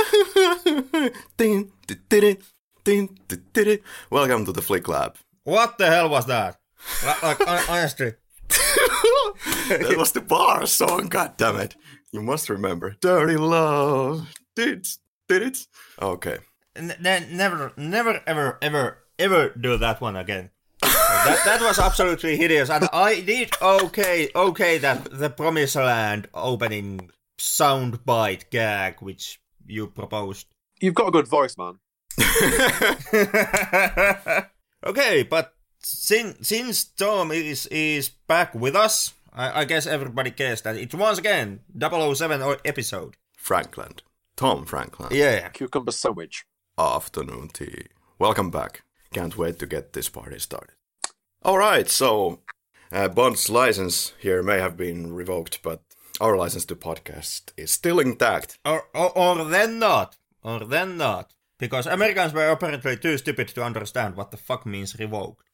Welcome to the Flick Lab. What the hell was that? Like, honestly, that was the bar song, god damn it. You must remember. Dirty love. Did did it? Okay. n- n- never, never, ever, ever, ever do that one again. that that was absolutely hideous, and I did okay, okay that the Promised Land opening soundbite gag which you proposed. You've got a good voice, man. okay, but since since Tom is is back with us, I, I guess everybody cares that it's once again 007 o- episode. Frankland. Tom Frankland. Yeah. Cucumber sandwich. Afternoon tea. Welcome back. Can't wait to get this party started. Alright, so uh, Bond's license here may have been revoked, but our license to podcast is still intact. Or, or or then not. Or then not. Because Americans were apparently too stupid to understand what the fuck means revoked.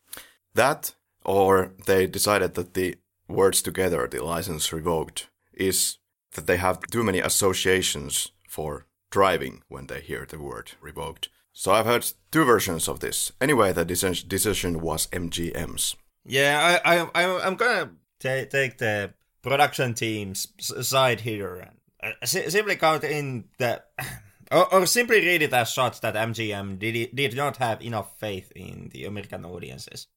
That, or they decided that the words together, the license revoked, is that they have too many associations for driving when they hear the word revoked. So I've heard two versions of this. Anyway, the decision was MGM's. Yeah, I, I, I I'm gonna ta take the production team's side here and uh, si- simply count in the, or, or simply read it as such that MGM did did not have enough faith in the American audiences.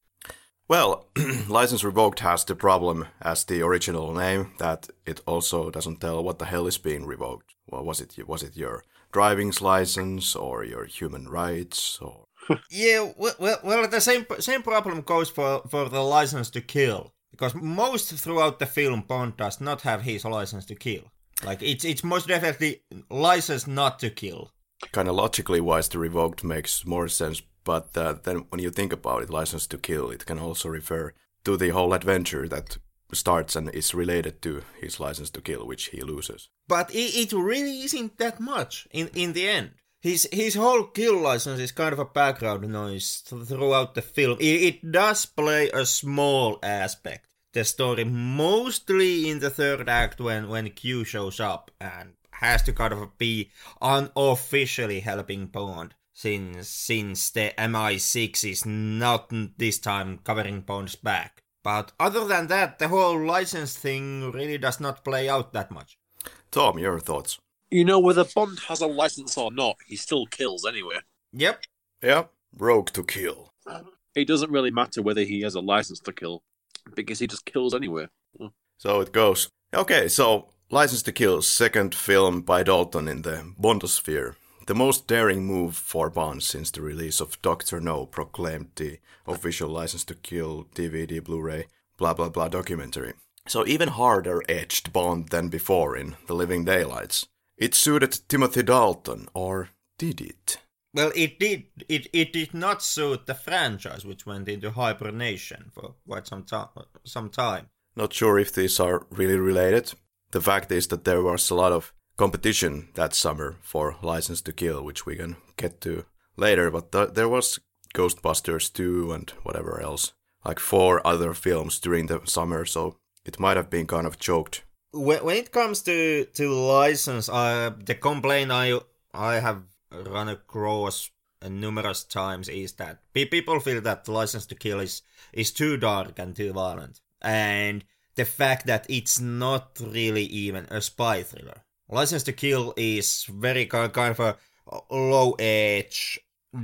Well, license revoked has the problem as the original name that it also doesn't tell what the hell is being revoked. Well, was it was it your driving's license or your human rights or Yeah, well, well, well the same same problem goes for for the license to kill because most throughout the film Bond does not have his license to kill. Like it's it's most definitely license not to kill. kind of logically wise the revoked makes more sense but uh, then when you think about it license to kill it can also refer to the whole adventure that starts and is related to his license to kill which he loses But it, it really isn't that much in in the end. His his whole kill license is kind of a background noise th- throughout the film. It, it does play a small aspect. The story mostly in the third act when when Q shows up and has to kind of be unofficially helping Bond since since the MI6 is not this time covering Bond's back. But other than that, the whole license thing really does not play out that much. tom your thoughts You know, whether Bond has a license or not, he still kills anyway. Yep. yeah rogue to kill It doesn't really matter whether he has a license to kill, because he just kills anyway. Hmm. so it goes okay so license to kill second film by dalton in the bondosphere the most daring move for Bond since the release of Doctor No proclaimed the official license to kill DVD, Blu-ray, blah blah blah documentary. So even harder edged Bond than before in The Living Daylights. It suited Timothy Dalton, or did it? Well, it did. It it did not suit the franchise, which went into hibernation for quite some time. Some time. Not sure if these are really related. The fact is that there was a lot of competition that summer for License to Kill, which we can get to later. But th- there was Ghostbusters 2 and whatever else, like four other films during the summer, so it might have been kind of choked. When, when it comes to to license, uh, the complaint I I have run across numerous times is that people feel that License to Kill is is too dark and too violent, and the fact that it's not really even a spy thriller. License to Kill is very ki- kind of a low edge,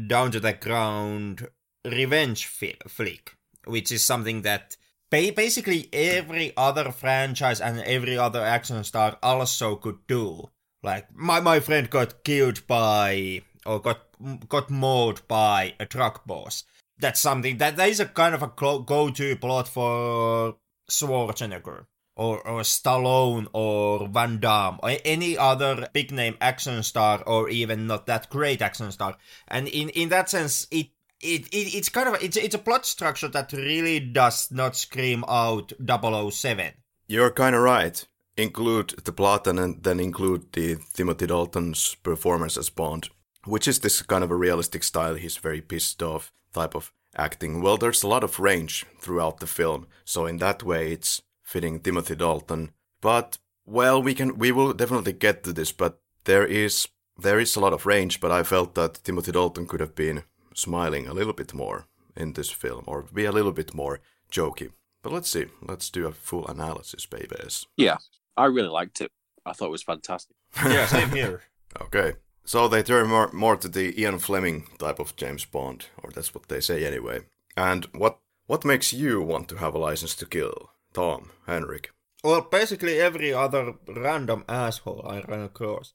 down to the ground revenge flick, which is something that ba- basically every other franchise and every other action star also could do. Like my my friend got killed by or got got mauled by a truck boss. That's something that that is a kind of a go- go-to plot for Schwarzenegger or or Stallone or Van Damme or any other big name action star or even not that great action star. And in in that sense, it it, it it's kind of it's it's a plot structure that really does not scream out 007. You're kind of right. Include the plot and then include the Timothy Dalton's performance as Bond, which is this kind of a realistic style. He's very pissed off type of acting. Well, there's a lot of range throughout the film, so in that way it's fitting Timothy Dalton. But Well, we can we will definitely get to this, but there is there is a lot of range, but I felt that Timothy Dalton could have been smiling a little bit more in this film or be a little bit more jokey. But let's see. Let's do a full analysis, babies. Yeah, I really liked it. I thought it was fantastic. yeah, same here. Okay. So they turn more, more to the Ian Fleming type of James Bond, or that's what they say anyway. And what what makes you want to have a license to kill? Tom, Henrik. Well, basically every other random asshole I run across.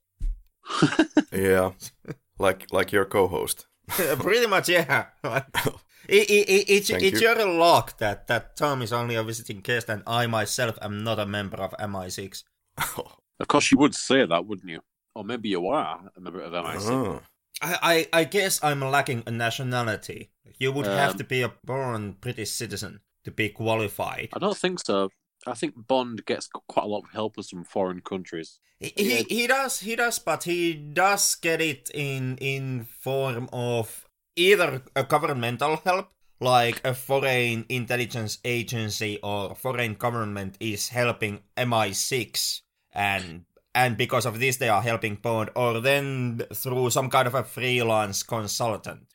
yeah, like like your co-host. Pretty much, yeah. It, it, it, it's Thank it's you. your luck that, that Tom is only a visiting guest and I myself am not a member of MI6. Of course, you would say that, wouldn't you? Or maybe you are a member of MI6. Oh. I, I, I guess I'm lacking a nationality. You would have Um, to be a born British citizen to be qualified. I don't think so. I think Bond gets quite a lot of help from foreign countries. He, he he does he does, but he does get it in in form of either a governmental help, like a foreign intelligence agency or foreign government is helping MI6, and and because of this they are helping Bond, or then through some kind of a freelance consultant.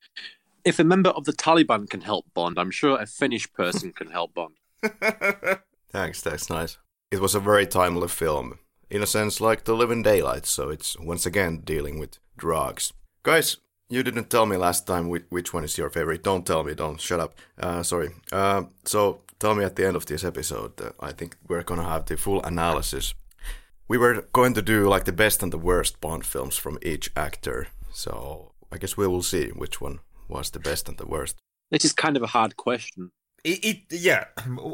If a member of the Taliban can help Bond, I'm sure a Finnish person can help Bond. Thanks, that's nice. It was a very timely film, in a sense like The Living Daylight, so it's once again dealing with drugs. Guys, you didn't tell me last time which, which one is your favorite. Don't tell me, don't, shut up. Uh, sorry. Uh, so tell me at the end of this episode, uh, I think we're gonna have the full analysis. We were going to do like the best and the worst Bond films from each actor, so I guess we will see which one was the best and the worst. This is kind of a hard question. It, it yeah,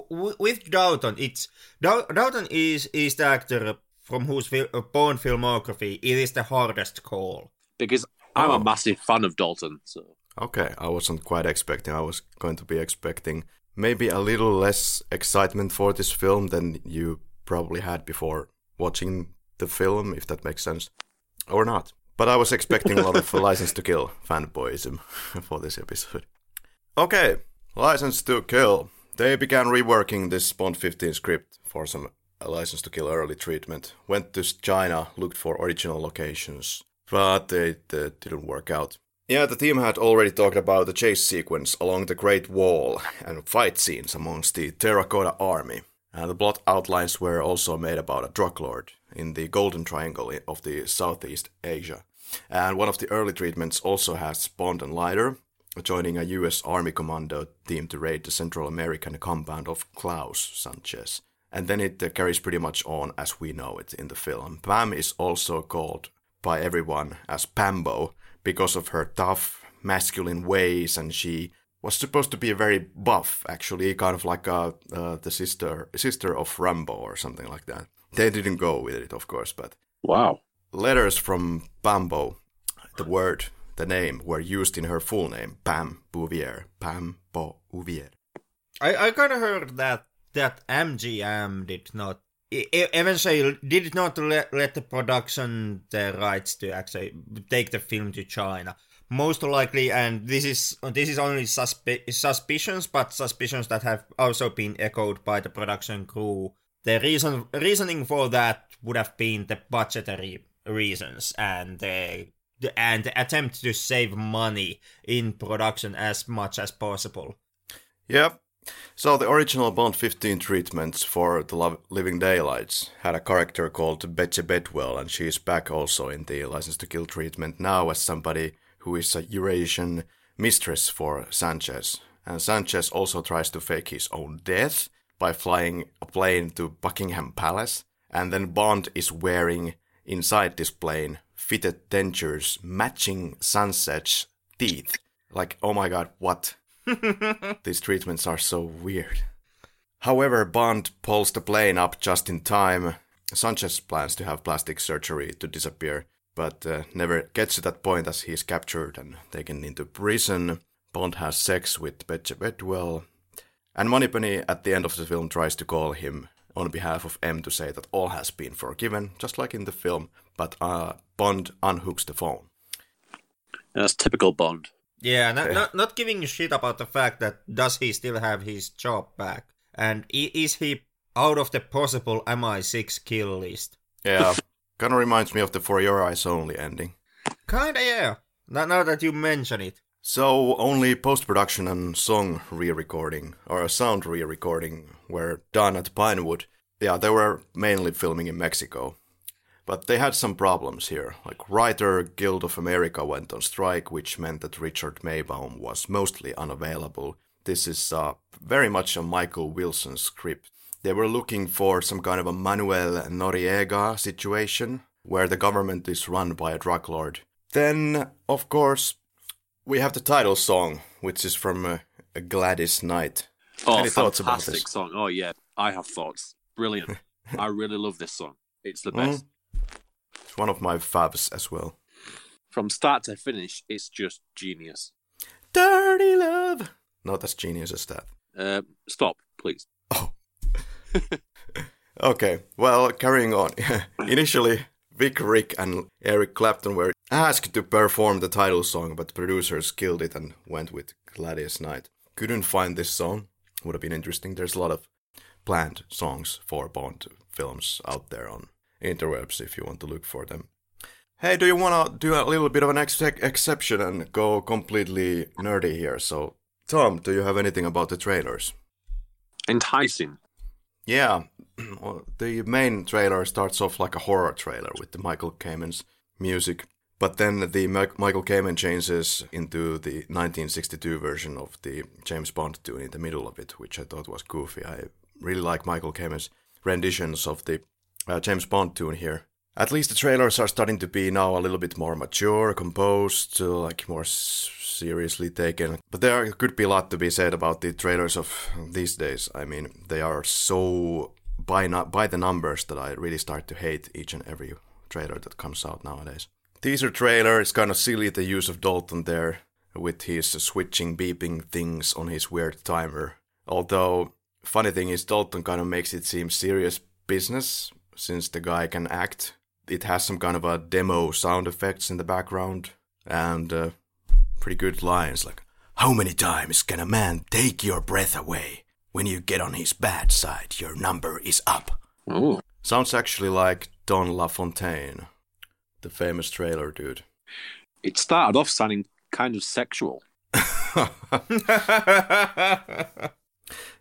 with Dalton, it's Dow- Dalton is is the actor from whose fil- uh, Bond filmography it is the hardest call. because I'm Oh. a massive fan of Dalton. So Okay, I wasn't quite expecting. I was going to be expecting maybe a little less excitement for this film than you probably had before watching the film, if that makes sense. Or not. But I was expecting a lot of License to Kill fanboyism for this episode. Okay, License to Kill. They began reworking this Bond 15 script for some License to Kill early treatment. Went to China, looked for original locations, but it uh, didn't work out. Yeah, the team had already talked about the chase sequence along the Great Wall and fight scenes amongst the Terracotta Army. And the plot outlines were also made about a drug lord in the Golden Triangle of the Southeast Asia. And one of the early treatments also has Bond and Leiter joining a US Army commando team to raid the Central American compound of Klaus Sanchez. And then it uh, carries pretty much on as we know it in the film. Pam is also called by everyone as Pambo because of her tough masculine ways and she was supposed to be a very buff actually kind of like uh, uh, the sister sister of Rambo or something like that. They didn't go with it of course but wow, letters from Pambo, the word, the name, were used in her full name, Pam Bouvier. Pam Bouvier. I, I kind of heard that that MGM did not eventually did not let, let the production the rights to actually take the film to China. Most likely, and this is this is only suspe- suspicions, but suspicions that have also been echoed by the production crew. The reason reasoning for that would have been the budgetary reasons and the the- and the attempt to save money in production as much as possible. Yep. So the original Bond 15 treatments for The Lo- Living Daylights had a character called Betche Bedwell, and she is back also in the License to Kill treatment now as somebody who is a Eurasian mistress for Sanchez. And Sanchez also tries to fake his own death by flying a plane to Buckingham Palace, and then Bond is wearing inside this plane fitted dentures matching Sanchez teeth. Like, oh my god, what? These treatments are so weird. However, Bond pulls the plane up just in time. Sanchez plans to have plastic surgery to disappear, but uh, never gets to that point as he is captured and taken into prison. Bond has sex with Betche Bedwell, and Moneypenny at the end of the film tries to call him on behalf of M to say that all has been forgiven, just like in the film, but uh, Bond unhooks the phone. that's typical Bond. Yeah, not, not not giving a shit about the fact that does he still have his job back, and is he out of the possible MI6 kill list. Yeah, kind of reminds me of the For Your Eyes Only ending. Kinda, yeah. Now, now that you mention it. So only post-production and song re-recording or sound re-recording were done at Pinewood. Yeah, they were mainly filming in Mexico. But they had some problems here. Like Writer Guild of America went on strike, which meant that Richard Maybaum was mostly unavailable. This is uh, very much a Michael Wilson script. They were looking for some kind of a Manuel Noriega situation, where the government is run by a drug lord. Then, of course, we have the title song, which is from uh, Gladys Knight. Oh, Any thoughts about fantastic song. Oh, yeah. I have thoughts. Brilliant. I really love this song. It's the Mm. best. It's one of my faves as well. From start to finish, it's just genius. Dirty Love! Not as genius as that. Uh, stop, please. Oh. okay, well, carrying on. Initially, Vic Flick and Eric Clapton were asked to perform the title song, but producers killed it and went with Gladys Knight. Couldn't find this song. Would have been interesting. There's a lot of planned songs for Bond films out there on interwebs if you want to look for them. Hey, do you want to do a little bit of an ex- exception and go completely nerdy here? So, Tom, do you have anything about the trailers? Enticing. Yeah, well, the main trailer starts off like a horror trailer with the Michael Kamen's music, but then the Mi- Michael Kamen changes into the 1962 version of the James Bond tune in the middle of it, which I thought was goofy. I really like Michael Kamen's renditions of the uh, James Bond tune here. At least the trailers are starting to be now a little bit more mature, composed, uh, like more s- seriously taken. But there could be a lot to be said about the trailers of these days. I mean, they are so by nu- by the numbers that I really start to hate each and every trailer that comes out nowadays. Teaser trailer is kind of silly the use of Dalton there with his switching beeping things on his weird timer. Although funny thing is Dalton kind of makes it seem serious business since the guy can act. It has some kind of a demo sound effects in the background and uh, pretty good lines like how many times can a man take your breath away when you get on his bad side your number is up Oh, sounds actually like don lafontaine the famous trailer dude it started off sounding kind of sexual.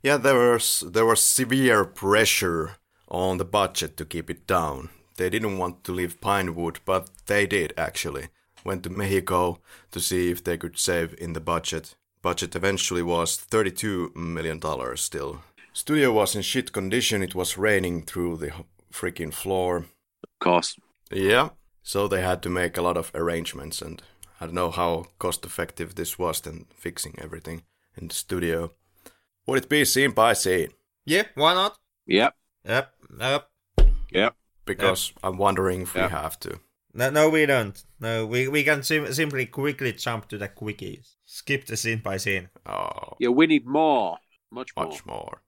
yeah there was there was severe pressure on the budget to keep it down. They didn't want to leave pinewood but they did actually. Went to mexico to see if they could save in the budget. Budget eventually was 32 million dollars still. Studio was in shit condition. It was raining through the freaking floor. Of course. yeah. So they had to make a lot of arrangements and i don't know how cost effective this was than fixing everything in the studio. Would it be scene by scene yeah, why not? Yep. Yep, yep. Yep. because i'm wondering if Yeah. we have to No, no, we don't. No, we, we can sim- simply quickly jump to the quickies. Skip the scene by scene. oh Yeah, we need more. Much more. much more.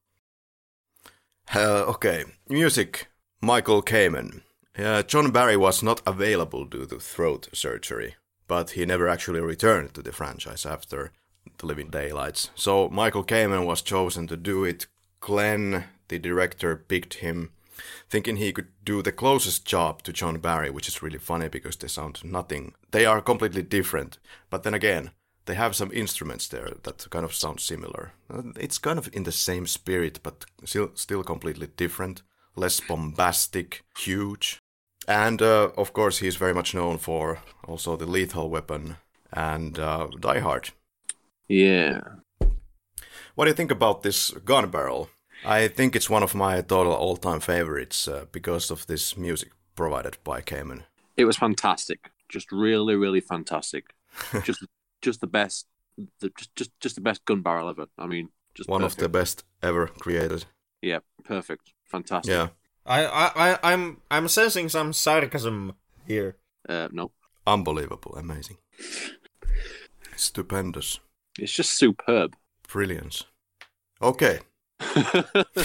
Uh, okay, music. Michael Kamen. Uh, John Barry was not available due to throat surgery, but he never actually returned to the franchise after The Living Daylights. So Michael Kamen was chosen to do it. Glen, the director, picked him, thinking he could do the closest job to John Barry, which is really funny because they sound nothing. They are completely different, but then again, they have some instruments there that kind of sound similar. Uh, It's kind of in the same spirit, but still, still completely different. Less bombastic, huge. And uh, of course, he's very much known for also the Lethal Weapon and uh, Die Hard. Yeah. What do you think about this gun barrel? I think it's one of my total all-time favorites uh, because of this music provided by Kamen. It was fantastic. Just really, really fantastic. just just the best the, just, just just the best gun barrel ever. I mean, just One of the best ever created. Yeah, perfect. Fantastic. Yeah, I, I, I, I'm, I'm sensing some sarcasm here. Uh, no. unbelievable, amazing, stupendous, It's just superb. brilliance. Okay,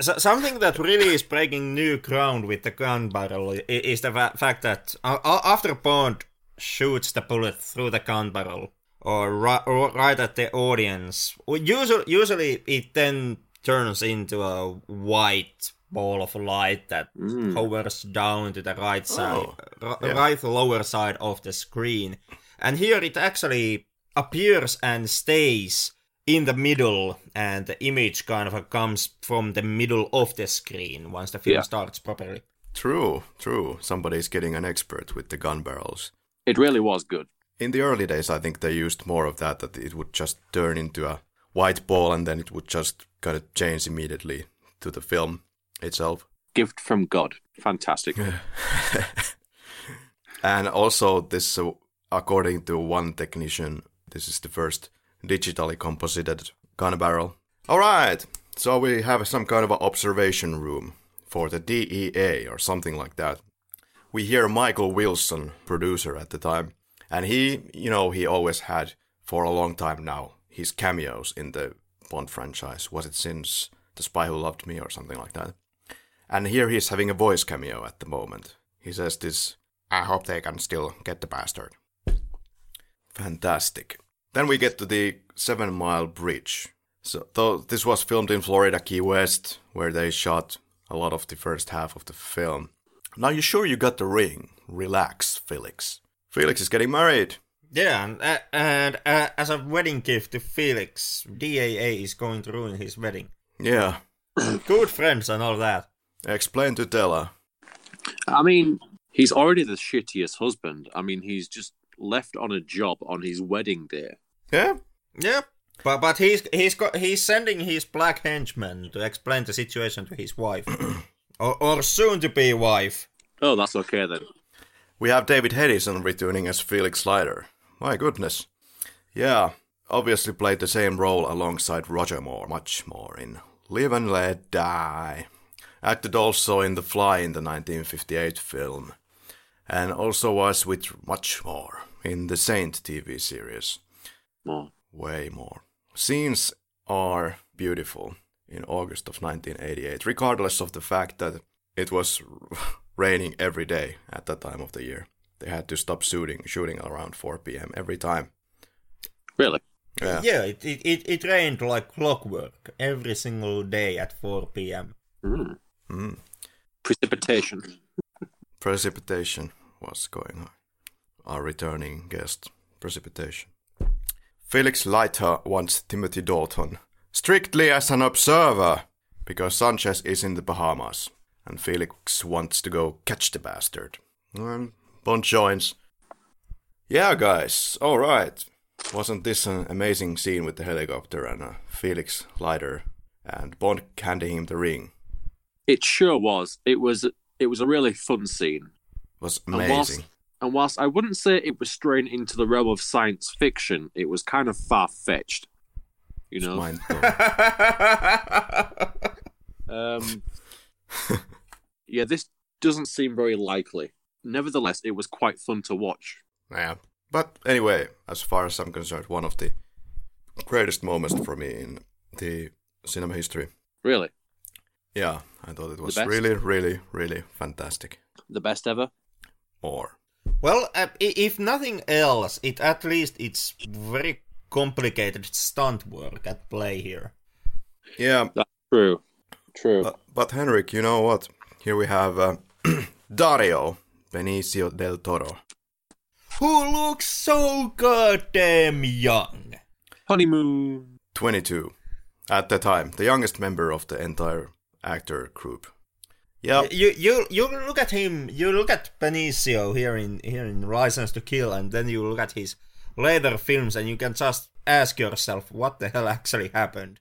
something that really is breaking new ground with the gun barrel is the fa- fact that uh, after Bond shoots the bullet through the gun barrel or, ri- or right at the audience, usually, usually it then turns into a white ball of light that Mm. hovers down to the right side, Oh, yeah. right lower side of the screen. And here it actually appears and stays in the middle, and the image kind of comes from the middle of the screen once the film Yeah. starts properly. True, true. Somebody's getting an expert with the gun barrels. It really was good. In the early days, I think they used more of that, that it would just turn into a white ball and then it would just kind of change immediately to the film itself. Gift from God. Fantastic. And also, this, uh, according to one technician, this is the first digitally composited gun barrel. All right, so we have some kind of an observation room for the DEA or something like that. We hear Michael Wilson, producer at the time, and he, you know, he always had for a long time now his cameos in the Bond franchise. Was it since The Spy Who Loved Me or something like that? And here he's having a voice cameo at the moment. He says this, I hope they can still get the bastard. Fantastic. Then we get to the Seven Mile Bridge. So, though this was filmed in Florida Key West, where they shot a lot of the first half of the film. Now you sure you got the ring? Relax, Felix. Felix is getting married. Yeah, and, uh, and uh, as a wedding gift to Felix, DEA is going to ruin his wedding. Yeah. Good friends and all that. Explain to Della. I mean, he's already the shittiest husband. I mean, he's just left on a job on his wedding day. Yeah? Yeah, but but he's he's got he's sending his black henchman to explain the situation to his wife, or or soon to be wife. Oh, that's okay then. We have David Hedison returning as Felix Leiter. My goodness. Yeah, obviously played the same role alongside Roger Moore, much more in Live and Let Die. Acted also in The Fly in the 1958 film. And also was with much more in the Saint TV series. Oh. Way more. Scenes are beautiful in August of 1988, regardless of the fact that it was raining every day at that time of the year. They had to stop shooting shooting around 4 p.m. every time. Really? Yeah. Yeah, it, it it it rained like clockwork every single day at 4 p.m. Mm. Mm. Precipitation. Precipitation was going on. Our returning guest, Precipitation. Felix Leiter wants Timothy Dalton strictly as an observer because Sanchez is in the Bahamas and Felix wants to go catch the bastard. And Bond joins. Yeah, guys, alright. Wasn't this an amazing scene with the helicopter and uh, Felix Leiter and Bond handing him the ring? It sure was. It was. It was a really fun scene. It was amazing. And whilst I wouldn't say it was straying into the realm of science fiction, it was kind of far fetched. You know. Mind. Um, yeah, this doesn't seem very likely. Nevertheless, it was quite fun to watch. Yeah. But anyway, as far as I'm concerned, one of the greatest moments for me in the cinema history. Really, Yeah, I thought it was really, really, really fantastic. the best ever. More. Well, uh, if nothing else, it at least it's very complicated stunt work at play here. Yeah, that's True, true. but, but Henrik, you know what? Here we have uh, Dario Benicio del Toro. Who looks so goddamn young? Honeymoon. 22 at the time, the youngest member of the entire actor group. Yeah, You you you look at him. You look at Benicio here in here in License to Kill, and then you look at his later films, and you can just ask yourself what the hell actually happened.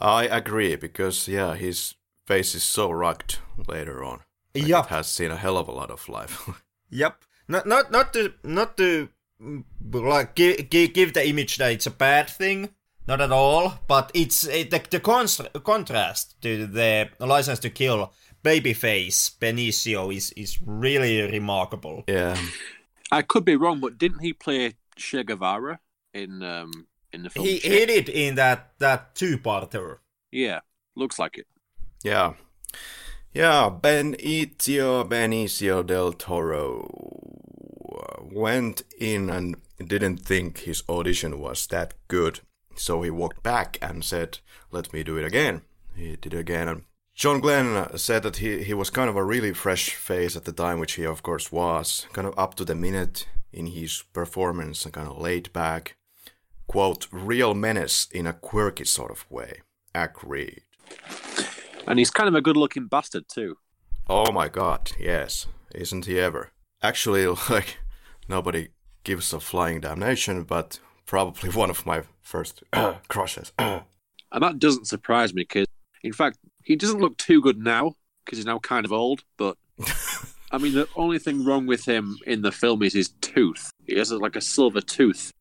I agree because yeah, his face is so rugged later on. Like, Yup. Has seen a hell of a lot of life. Yep. Not not not to not to mm, like give, give give the image that it's a bad thing. Not at all. But it's it, the the const- contrast to the License to Kill babyface Benicio is is really remarkable. yeah. I could be wrong, but didn't he play Che Guevara in um in the film? He Che? he did in that that two parter. Yeah, looks like it. Yeah. Yeah, Benicio Benicio del Toro uh, went in and didn't think his audition was that good. So he walked back and said, Let me do it again. he did again. And John Glen uh, said that he, he was kind of a really fresh face at the time, which he of course was, kind of up to the minute in his performance and kind of laid back. Quote, real menace in a quirky sort of way. Agreed. And he's kind of a good looking bastard too. Oh my god, yes. Isn't he ever? Actually, like, nobody gives a flying damnation, but probably one of my first crushes. and that doesn't surprise me because, in fact, he doesn't look too good now because he's now kind of old. But I mean, the only thing wrong with him in the film is his tooth. He has like a silver tooth.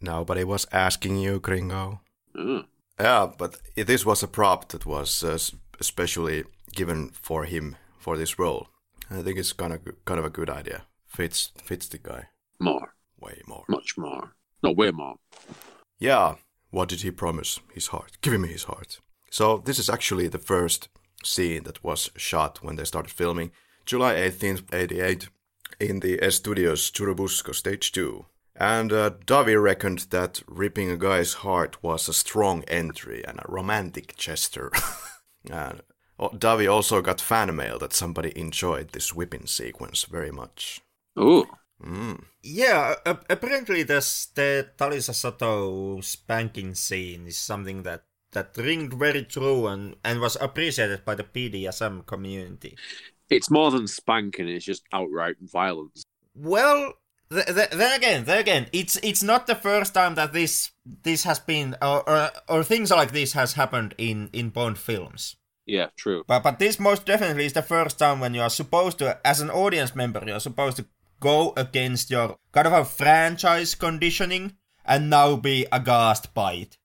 Nobody was asking you, Gringo. Oh. Yeah, but this was a prop that was uh, especially given for him for this role. I think it's kind of kind of a good idea. Fits fits the guy. More. Way more. Much more. No, way more. Yeah. What did he promise? His heart. Give me his heart. So this is actually the first scene that was shot when they started filming, July 18th, 88, in the Estudios Churubusco Stage 2. And uh, Davi reckoned that ripping a guy's heart was a strong entry and a romantic gesture. and oh, Davi also got fan mail that somebody enjoyed this whipping sequence very much. Oh. Mm. Yeah, uh, apparently this, the Talisa Soto spanking scene is something that that ringed very true and, and was appreciated by the BDSM community. It's more than spanking; it's just outright violence. Well, th- th- then again, then again, it's it's not the first time that this this has been or, or, or things like this has happened in in Bond films. Yeah, true. But but this most definitely is the first time when you are supposed to, as an audience member, you are supposed to go against your kind of a franchise conditioning and now be aghast by it.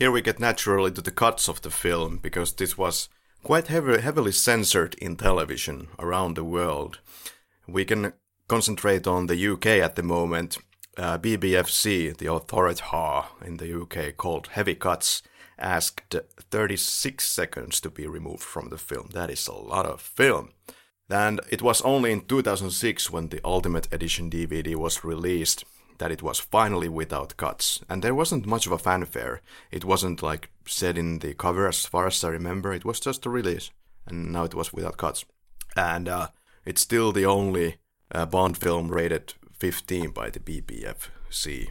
Here we get naturally to the cuts of the film because this was quite heavy, heavily censored in television around the world. We can concentrate on the UK at the moment. Uh, BBFC, the authority in the UK called Heavy Cuts, asked 36 seconds to be removed from the film. That is a lot of film. And it was only in 2006 when the Ultimate Edition DVD was released that it was finally without cuts. And there wasn't much of a fanfare. It wasn't like said in the cover as far as I remember. It was just a release. And now it was without cuts. And uh, it's still the only uh, Bond film rated 15 by the BBFC.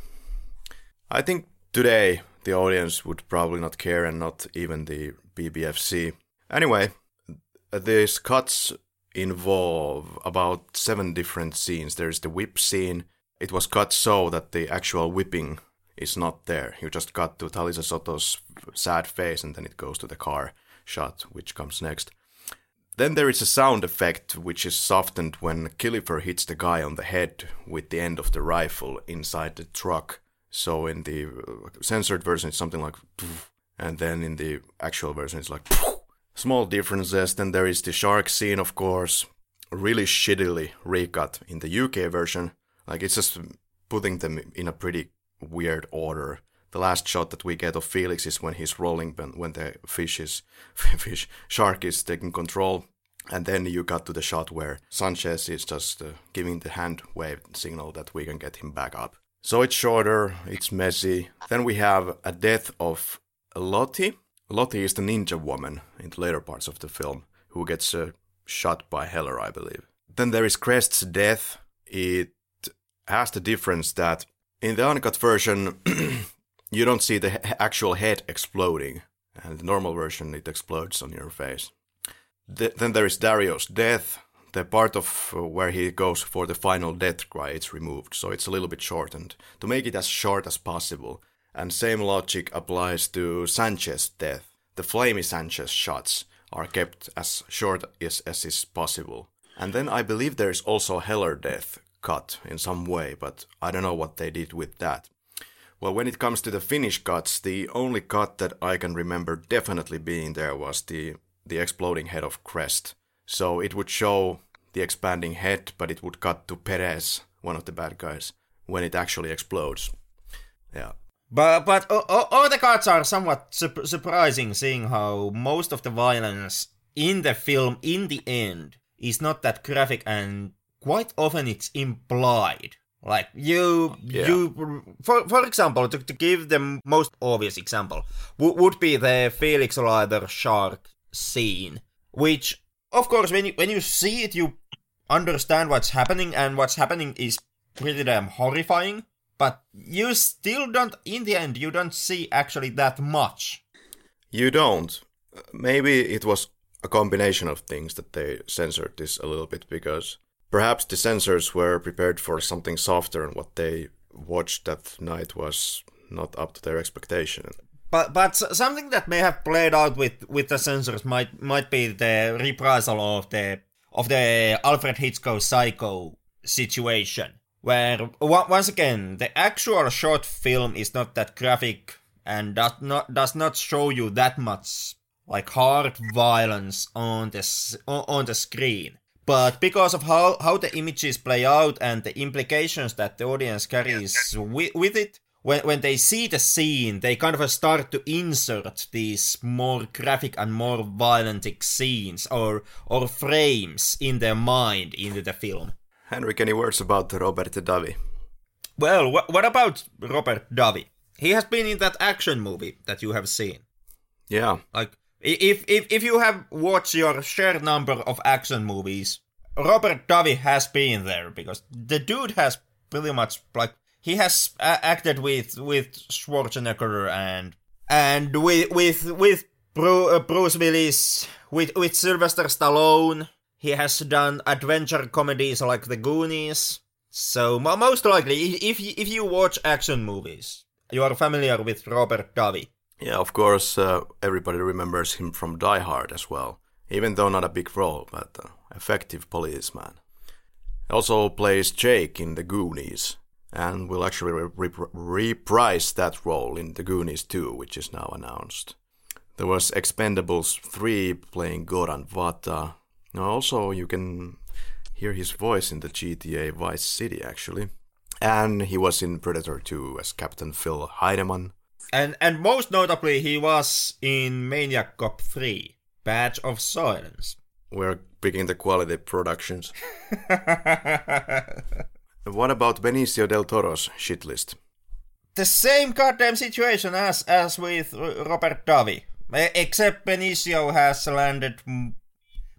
I think today the audience would probably not care and not even the BBFC. Anyway, these cuts involve about seven different scenes. There's the whip scene. It was cut so that the actual whipping is not there. You just cut to Talisa Soto's sad face and then it goes to the car shot, which comes next. Then there is a sound effect which is softened when Killifer hits the guy on the head with the end of the rifle inside the truck. So in the uh, censored version it's something like and then in the actual version it's like Small differences. Then there is the shark scene, of course, really shittily recut in the UK version. Like it's just putting them in a pretty weird order. The last shot that we get of Felix is when he's rolling when the fish is fish shark is taking control. And then you got to the shot where Sanchez is just uh, giving the hand wave signal that we can get him back up. So it's shorter, it's messy. Then we have a death of Loti, Loti is the ninja woman in the later parts of the film who gets uh, shot by Heller, I believe. Then there is Krest's death. It has the difference that in the uncut version, you don't see the actual head exploding, and the normal version it explodes on your face. The, then there is Dario's death. The part of uh, where he goes for the final death cry it's removed, so it's a little bit shortened to make it as short as possible. And same logic applies to Sanchez's death. The flamey Sanchez shots are kept as short as, as is possible. And then I believe there is also Heller death cut in some way, but I don't know what they did with that. Well, when it comes to the Finnish cuts, the only cut that I can remember definitely being there was the the exploding head of Krest. So it would show the expanding head, but it would cut to Perez, one of the bad guys, when it actually explodes. Yeah, but but all, all the cuts are somewhat su- surprising, seeing how most of the violence in the film, in the end, is not that graphic, and quite often it's implied Like you, Yeah. you, for for example, to, to give the most obvious example, w- would be the Felix Leiter shark scene, which, of course, when you when you see it, you understand what's happening, and what's happening is pretty damn horrifying. But you still don't, in the end, you don't see actually that much. You don't. Maybe it was a combination of things that they censored this a little bit because perhaps the censors were prepared for something softer and what they watched that night was not up to their expectation. But but something that may have played out with with the censors might might be the reprisal of the of the Alfred Hitchcock Psycho situation, where once again the actual short film is not that graphic and does not does not show you that much like hard violence on the on the screen. But because of how, how the images play out and the implications that the audience carries with, with it, when, when they see the scene, they kind of start to insert these more graphic and more violent scenes or or frames in their mind into the film. Henrik, any words about Robert Davi? Well, wh- what about Robert Davi? He has been in that action movie that you have seen. Yeah, Like, if if if you have watched your shared number of action movies, Robert Davi has been there because the dude has pretty much like he has a- acted with with Schwarzenegger and and with with with uh, Bruce Willis with with Sylvester Stallone. He has done adventure comedies like The Goonies. So mo- most likely, if if you watch action movies, you are familiar with Robert Davi. Yeah. Of course, uh, everybody remembers him from Die Hard as well, even though not a big role, but uh, effective policeman. Also plays Jake in The Goonies, and will actually re- re- reprise that role in The Goonies 2, which is now announced. There was Expendables 3 playing Goran Vata. Also, you can hear his voice in the GTA Vice City, actually. And he was in Predator 2 as Captain Phil Heinemann. And and most notably, he was in Maniac Cop 3, Badge of Silence. We're picking the quality productions. What about Benicio del Toro's shit list? the same goddamn situation as as with Robert Davi, except Benicio has landed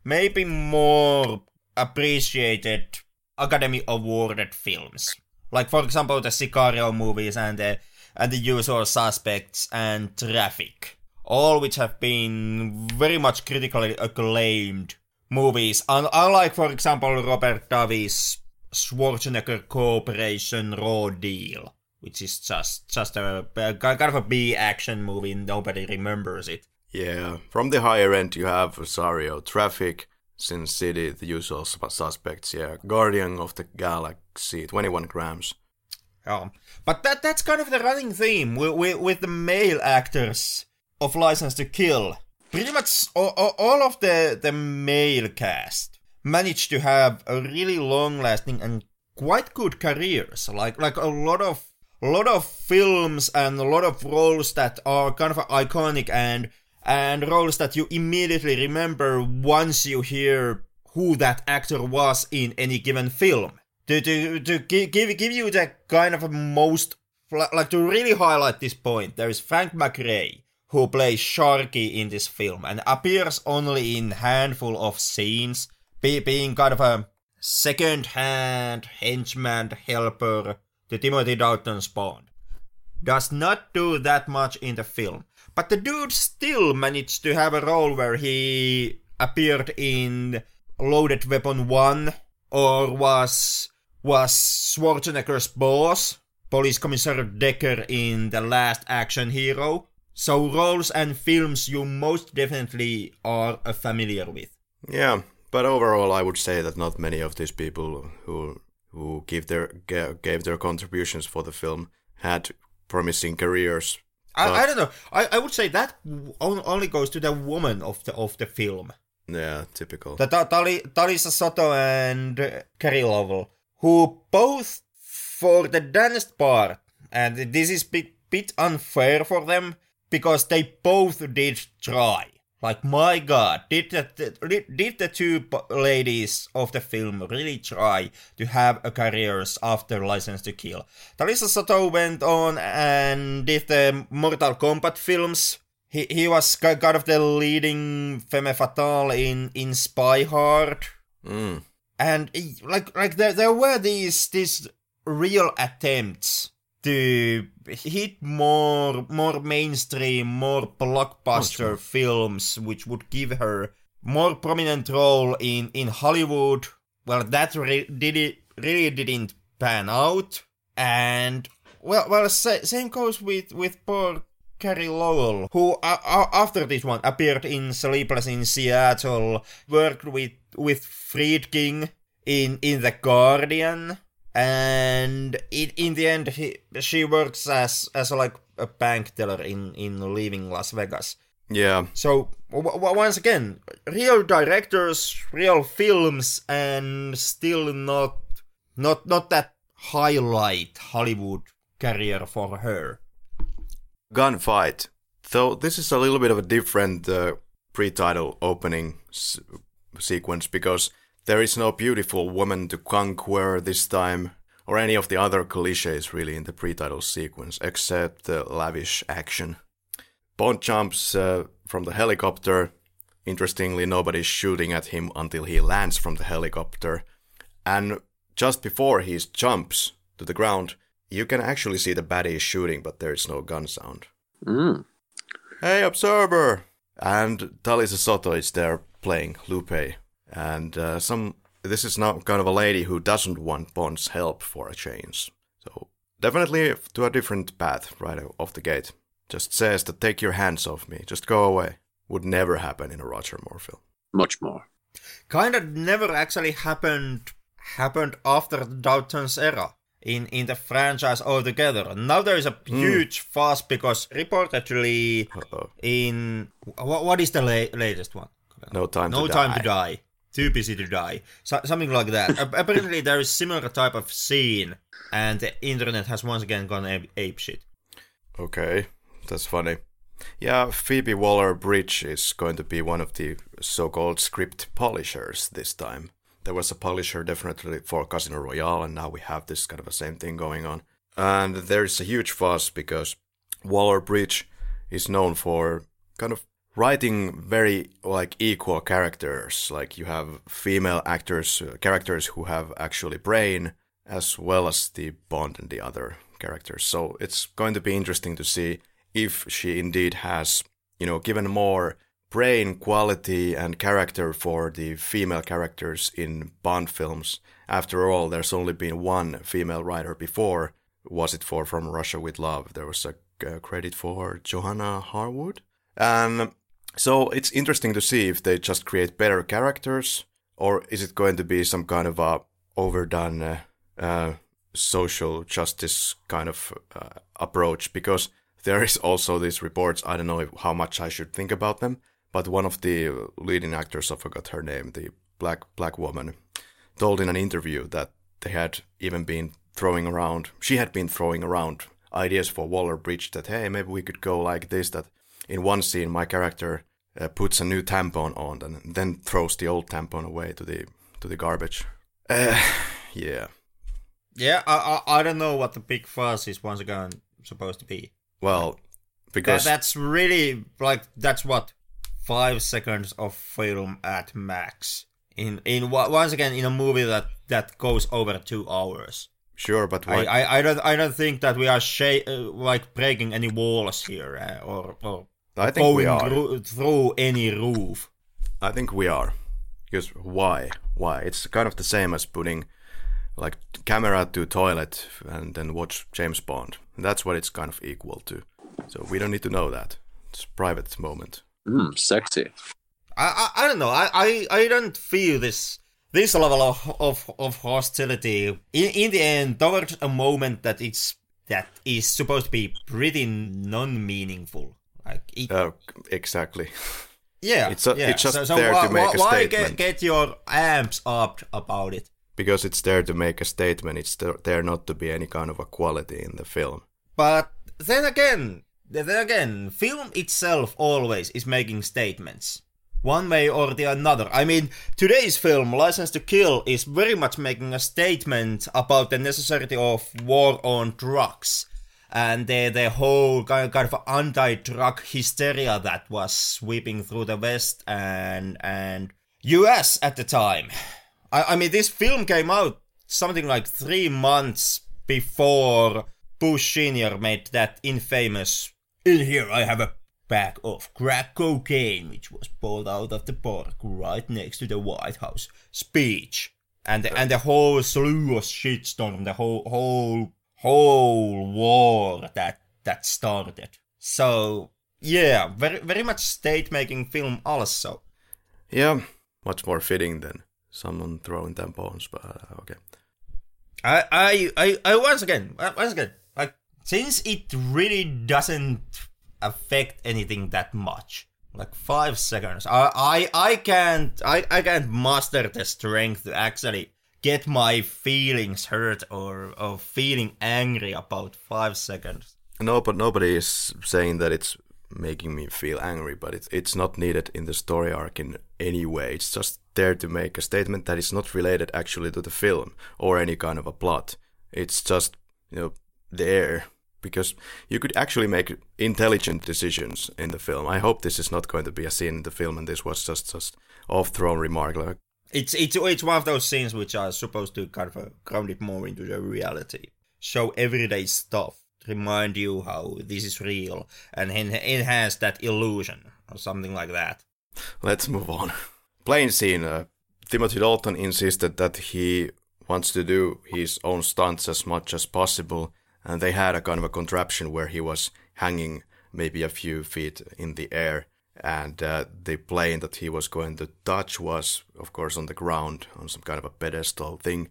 maybe more appreciated Academy awarded films, like for example the Sicario movies and the and the Usual Suspects and Traffic, all which have been very much critically acclaimed movies. Un- unlike, for example, Robert Davi's Schwarzenegger Corporation Raw Deal, which is just just a, a kind of a B action movie. Nobody remembers it. Yeah, from the higher end you have Rosario, Traffic, Sin City, The Usual Suspects, yeah, Guardian of the Galaxy, 21 grams. Um, but that that's kind of the running theme with, with, with the male actors of License to Kill. Pretty much all, all, of the, the male cast managed to have a really long-lasting and quite good careers. Like like a lot of a lot of films and a lot of roles that are kind of iconic and and roles that you immediately remember once you hear who that actor was in any given film to to to give give, you the kind of most like to really highlight this point. There is Frank McRae who plays Sharky in this film and appears only in handful of scenes, be, being kind of a second-hand henchman helper to Timothy Dalton's Bond. Does not do that much in the film, but the dude still managed to have a role where he appeared in Loaded Weapon 1 or was was Schwarzenegger's boss, Police Commissioner Decker in The Last Action Hero. So roles and films you most definitely are familiar with. Yeah, but overall I would say that not many of these people who who give their gave their contributions for the film had promising careers. I, I don't know. I, I would say that only goes to the woman of the of the film. Yeah, typical. The Ta- Tali, Talisa Soto and Carey Lowell, who both, for the dance part, and this is bit bit unfair for them because they both did try. Like my God, did the did the two ladies of the film really try to have a careers after License to Kill? Talisa Soto went on and did the Mortal Kombat films. He he was kind of the leading femme fatale in in Spy Hard. Mm. And eh, like like there there were these these real attempts to hit more more mainstream, more blockbuster oh, films, which would give her more prominent role in in Hollywood. Well, that re- did it really didn't pan out, and well, well, sa- same goes with with poor Carey Lowell, who uh, uh, after this one appeared in Sleepless in Seattle, worked with with Friedkin in in The Guardian and in in the end he, she works as as like a bank teller in in leaving Las Vegas. Yeah. So w- w- once again, real directors, real films, and still not not not that highlight Hollywood career for her. Gunfight. So this is a little bit of a different uh, pre-title opening s- sequence because there is no beautiful woman to conquer this time, or any of the other cliches really in the pre-title sequence, except the lavish action. Bond jumps uh, from the helicopter. Interestingly, nobody's shooting at him until he lands from the helicopter. And just before he jumps to the ground, you can actually see the baddie is shooting, but there is no gun sound. Mm. Hey, observer! And Talisa Soto is there playing Lupe, and uh, some. This is now kind of a lady who doesn't want Bond's help for a change. So definitely to a different path right off the gate. Just says to take your hands off me, just go away. Would never happen in a Roger Moore film. Much more. Kind of never actually happened happened after Dalton's era in in the franchise altogether. Now there is a hmm. huge fuss because reportedly Uh-oh. in what what is the la- latest one? No time no to time die. to die. Too busy to die. So, something like that. Apparently, there is similar type of scene, and the internet has once again gone ape, ape shit. Okay, that's funny. Yeah, Phoebe Waller Bridge is going to be one of the so called script polishers this time. There was a polisher definitely for Casino Royale, and now we have this kind of a same thing going on. And there's a huge fuss because Waller Bridge is known for kind of writing very like equal characters. Like you have female actors, uh, characters who have actually brain, as well as the Bond and the other characters. So it's going to be interesting to see if she indeed has, you know, given more brain quality and character for the female characters in Bond films. After all, there's only been one female writer before. Was it for From Russia with Love? There was a credit for Johanna Harwood. And so it's interesting to see if they just create better characters or is it going to be some kind of a overdone uh, uh, social justice kind of uh, approach because there is also these reports i don't know if, how much i should think about them but one of the leading actors i forgot her name the black black woman told in an interview that they had even been throwing around she had been throwing around ideas for waller bridge that hey maybe we could go like this that in one scene my character uh, puts a new tampon on and then throws the old tampon away to the to the garbage uh, yeah Yeah, I, I I don't know what the big fuss is once again supposed to be. well That, because that's really like that's what five seconds of film at max. In in once again in a movie that that goes over two hours. sure but I, why I, I don't I don't think that we are sha- uh, like breaking any walls here uh, or or I think we going are ru- through any roof. I think we are. Because why? Why? It's kind of the same as putting like camera to toilet and then watch James Bond. That's what it's kind of equal to. So we don't need to know that. It's a private moment. Mm, sexy. I, I I don't know. I, I I don't feel this this level of of, of hostility in in the end towards a moment that it's that is supposed to be pretty non-meaningful. Like it, Uh, exactly. yeah, it's a- yeah. it's just so, so there why, to make a why get, statement. get your amps up about it? Because it's there to make a statement. It's there- there not to be any kind of a quality in the film. But then again, then again, film itself always is making statements. One way or the another. I mean, today's film, License to Kill, is very much making a statement about the necessity of war on drugs and the, the whole kind of anti-drug hysteria that was sweeping through the West and and US at the time. I, I mean, this film came out something like three months before Bush Sr. made that infamous in here I have a bag of crack cocaine which was pulled out of the park right next to the White House speech. And the, and the whole slew of shitstorm, the whole whole whole war that that started. So yeah, very very much state making film also. Yeah, much more fitting than someone throwing tampons, but uh, okay. I I I, I once again once again since it really doesn't affect anything that much like five seconds i i, I can't I, I can't master the strength to actually get my feelings hurt or, or feeling angry about five seconds. No but nobody is saying that it's making me feel angry but it's it's not needed in the story arc in any way. It's just there to make a statement that is not related actually to the film or any kind of a plot. It's just you know there because you could actually make intelligent decisions in the film. I hope this is not going to be a scene in the film, and this was just just off thrown remark. Like it's it's it's one of those scenes which are supposed to kind of uh, ground it more into the reality, show everyday stuff, remind you how this is real, and enhance that illusion or something like that. Let's move on. Plane scene. Uh, Timothy Dalton insisted that he wants to do his own stunts as much as possible and they had a kind of a contraption where he was hanging maybe a few feet in the air. And uh, the plane that he was going to touch was of course on the ground on some kind of a pedestal thing.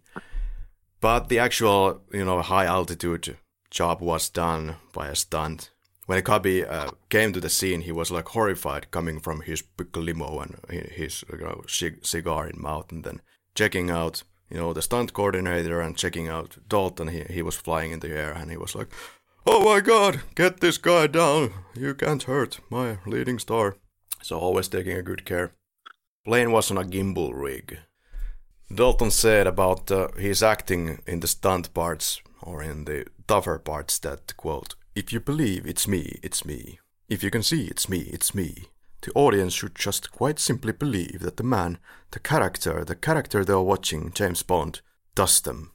But the actual you know high altitude job was done by a stunt. When Cubby uh, came to the scene he was like horrified coming from his big limo and his you know, cigar in mouth and then checking out you know, the stunt coordinator and checking out Dalton. He, he was flying in the air and he was like, Oh my god, get this guy down. You can't hurt my leading star. So always taking a good care. Plane was on a gimbal rig. Dalton said about uh, his acting in the stunt parts or in the tougher parts that, quote, if you believe it's me, it's me. If you can see it's me, it's me the audience should just quite simply believe that the man, the character, the character they are watching, James Bond, does them.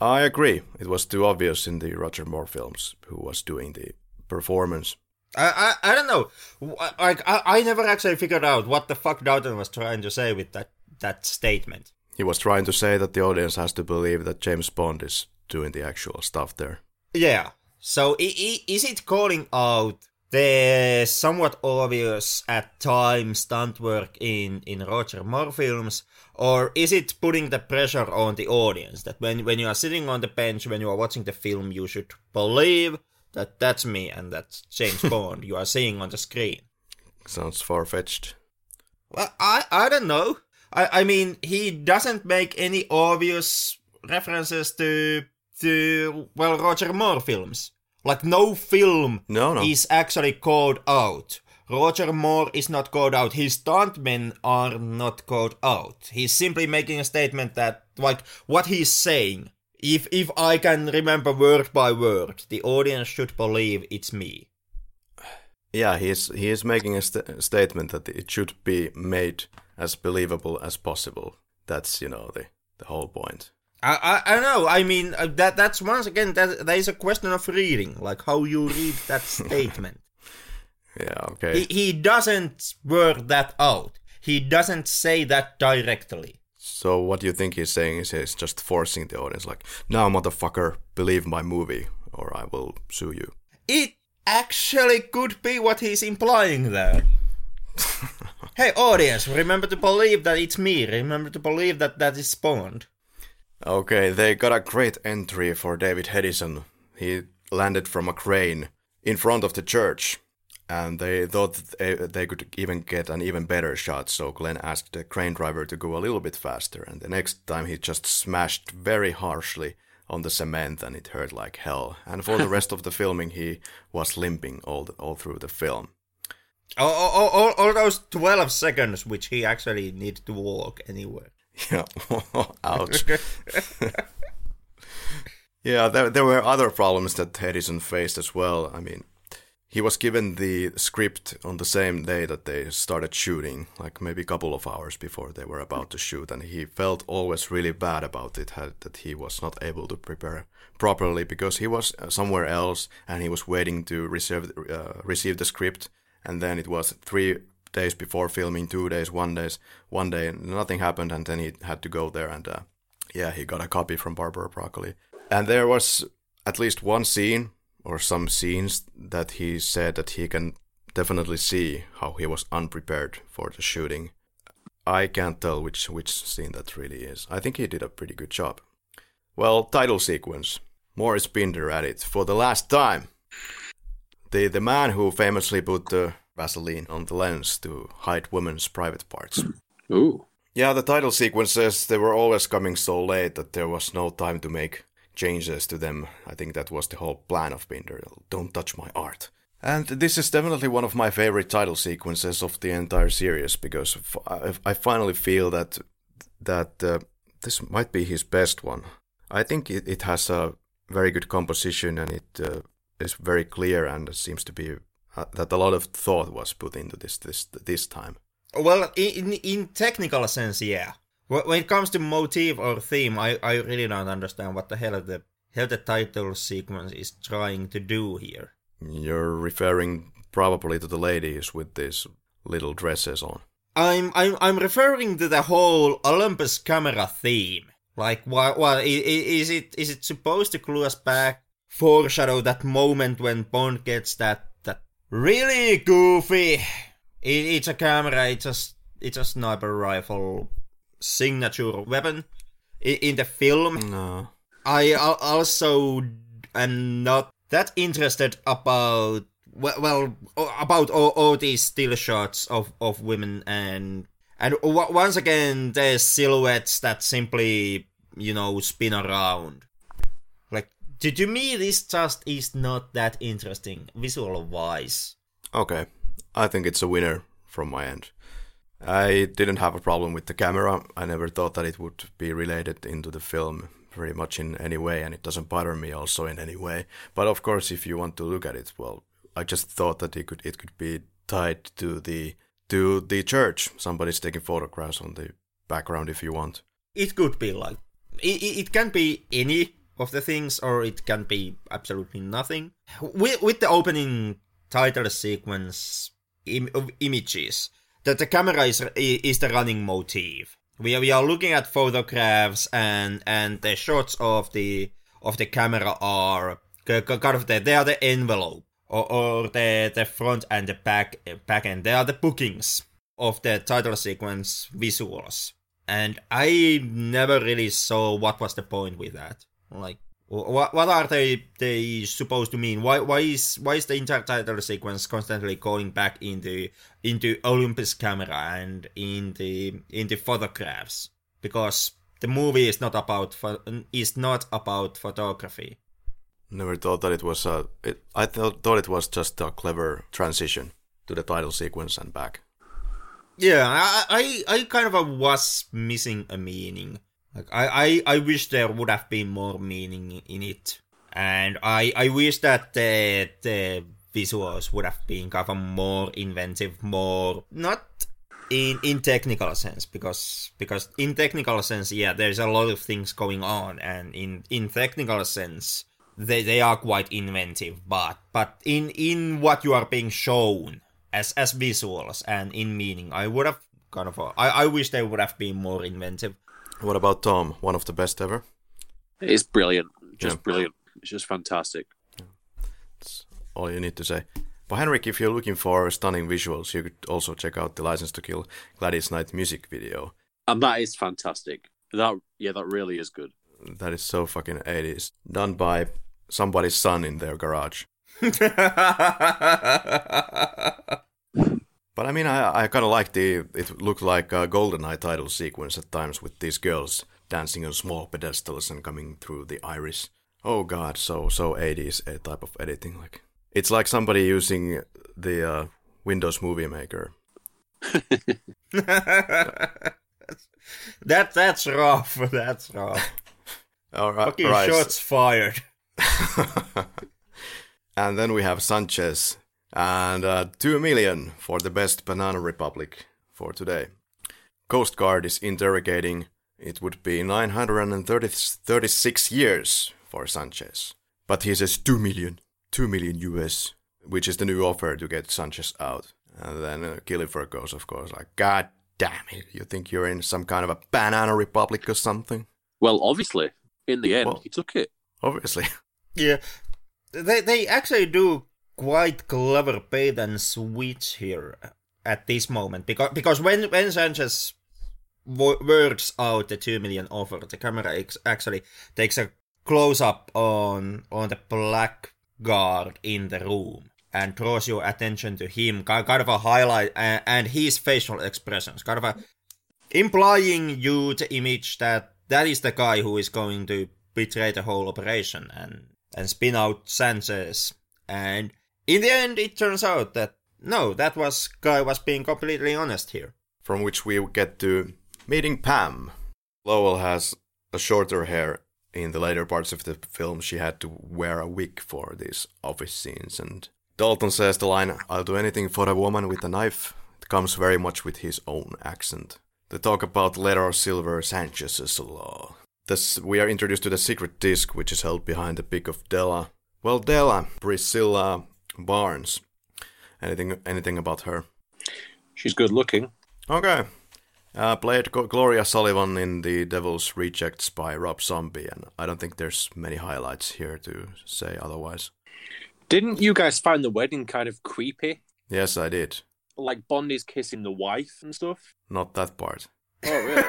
I agree. It was too obvious in the Roger Moore films who was doing the performance. I I, I don't know. Uh, like I, I never actually figured out what the fuck Dalton was trying to say with that that statement. He was trying to say that the audience has to believe that James Bond is doing the actual stuff there. Yeah. So is it calling out the somewhat obvious at times stunt work in, in Roger Moore films, or is it putting the pressure on the audience that when, when you are sitting on the bench, when you are watching the film, you should believe that that's me and that's James Bond you are seeing on the screen? Sounds far fetched. Well, I, I don't know. I, I mean, he doesn't make any obvious references to to well Roger Moore films. Like no film no, no. is actually called out. Roger Moore is not called out. His stuntmen are not called out. He's simply making a statement that, like, what he's saying. If if I can remember word by word, the audience should believe it's me. Yeah, he is he is making a st- statement that it should be made as believable as possible. That's you know the the whole point. I, I, I know. I mean uh, that that's once again that that is a question of reading, like how you read that statement. Yeah. Okay. He he doesn't word that out. He doesn't say that directly. So what do you think he's saying is he's just forcing the audience, like, now motherfucker, believe my movie, or I will sue you. It actually could be what he's implying there. hey audience, remember to believe that it's me. Remember to believe that that is Bond. Okay, they got a great entry for David Hedison. He landed from a crane in front of the church, and they thought they could even get an even better shot, so Glen asked the crane driver to go a little bit faster, and the next time he just smashed very harshly on the cement and it hurt like hell. And for the rest of the filming, he was limping all the, all through the film. All, all, all, all those 12 seconds which he actually needed to walk anywhere. Yeah, ouch. yeah, there, there were other problems that Hedison faced as well. I mean, he was given the script on the same day that they started shooting, like maybe a couple of hours before they were about to shoot, and he felt always really bad about it that he was not able to prepare properly because he was uh, somewhere else and he was waiting to receive uh, receive the script, and then it was three days before filming, two days, one days, one day, nothing happened, and then he had to go there and uh, yeah, he got a copy from Barbara Broccoli. And there was at least one scene or some scenes that he said that he can definitely see how he was unprepared for the shooting. I can't tell which which scene that really is. I think he did a pretty good job. Well, title sequence. Maurice Binder at it for the last time. The the man who famously put the Vaseline on the lens to hide women's private parts. Ooh. Yeah, the title sequences they were always coming so late that there was no time to make changes to them. I think that was the whole plan of Binder. Don't touch my art. And this is definitely one of my favorite title sequences of the entire series because I finally feel that that uh, this might be his best one. I think it, it has a very good composition and it uh, is very clear and seems to be uh, that a lot of thought was put into this this this time. Well, in in technical sense, yeah. When it comes to motive or theme, I, I really don't understand what the hell the hell the title sequence is trying to do here. You're referring probably to the ladies with these little dresses on. I'm I'm I'm referring to the whole Olympus camera theme. Like, what? What is it? Is it supposed to clue us back, foreshadow that moment when Bond gets that really goofy? It, it's a camera. It's a it's a sniper rifle signature weapon in the film. No. I also am not that interested about well about all, all these still shots of, of women and and once again there's silhouettes that simply you know spin around to, to me this just is not that interesting visual wise okay i think it's a winner from my end I didn't have a problem with the camera. I never thought that it would be related into the film very much in any way, and it doesn't bother me also in any way. But of course, if you want to look at it, well, I just thought that it could it could be tied to the to the church. Somebody's taking photographs on the background if you want. It could be like it, it can be any of the things, or it can be absolutely nothing. With, with the opening title sequence Im- of images that the camera is is the running motif. We are, we are looking at photographs and and the shots of the of the camera are kind of the, they are the envelope or, or the the front and the back back end. They are the bookings of the title sequence visuals. And I never really saw what was the point with that. Like what what are they they supposed to mean? Why why is why is the entire title sequence constantly going back into into Olympus camera and in the in the photographs? Because the movie is not about is not about photography. Never thought that it was a. It, I thought thought it was just a clever transition to the title sequence and back. Yeah, I I, I kind of was missing a meaning like I, I, I wish there would have been more meaning in it, and I, I wish that the the visuals would have been kind of more inventive, more not in in technical sense because because in technical sense, yeah, there's a lot of things going on, and in in technical sense, they they are quite inventive, but but in in what you are being shown as as visuals and in meaning, I would have kind of I I wish they would have been more inventive. What about Tom? One of the best ever? It's brilliant. Just yeah. brilliant. It's just fantastic. That's all you need to say. But Henrik, if you're looking for stunning visuals, you could also check out the License to Kill Gladys Knight music video. And that is fantastic. That yeah, that really is good. That is so fucking 80s. Done by somebody's son in their garage. But I mean, I, I kind of like the. It looked like a GoldenEye title sequence at times with these girls dancing on small pedestals and coming through the iris. Oh god, so so 80s a type of editing. Like it's like somebody using the uh, Windows Movie Maker. that that's rough. That's rough. All right, Fucking right. shots fired. and then we have Sanchez and uh, 2 million for the best Banana Republic for today. Coast Guard is interrogating. It would be 936 years for Sanchez. But he says 2 million. 2 million US, which is the new offer to get Sanchez out. And then uh, Killifer goes, of course, like, God damn it, you think you're in some kind of a Banana Republic or something? Well, obviously, in the end, Well- he took it. Obviously. Yeah, they they actually do quite clever bait and switch here at this moment because because when when Sanchez wo- words out the two million offer, the camera ex- actually takes a close up on on the black guard in the room and draws your attention to him, kind of a highlight and, and his facial expressions, kind of a implying you the image that that is the guy who is going to betray the whole operation and and spin out Sanchez. And in the end, it turns out that no, that was guy was being completely honest here. from which we get to meeting Pam. Lowell has a shorter hair. In the later parts of the film, she had to wear a wig for these office scenes. And Dalton says the line, I'll do anything for a woman with a knife. It comes very much with his own accent. They talk about letter silver Sanchez's law. This, we are introduced to the secret disc, which is held behind the pic of Della. Well, Della, Priscilla Barnes. Anything, anything about her? She's good looking. Okay. Uh, played Gloria Sullivan in The Devil's Rejects by Rob Zombie, and I don't think there's many highlights here to say otherwise. Didn't you guys find the wedding kind of creepy? Yes, I did. Like Bondi's kissing the wife and stuff? Not that part. Oh, really?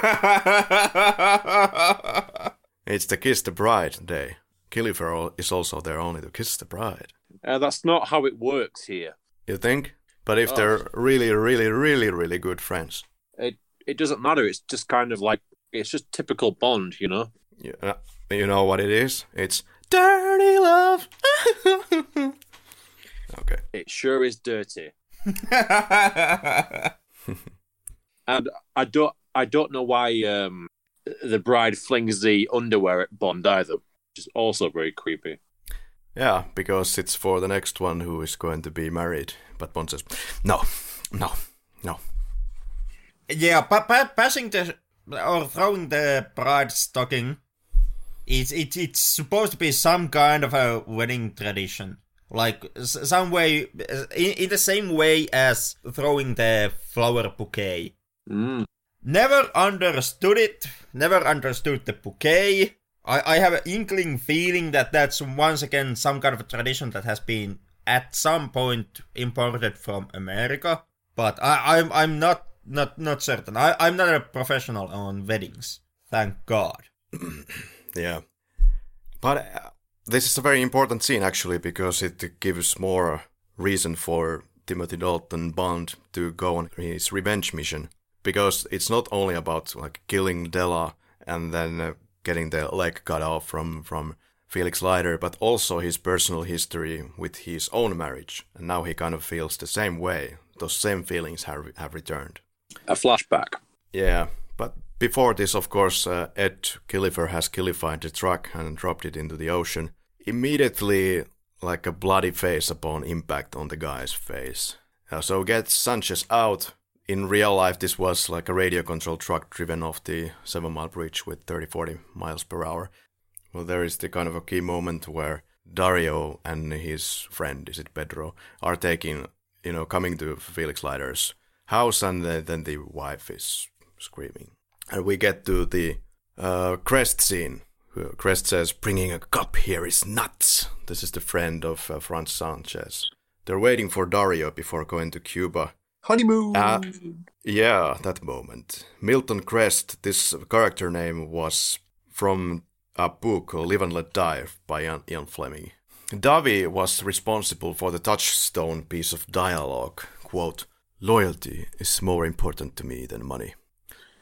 It's the Kiss the Bride day. Killifer is also there only to kiss the bride. Uh, that's not how it works here. You think? But if Oh. they're really, really, really, really good friends, It it doesn't matter. It's just kind of like it's just typical Bond, you know. you, uh, you know what it is? It's dirty love. okay. It sure is dirty, and I don't I don't know why um, the bride flings the underwear at Bond either, which is also very creepy. Yeah, because it's for the next one who is going to be married. But Bond says, no, no, no. yeah, pa- pa- passing the or throwing the bride stocking. It's it, it's supposed to be some kind of a wedding tradition, like s- some way in, in the same way as throwing the flower bouquet. Mm. Never understood it. Never understood the bouquet. I, I have an inkling feeling that that's once again some kind of a tradition that has been at some point imported from America. But I, I'm I'm not not not certain. I, I'm not a professional on weddings. Thank God. Yeah. But uh, this is a very important scene actually because it gives more reason for Timothy Dalton Bond to go on his revenge mission because it's not only about like killing Della and then uh, getting the leg cut off from from Felix Leiter but also his personal history with his own marriage and now he kind of feels the same way those same feelings have have returned A flashback. yeah, but before this, of course, uh, Ed Killifer has killified the truck and dropped it into the ocean. Immediately, like a bloody face upon impact on the guy's face. Uh, so gets Sanchez out. In real life, this was like a radio controlled truck driven off the 7 mile bridge with 30 40 miles per hour. Well, there is the kind of a key moment where Dario and his friend, is it Pedro, are taking, you know, coming to Felix Leiter's house, and the, then the wife is screaming. And we get to the uh, Krest scene. Krest says, Bringing a cup here is nuts. This is the friend of uh, Franz Sanchez. They're waiting for Dario before going to Cuba. Honeymoon. Uh, yeah, that moment. Milton Krest, this character name was from a book, Live and Let Die, by Ian, Fleming. Davi was responsible for the touchstone piece of dialogue. Quote, Loyalty is more important to me than money.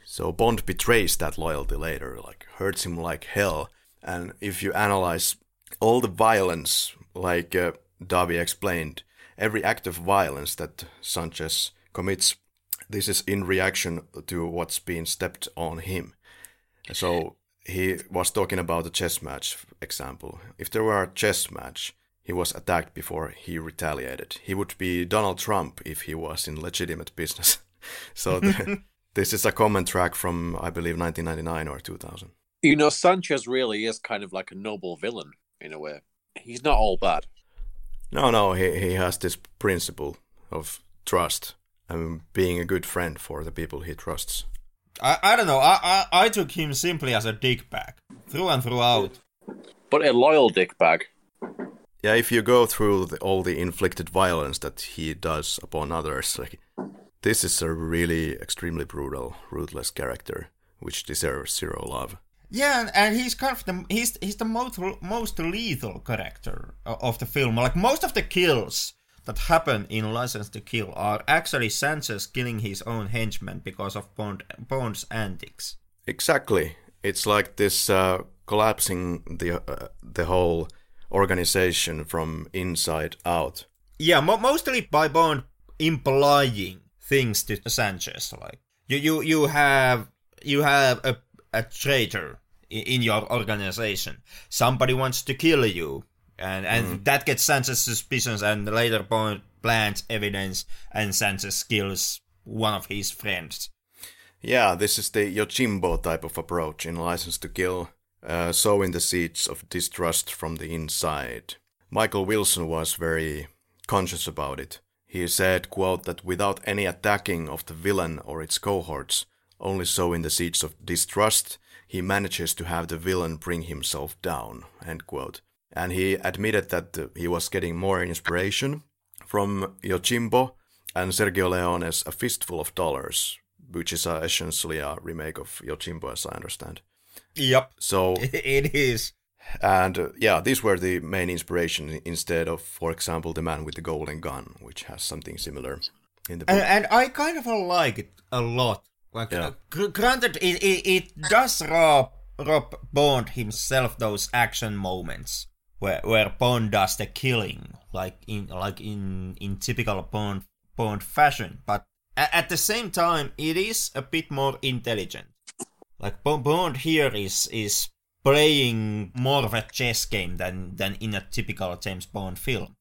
So Bond betrays that loyalty later, like hurts him like hell. And if you analyze all the violence, like uh, explained, every act of violence that Sanchez commits, this is in reaction to what's being stepped on him. So he was talking about a chess match example. If there were a chess match, he was attacked before he retaliated. He would be Donald Trump if he was in legitimate business. so the, this is a common track from I believe 1999 or 2000. You know, Sanchez really is kind of like a noble villain in a way. He's not all bad. No, no, he he has this principle of trust and being a good friend for the people he trusts. I, I don't know. I, I I took him simply as a dickbag through and throughout. But a loyal dick bag. Yeah, if you go through the, all the inflicted violence that he does upon others, like this is a really extremely brutal, ruthless character which deserves zero love. Yeah, and, he's kind of the he's he's the most most lethal character of the film. Like most of the kills that happen in License to Kill are actually Sanchez killing his own henchmen because of Bond Bond's antics. Exactly, it's like this uh, collapsing the uh, the whole organization from inside out. Yeah, mo- mostly by Bond implying things to Sanchez. Like you, you, you have you have a a traitor in, your organization. Somebody wants to kill you, and and mm. that gets Sanchez suspicions, and later Bond plants evidence, and Sanchez kills one of his friends. Yeah, this is the Yojimbo type of approach in License to Kill uh, sowing the seeds of distrust from the inside. Michael Wilson was very conscious about it. He said, quote, that without any attacking of the villain or its cohorts, only sowing the seeds of distrust, he manages to have the villain bring himself down, end quote. And he admitted that uh, he was getting more inspiration from Yojimbo and Sergio Leone's A Fistful of Dollars, which is essentially a remake of Yojimbo, as I understand. Yep. So it is. And uh, yeah, these were the main inspiration instead of, for example, the man with the golden gun, which has something similar in the book. And, and I kind of like it a lot. Like, yeah. uh, granted, it, it, it does rob rob Bond himself those action moments where where Bond does the killing, like in like in in typical Bond Bond fashion. But at the same time, it is a bit more intelligent. Like Bond here is is playing more of a chess game than than in a typical James Bond film.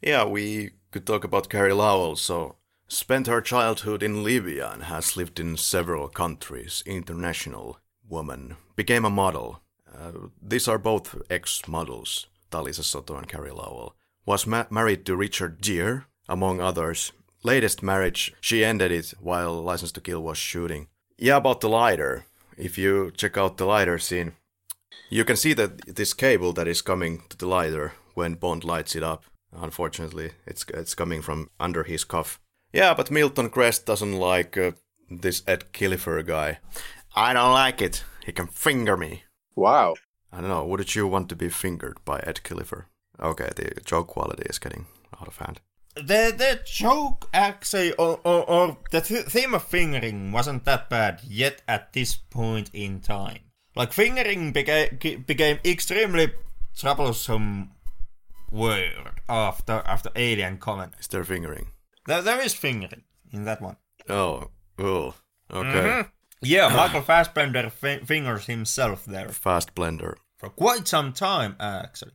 Yeah, we could talk about Carey Lowell. So spent her childhood in Libya and has lived in several countries. International woman became a model. Uh, these are both ex-models, Talisa Soto and Carey Lowell. Was ma- married to Richard Gere, among others. Latest marriage, she ended it while License to Kill was shooting. Yeah, about the lighter. If you check out the lighter scene, you can see that this cable that is coming to the lighter when Bond lights it up. Unfortunately, it's it's coming from under his cuff. Yeah, but Milton Krest doesn't like uh, this Ed Killifer guy. I don't like it. He can finger me. Wow. I don't know. Wouldn't you want to be fingered by Ed Killifer? Okay, the joke quality is getting out of hand the the joke actually or, or, or the th- theme of fingering wasn't that bad yet at this point in time. Like fingering became became extremely troublesome word after after Alien comment. Is there fingering? There, there is fingering in that one. Oh, oh, okay. Mm-hmm. Yeah, Michael Fassbender f- fingers himself there. Fast blender. For quite some time, actually.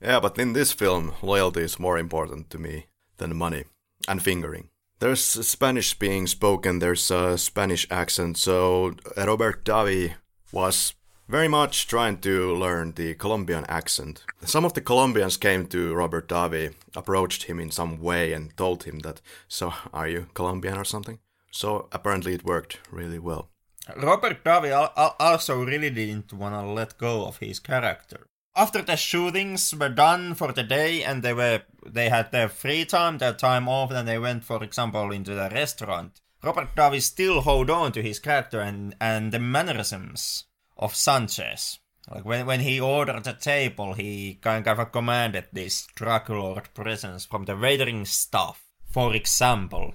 Yeah, but in this film, loyalty is more important to me than money and fingering. There's Spanish being spoken, there's a Spanish accent, so Robert Davi was very much trying to learn the Colombian accent. Some of the Colombians came to Robert Davi, approached him in some way, and told him that, So, are you Colombian or something? So, apparently, it worked really well. Robert Davi also really didn't want to let go of his character after the shootings were done for the day and they were they had their free time, their time off, and they went, for example, into the restaurant. Robert Davi still hold on to his character and, and the mannerisms of Sanchez. Like when, when he ordered the table, he kind of commanded this drug lord presence from the waitering staff. For example,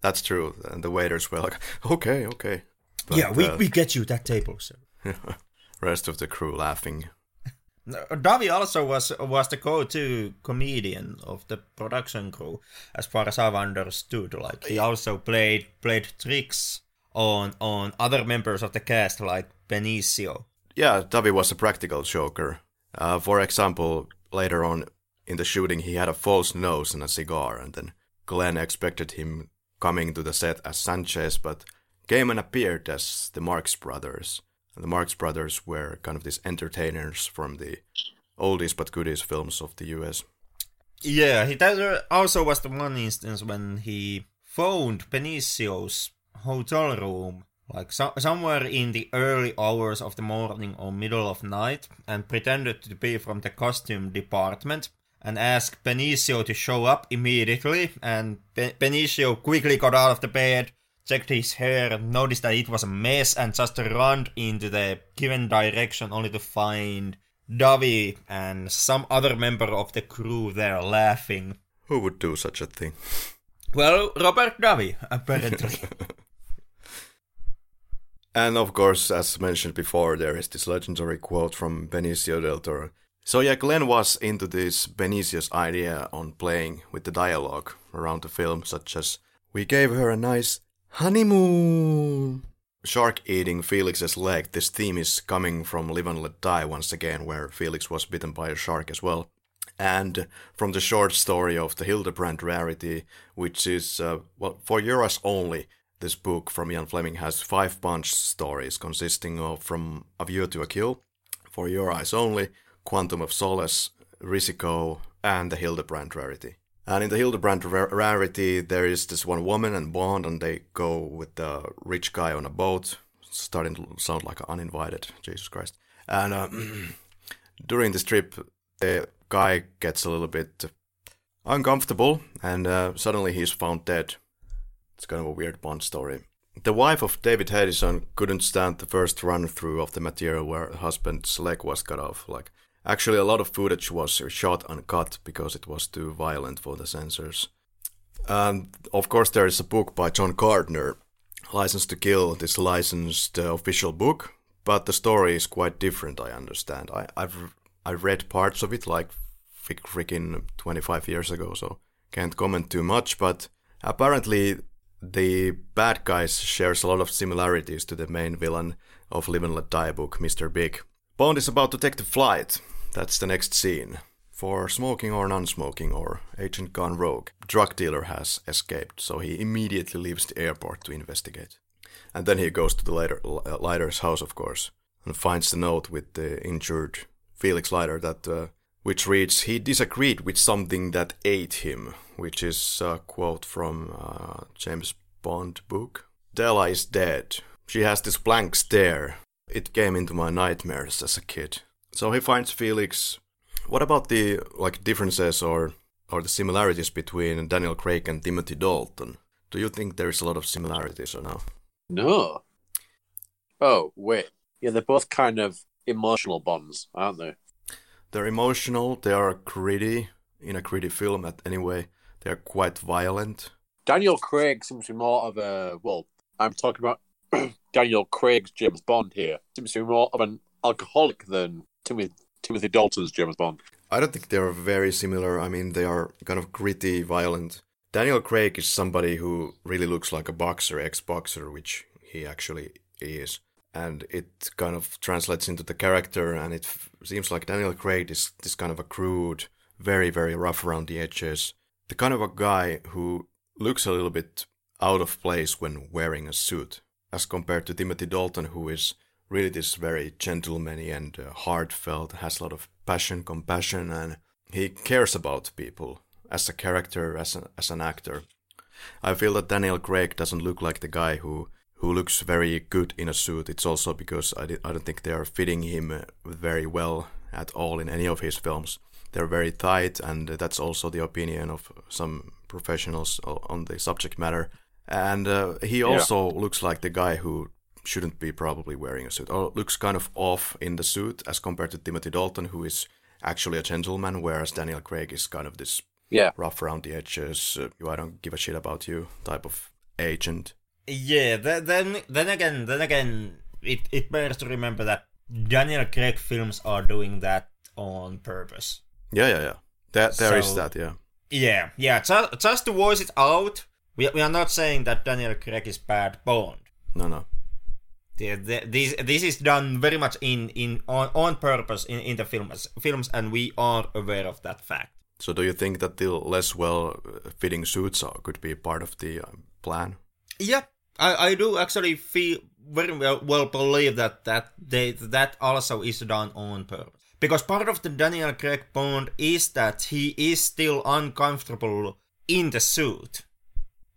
That's true. And the waiters were like, okay, okay. But, yeah, we, uh, we get you that table, sir. rest of the crew laughing. Davi also was was the go-to comedian of the production crew, as far as I've understood. Like he also played played tricks on on other members of the cast, like Benicio. Yeah, Davi was a practical joker. Uh, for example, later on in the shooting, he had a false nose and a cigar, and then Glen expected him coming to the set as Sanchez, but came and appeared as the Marx Brothers. And the Marx Brothers were kind of these entertainers from the oldies but goodies films of the US. Yeah, he that also was the one instance when he phoned Benicio's hotel room like so- somewhere in the early hours of the morning or middle of night and pretended to be from the costume department and asked Benicio to show up immediately and Be- Benicio quickly got out of the bed checked his hair noticed that it was a mess and just ran into the given direction only to find Davi and some other member of the crew there laughing Who would do such a thing? well Robert Davi apparently And of course, as mentioned before, there is this legendary quote from Benicio del Toro. So yeah, Glen was into this Benicio's idea on playing with the dialogue around the film, such as "We gave her a nice honeymoon." Shark eating Felix's leg. This theme is coming from Live and Let Die once again, where Felix was bitten by a shark as well, and from the short story of the Hildebrand Rarity, which is uh, well for Your Eyes only. This book from Ian Fleming has five bunch stories consisting of From A View to a Kill, For Your Eyes Only, Quantum of Solace, Risico, and the Hildebrand Rarity. And in the Hildebrand Ra- Rarity, there is this one woman and Bond, and they go with the rich guy on a boat, starting to sound like an uninvited, Jesus Christ. And uh, during this trip, the guy gets a little bit uncomfortable, and uh, suddenly he's found dead. It's kind of a weird Bond story. The wife of David Hedison couldn't stand the first run through of the material where her husband's leg was cut off. Like, actually, a lot of footage was shot uncut because it was too violent for the censors. And of course, there is a book by John Gardner, License to Kill, this licensed uh, official book, but the story is quite different. I understand. I, I've I read parts of it like freaking 25 years ago, so can't comment too much. But apparently, the bad guys shares a lot of similarities to the main villain of Live and Let Die book, Mr. Big. Bond is about to take the flight. That's the next scene. For smoking or non-smoking or agent gone rogue, drug dealer has escaped, so he immediately leaves the airport to investigate. And then he goes to the Leiter, Leiter's house, of course, and finds the note with the injured Felix Leiter that uh, which reads, He disagreed with something that ate him, which is a quote from uh, James Bond book. Della is dead. She has this blank stare. It came into my nightmares as a kid. So he finds Felix. What about the like differences or or the similarities between Daniel Craig and Timothy Dalton? Do you think there is a lot of similarities or no? No. Oh, wait. Yeah, they're both kind of emotional bonds, aren't they? They're emotional, they are gritty, in a gritty film at anyway. They're quite violent. Daniel Craig seems to be more of a well. I'm talking about Daniel Craig's James Bond here. Seems to be more of an alcoholic than Timothy Timothy Dalton's James Bond. I don't think they're very similar. I mean, they are kind of gritty, violent. Daniel Craig is somebody who really looks like a boxer, ex-boxer, which he actually is. And it kind of translates into the character, and it f- seems like Daniel Craig is this kind of a crude, very, very rough around the edges. The kind of a guy who looks a little bit out of place when wearing a suit, as compared to Timothy Dalton, who is really this very gentlemanly and uh, heartfelt, has a lot of passion, compassion, and he cares about people as a character, as, a, as an actor. I feel that Daniel Craig doesn't look like the guy who, who looks very good in a suit. It's also because I, I don't think they are fitting him uh, very well at all in any of his films. They're very tight, and that's also the opinion of some professionals on the subject matter. And uh, he also yeah. looks like the guy who shouldn't be probably wearing a suit, or looks kind of off in the suit as compared to Timothy Dalton, who is actually a gentleman, whereas Daniel Craig is kind of this yeah. rough around the edges, uh, I don't give a shit about you type of agent. Yeah, th- then then again, then again, it it bears to remember that Daniel Craig films are doing that on purpose. Yeah, yeah, yeah. There, there is So- that. Yeah. Yeah, yeah. Just, just to voice it out, we, we are not saying that Daniel Craig is bad Bond. No, no. The, the, this this is done very much in in on, on purpose in, in the films films, and we are aware of that fact. So, do you think that the less well-fitting suits are, could be part of the um, plan? Yeah, I, I do actually feel very well, well believe that that they that also is done on purpose. Because part of the Daniel Craig Bond is that he is still uncomfortable in the suit.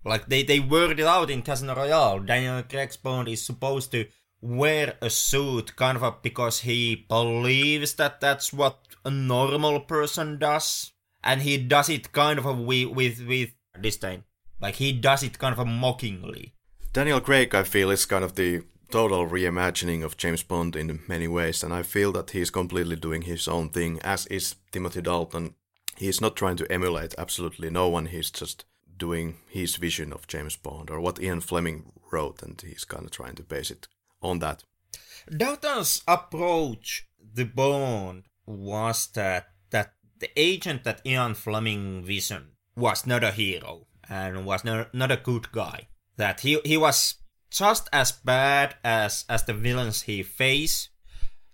Like they, they word it out in Casino Royale. Daniel Craig's Bond is supposed to wear a suit kind of a, because he believes that that's what a normal person does. And he does it kind of a, with, with, with disdain. Like he does it kind of mockingly. Daniel Craig, I feel, is kind of the total reimagining of James Bond in many ways, and I feel that he's completely doing his own thing, as is Timothy Dalton. He's not trying to emulate absolutely no one, he's just doing his vision of James Bond, or what Ian Fleming wrote, and he's kind of trying to base it on that. Dalton's approach the Bond was that that the agent that Ian Fleming visioned was not a hero and was not, not a good guy. That he he was just as bad as as the villains he faced.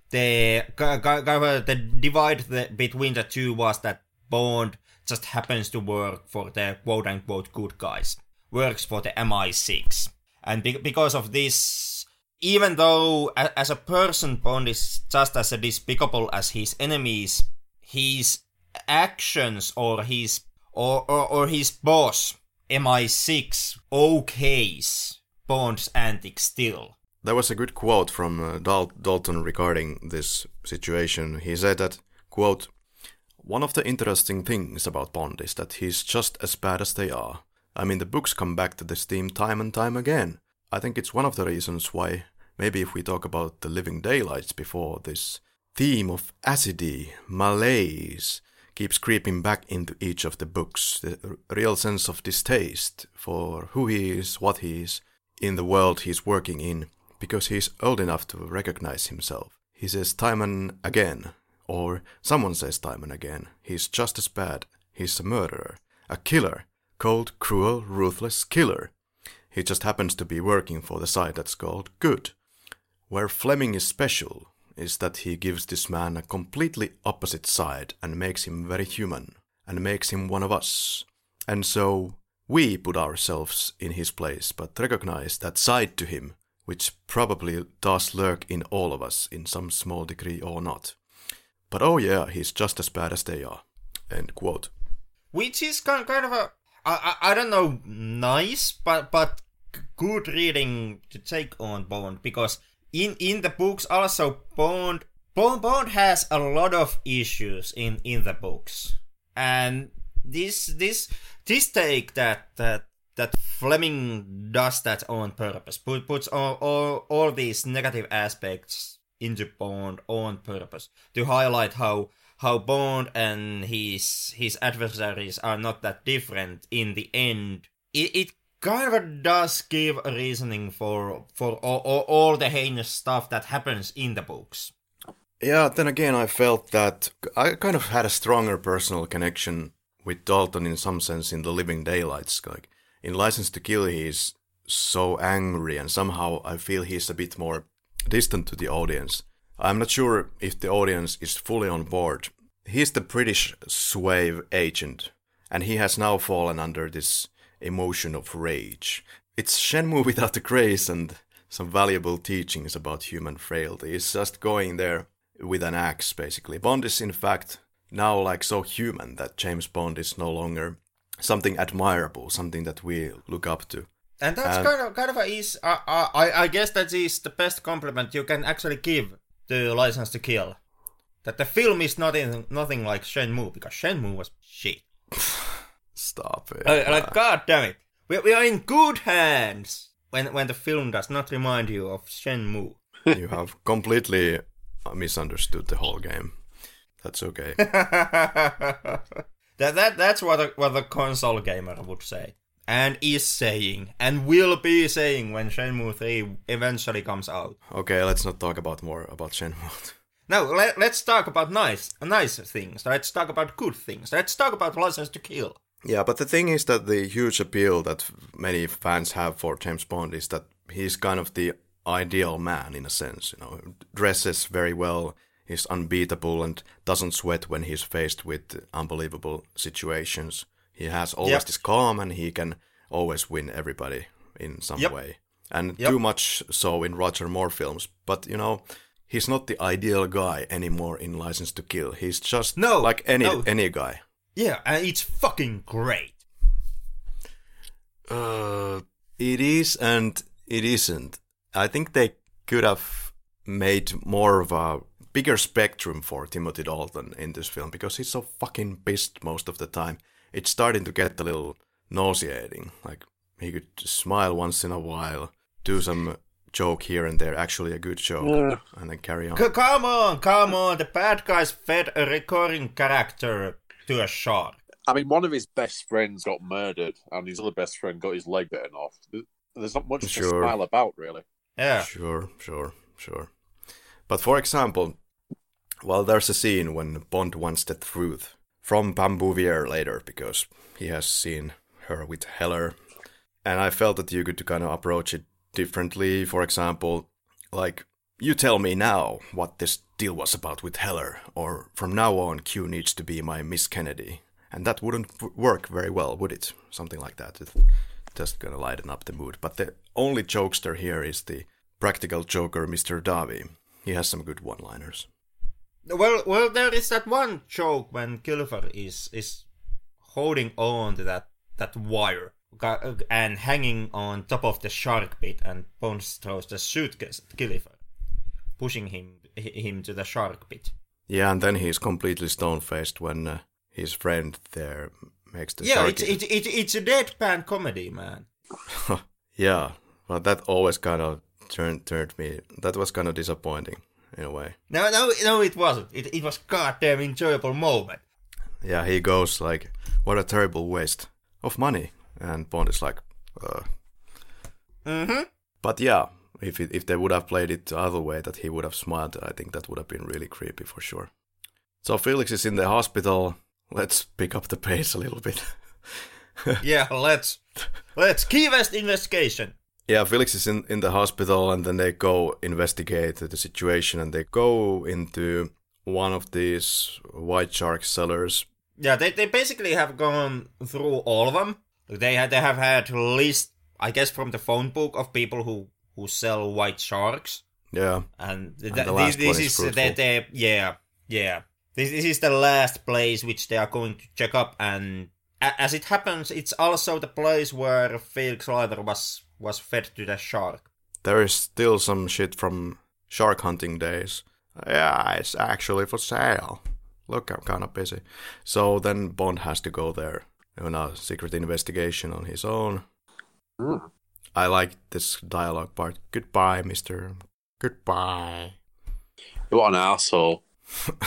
The of uh, the divide the, between the two was that Bond just happens to work for the quote unquote good guys, works for the MI6, and be- because of this, even though as a person Bond is just as despicable as his enemies, his actions or his or or, or his boss MI6 okays Bond's antics still. There was a good quote from uh, Dal- Dalton regarding this situation. He said that, quote, One of the interesting things about Bond is that he's just as bad as they are. I mean, the books come back to this theme time and time again. I think it's one of the reasons why, maybe if we talk about the living daylights before, this theme of acidity, malaise, keeps creeping back into each of the books. The r- real sense of distaste for who he is, what he is, in the world he's working in, because he's old enough to recognize himself. He says time and again, or someone says time and again, he's just as bad. He's a murderer, a killer, cold, cruel, ruthless killer. He just happens to be working for the side that's called good. Where Fleming is special is that he gives this man a completely opposite side and makes him very human and makes him one of us. And so we put ourselves in his place but recognize that side to him which probably does lurk in all of us in some small degree or not. But oh yeah, he's just as bad as they are. End quote. which is kind kind of a I, I, I don't know nice but but good reading to take on Bond because in in the books also Bond Bond Bond has a lot of issues in in the books and this this this take that that that Fleming does that on purpose put, puts all, all all these negative aspects into Bond on purpose to highlight how how Bond and his his adversaries are not that different in the end. It, it kind of does give a reasoning for for all, all, all the heinous stuff that happens in the books. Yeah, then again, I felt that I kind of had a stronger personal connection with Dalton in some sense in The Living Daylights. Like in License to Kill, he's so angry, and somehow I feel he's a bit more distant to the audience. I'm not sure if the audience is fully on board. He's the British Swave agent, and he has now fallen under this emotion of rage. It's Shenmue without the grace and some valuable teachings about human frailty. He's just going there with an axe, basically. Bond is, in fact, now like so human that James Bond is no longer something admirable, something that we look up to. And that's And- kind of kind of a is uh, uh, I I guess that is the best compliment you can actually give to License to Kill. That the film is not in, nothing like Shenmue because Shenmue was shit. Stop it. Like, like god damn it, we, we are in good hands when when the film does not remind you of Shenmue. you have completely misunderstood the whole game. That's okay. that that that's what a, what a console gamer would say. and is saying and will be saying when Shenmue 3 eventually comes out. Okay, let's not talk about more about Shenmue. Now let, let's talk about nice nice things. Let's talk about good things. Let's talk about License to Kill. Yeah, but the thing is that the huge appeal that many fans have for James Bond is that he's kind of the ideal man in a sense. You know, dresses very well, is unbeatable, and doesn't sweat when he's faced with unbelievable situations. He has always Yep. this calm, and he can always win everybody in some Yep. way. And Yep. too much so in Roger Moore films. But you know, he's not the ideal guy anymore in License to Kill. He's just No, like any no. any guy. Yeah, and it's fucking great. Uh, it is and it isn't. I think they could have made more of a bigger spectrum for Timothy Dalton in this film because he's so fucking pissed most of the time. It's starting to get a little nauseating. Like he could smile once in a while, do some joke here and there, actually a good joke, Yeah. and then carry on. C- come on, come on. The bad guys fed a recurring character to a shark. I mean, one of his best friends got murdered, and his other best friend got his leg bitten off. There's not much to smile about, really. Yeah. Sure, sure, sure. But for example, well, there's a scene when Bond wants the truth from Pam Bouvier later because he has seen her with Heller, and I felt that you could kind of approach it differently. For example, like you tell me now what this deal was about with Heller, or from now on Q needs to be my Miss Kennedy, and that wouldn't work very well, would it? Something like that. Just gonna lighten up the mood. But the only jokester here is the practical joker, Mr. Davi. He has some good one-liners. Well, well, there is that one joke when Killifer is is holding on to that that wire and hanging on top of the shark pit, and Bond throws the suitcase at Killifer, pushing him him to the shark pit. Yeah, and then he's completely stone-faced when uh, his friend there makes the yeah, it's it's it's a deadpan comedy, man. yeah, but that always kind of turned turned me. That was kind of disappointing in a way. No, no, no, it wasn't. It it was goddamn enjoyable moment. Yeah, he goes like, "What a terrible waste of money," and Bond is like, uh. Mm-hmm. But yeah, if it, if they would have played it the other way, that he would have smiled, I think that would have been really creepy for sure. So Felix is in the hospital. Let's pick up the pace a little bit. Yeah, let's let's Key West investigation. Yeah, Felix is in, in the hospital, and then they go investigate the situation, and they go into one of these white shark cellars. Yeah, they, they basically have gone through all of them. They had they have had list, I guess, from the phone book of people who who sell white sharks, Yeah, and, th- the this, last this one is is fruitful. the, the yeah yeah this this is the last place which they are going to check up, and a- as it happens, it's also the place where Felix Leiter was was fed to the shark. there is still some shit from shark hunting days. Yeah, it's actually for sale. Look, I'm kind of busy. So then Bond has to go there on a secret investigation on his own. Hmm. I like this dialogue part. Goodbye, Mister. Goodbye. What an asshole!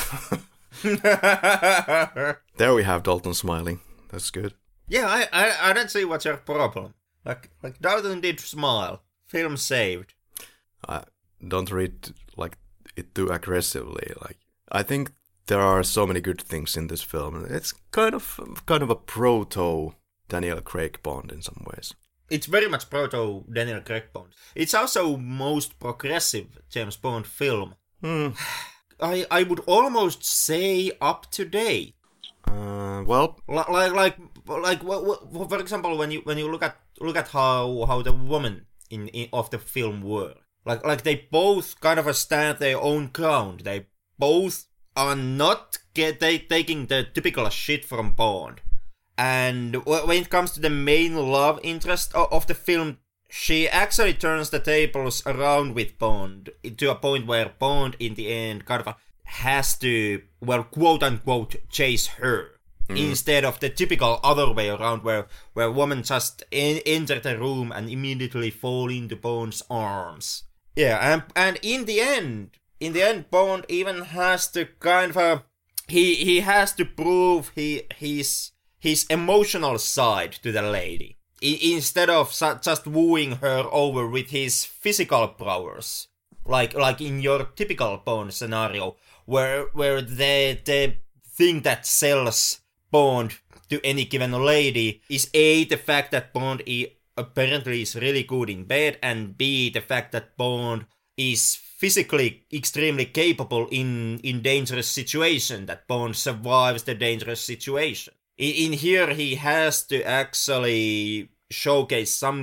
There we have Dalton smiling. That's good. Yeah, I, I I don't see what's your problem. Like like Dalton did smile. Film saved. I don't read like it too aggressively. Like I think there are so many good things in this film. It's kind of kind of a proto Daniel Craig Bond in some ways. It's very much proto Daniel Craig Bond. It's also most progressive James Bond film. Hmm. I I would almost say up to date. Uh, well, like Like like like wh- wh- for example when you when you look at look at how how the woman in, in of the film were like like they both kind of stand their own ground. They both are not get they taking the typical shit from Bond. And when it comes to the main love interest of the film, she actually turns the tables around with Bond to a point where Bond, in the end, kind of has to, well, quote unquote, chase her. Instead of the typical other way around, where where women just en- enter the room and immediately fall into Bond's arms. Yeah, and and in the end, in the end, Bond even has to kind of uh, he he has to prove he his his emotional side to the lady. I- instead of su- just wooing her over with his physical prowess, like like in your typical Bond scenario, where where the the thing that sells Bond to any given lady is a the fact that Bond i- apparently is really good in bed, and b the fact that Bond is physically extremely capable in in dangerous situation that Bond survives the dangerous situation. In, in here, he has to actually showcase some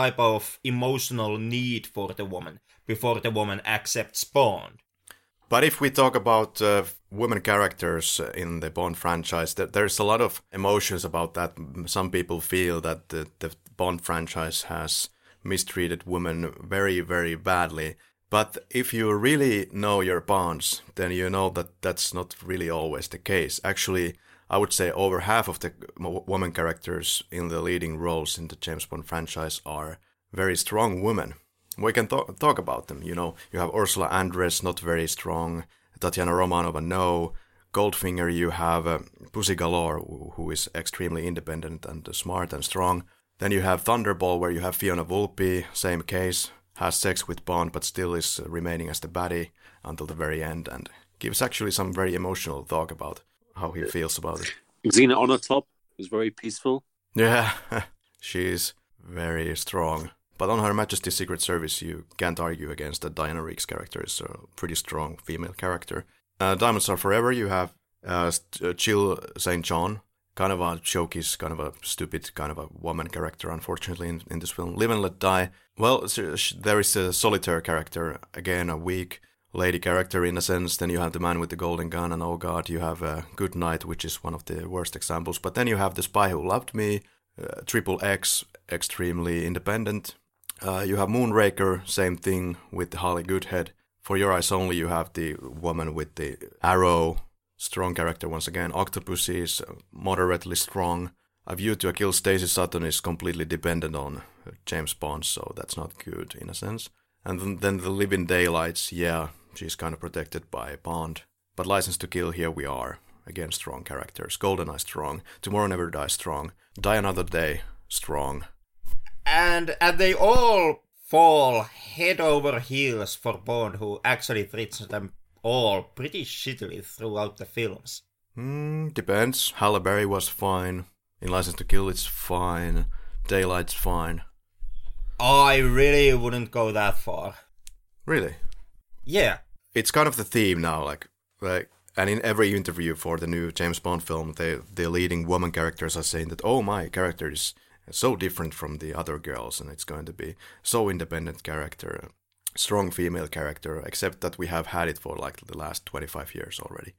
type of emotional need for the woman before the woman accepts Bond. But if we talk about uh, women characters uh, in the Bond franchise, th- there's a lot of emotions about that. Some people feel that the, the Bond franchise has mistreated women very, very badly. But if you really know your Bonds, then you know that that's not really always the case. Actually, I would say over half of the woman characters in the leading roles in the James Bond franchise are very strong women. We can th- talk about them. You know, you have Ursula Andress, not very strong. Tatiana Romanova, no. Goldfinger, you have uh, Pussy Galore, who- who is extremely independent and uh, smart and strong. Then you have Thunderball, where you have Fiona Volpe, same case, has sex with Bond, but still is uh, remaining as the baddie until the very end, and gives actually some very emotional talk about how he feels about it. Xenia Onatopp is very peaceful. Yeah, she's very strong. But on Her Majesty's Secret Service, you can't argue against that Diana Rigg's character is a pretty strong female character. Uh, Diamonds Are Forever, you have uh, uh, Jill St. John, kind of a showcase, kind of a stupid, kind of a woman character, unfortunately, in, in this film. Live and Let Die. Well, there is a solitaire character, again, a weak lady character in a sense. Then you have The Man with the Golden Gun, and oh god, you have uh, Goodnight, which is one of the worst examples. But then you have The Spy Who Loved Me, uh, Triple X, extremely independent. Uh, you have Moonraker, same thing with Holly Goodhead. For Your Eyes Only, you have the woman with the arrow, strong character once again. Octopus is moderately strong. A View to a Kill Stacy Sutton is completely dependent on James Bond, so that's not good in a sense. And then, then the Living Daylights, yeah, she's kind of protected by Bond. But License to Kill, here we are. Again, strong characters. GoldenEye, strong. Tomorrow Never Dies, strong. Die Another Day, strong. And and they all fall head over heels for Bond, who actually treats them all pretty shittily throughout the films. Hmm, depends. Halle Berry was fine. In License to Kill, it's fine. Daylight's fine. I really wouldn't go that far. Really? Yeah, It's kind of the theme now, like, like, and in every interview for the new James Bond film, they, the leading woman characters are saying that, oh, my character is so different from the other girls, and it's going to be so independent character, strong female character, except that we have had it for like the last 25 years already.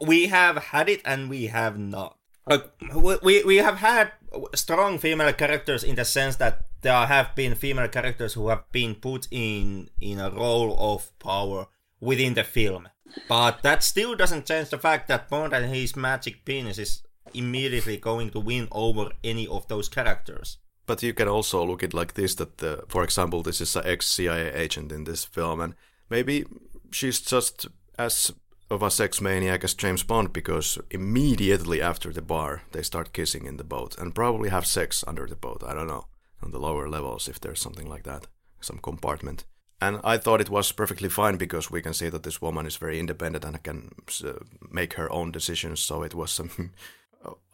We have had it and we have not. Like we we have had strong female characters in the sense that there have been female characters who have been put in in a role of power within the film. But that still doesn't change the fact that Bond and his magic penis is immediately going to win over any of those characters. But you can also look at like this: that, uh, for example, this is an ex-CIA agent in this film, and maybe she's just as of a sex maniac as James Bond because immediately after the bar they start kissing in the boat and probably have sex under the boat. I don't know on the lower levels if there's something like that, some compartment. And I thought it was perfectly fine because we can see that this woman is very independent and can uh, make her own decisions. So it was some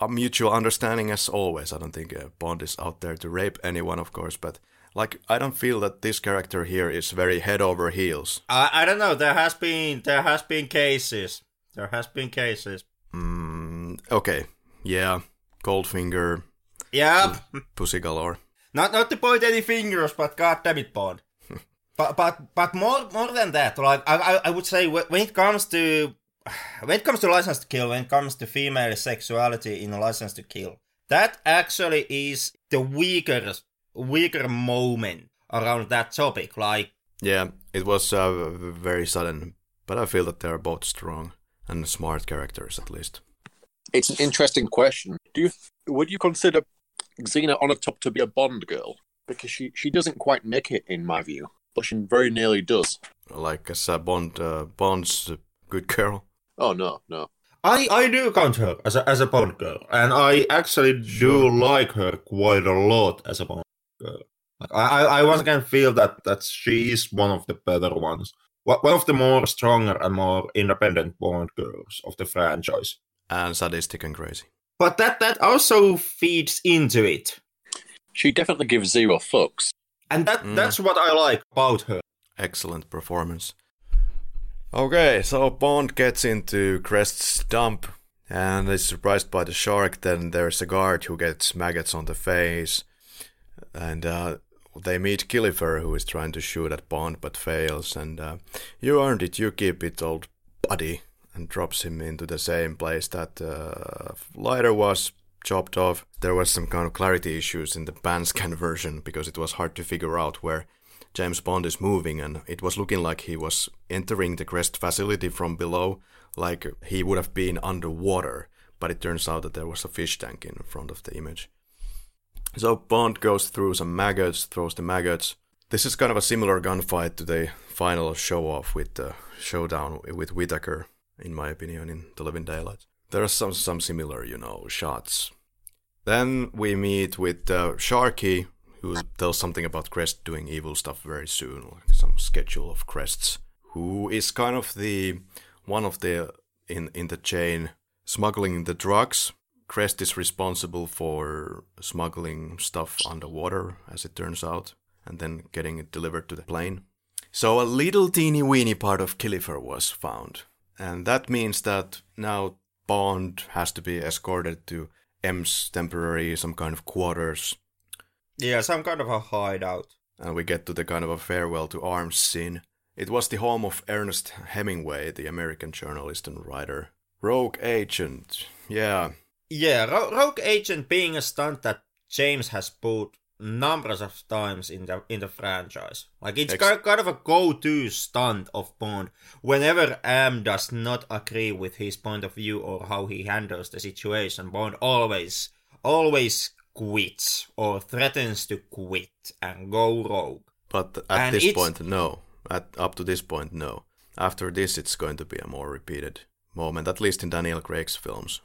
a mutual understanding as always. I don't think uh, Bond is out there to rape anyone, of course, but like I don't feel that this character here is very head over heels. I I don't know. There has been there has been cases. There has been cases. Mm, okay, yeah, Goldfinger, Yeah, Pussy Galore. Not not to point any fingers, but god damn it, Bond. but but but more more than that, like I I, I would say when it comes to when it comes to license to kill, when it comes to female sexuality in a license to kill, that actually is the weaker weaker moment around that topic. Like Yeah, it was uh, very sudden, but I feel that they are both strong and smart characters at least. It's an interesting question. Do you would you consider Xenia Onatopp to be a Bond girl? Because she, she doesn't quite make it in my view, but she very nearly does. Like as a Bond, uh, Bond's a good girl. Oh no, no. I, I do count her as a, as a Bond girl, and I actually do like her quite a lot as a Bond girl. Like, I, I once again feel that, that she is one of the better ones. One of the more stronger and more independent Bond girls of the franchise. And sadistic and crazy. But that, that also feeds into it. She definitely gives zero fucks. And that mm. that's what I like about her. Excellent performance. Okay, so Bond gets into Krest's dump and is surprised by the shark. Then there's a guard who gets maggots on the face. And uh, they meet Killifer, who is trying to shoot at Bond but fails. And uh, you earned it, you keep it, old buddy. And drops him into the same place that uh, Leiter was chopped off. There was some kind of clarity issues in the pan-scan version because it was hard to figure out where James Bond is moving, and it was looking like he was entering the Krest facility from below, like he would have been underwater. But it turns out that there was a fish tank in front of the image. So Bond goes through some maggots, throws the maggots. This is kind of a similar gunfight to the final show off with the showdown with Whitaker, in my opinion, in The Living Daylights. There are some some similar, you know, shots. Then we meet with uh, Sharky, who tells something about Krest doing evil stuff very soon, like some schedule of Krests, who is kind of the one of the in in the chain smuggling the drugs. Krest is responsible for smuggling stuff underwater, as it turns out, and then getting it delivered to the plane. So a little teeny weeny part of Killifer was found, and that means that now Bond has to be escorted to M's temporary some kind of quarters yeah, some kind of a hideout. And we get to the kind of a farewell to arms scene. It was the home of Ernest Hemingway, the American journalist and writer. Rogue Agent, yeah. Yeah, Ro- Rogue Agent being a stunt that James has pulled numbers of times in the in the franchise. Like it's Ex- kind of a go-to stunt of Bond whenever M does not agree with his point of view or how he handles the situation. Bond always always quits or threatens to quit and go rogue. But at and this point, no. At up to this point, no. After this, it's going to be a more repeated moment, at least in Daniel Craig's films.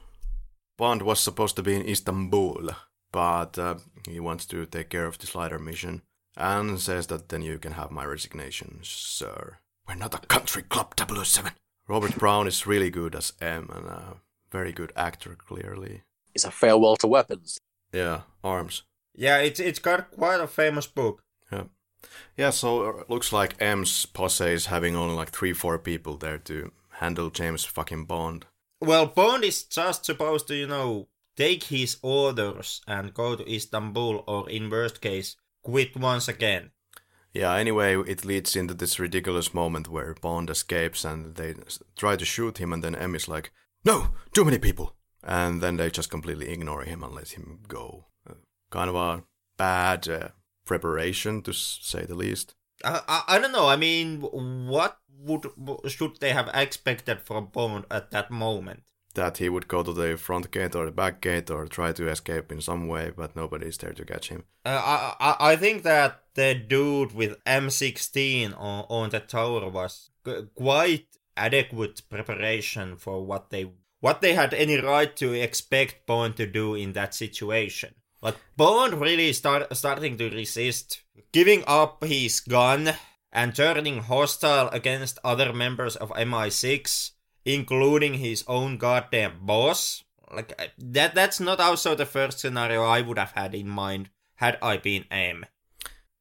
Bond was supposed to be in Istanbul, but uh, he wants to take care of this Leiter mission and says that then you can have my resignation, sir. We're not a country club 007. Robert Brown is really good as M and a very good actor, clearly. It's a farewell to weapons. Yeah, Arms. Yeah, it's it's got quite a famous book. Yeah. Yeah, so it uh, looks like M's posse is having only like three, four people there to handle James fucking Bond. Well, Bond is just supposed to, you know, take his orders and go to Istanbul or, in worst case, quit once again. Yeah, anyway, it leads into this ridiculous moment where Bond escapes and they try to shoot him, and then M is like, No, too many people and then they just completely ignore him and let him go. Uh, kind of a bad uh, preparation, to say the least. I, I, I don't know. I mean, what would should they have expected from Bond at that moment? That he would go to the front gate or the back gate or try to escape in some way, but nobody is there to catch him. Uh, I, I think that the dude with M16 on, on the tower was quite adequate preparation for what they what they had any right to expect Bond to do in that situation. But Bond really start starting to resist, giving up his gun and turning hostile against other members of MI6, including his own goddamn boss. Like that that's not also the first scenario I would have had in mind had I been M.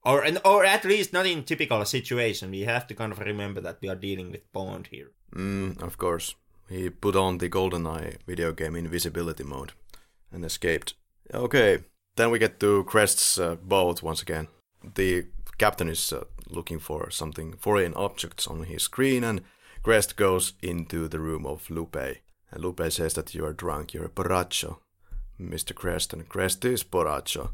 Or or at least not in typical situation. We have to kind of remember that we are dealing with Bond here. Mm, of course. He put on the GoldenEye video game invisibility mode and escaped. Okay, then we get to Krest's uh, boat once again. The captain is uh, looking for something foreign objects on his screen, and Krest goes into the room of Lupe. And Lupe says that you are drunk, you're a borracho, Mr. Krest, and Krest is borracho.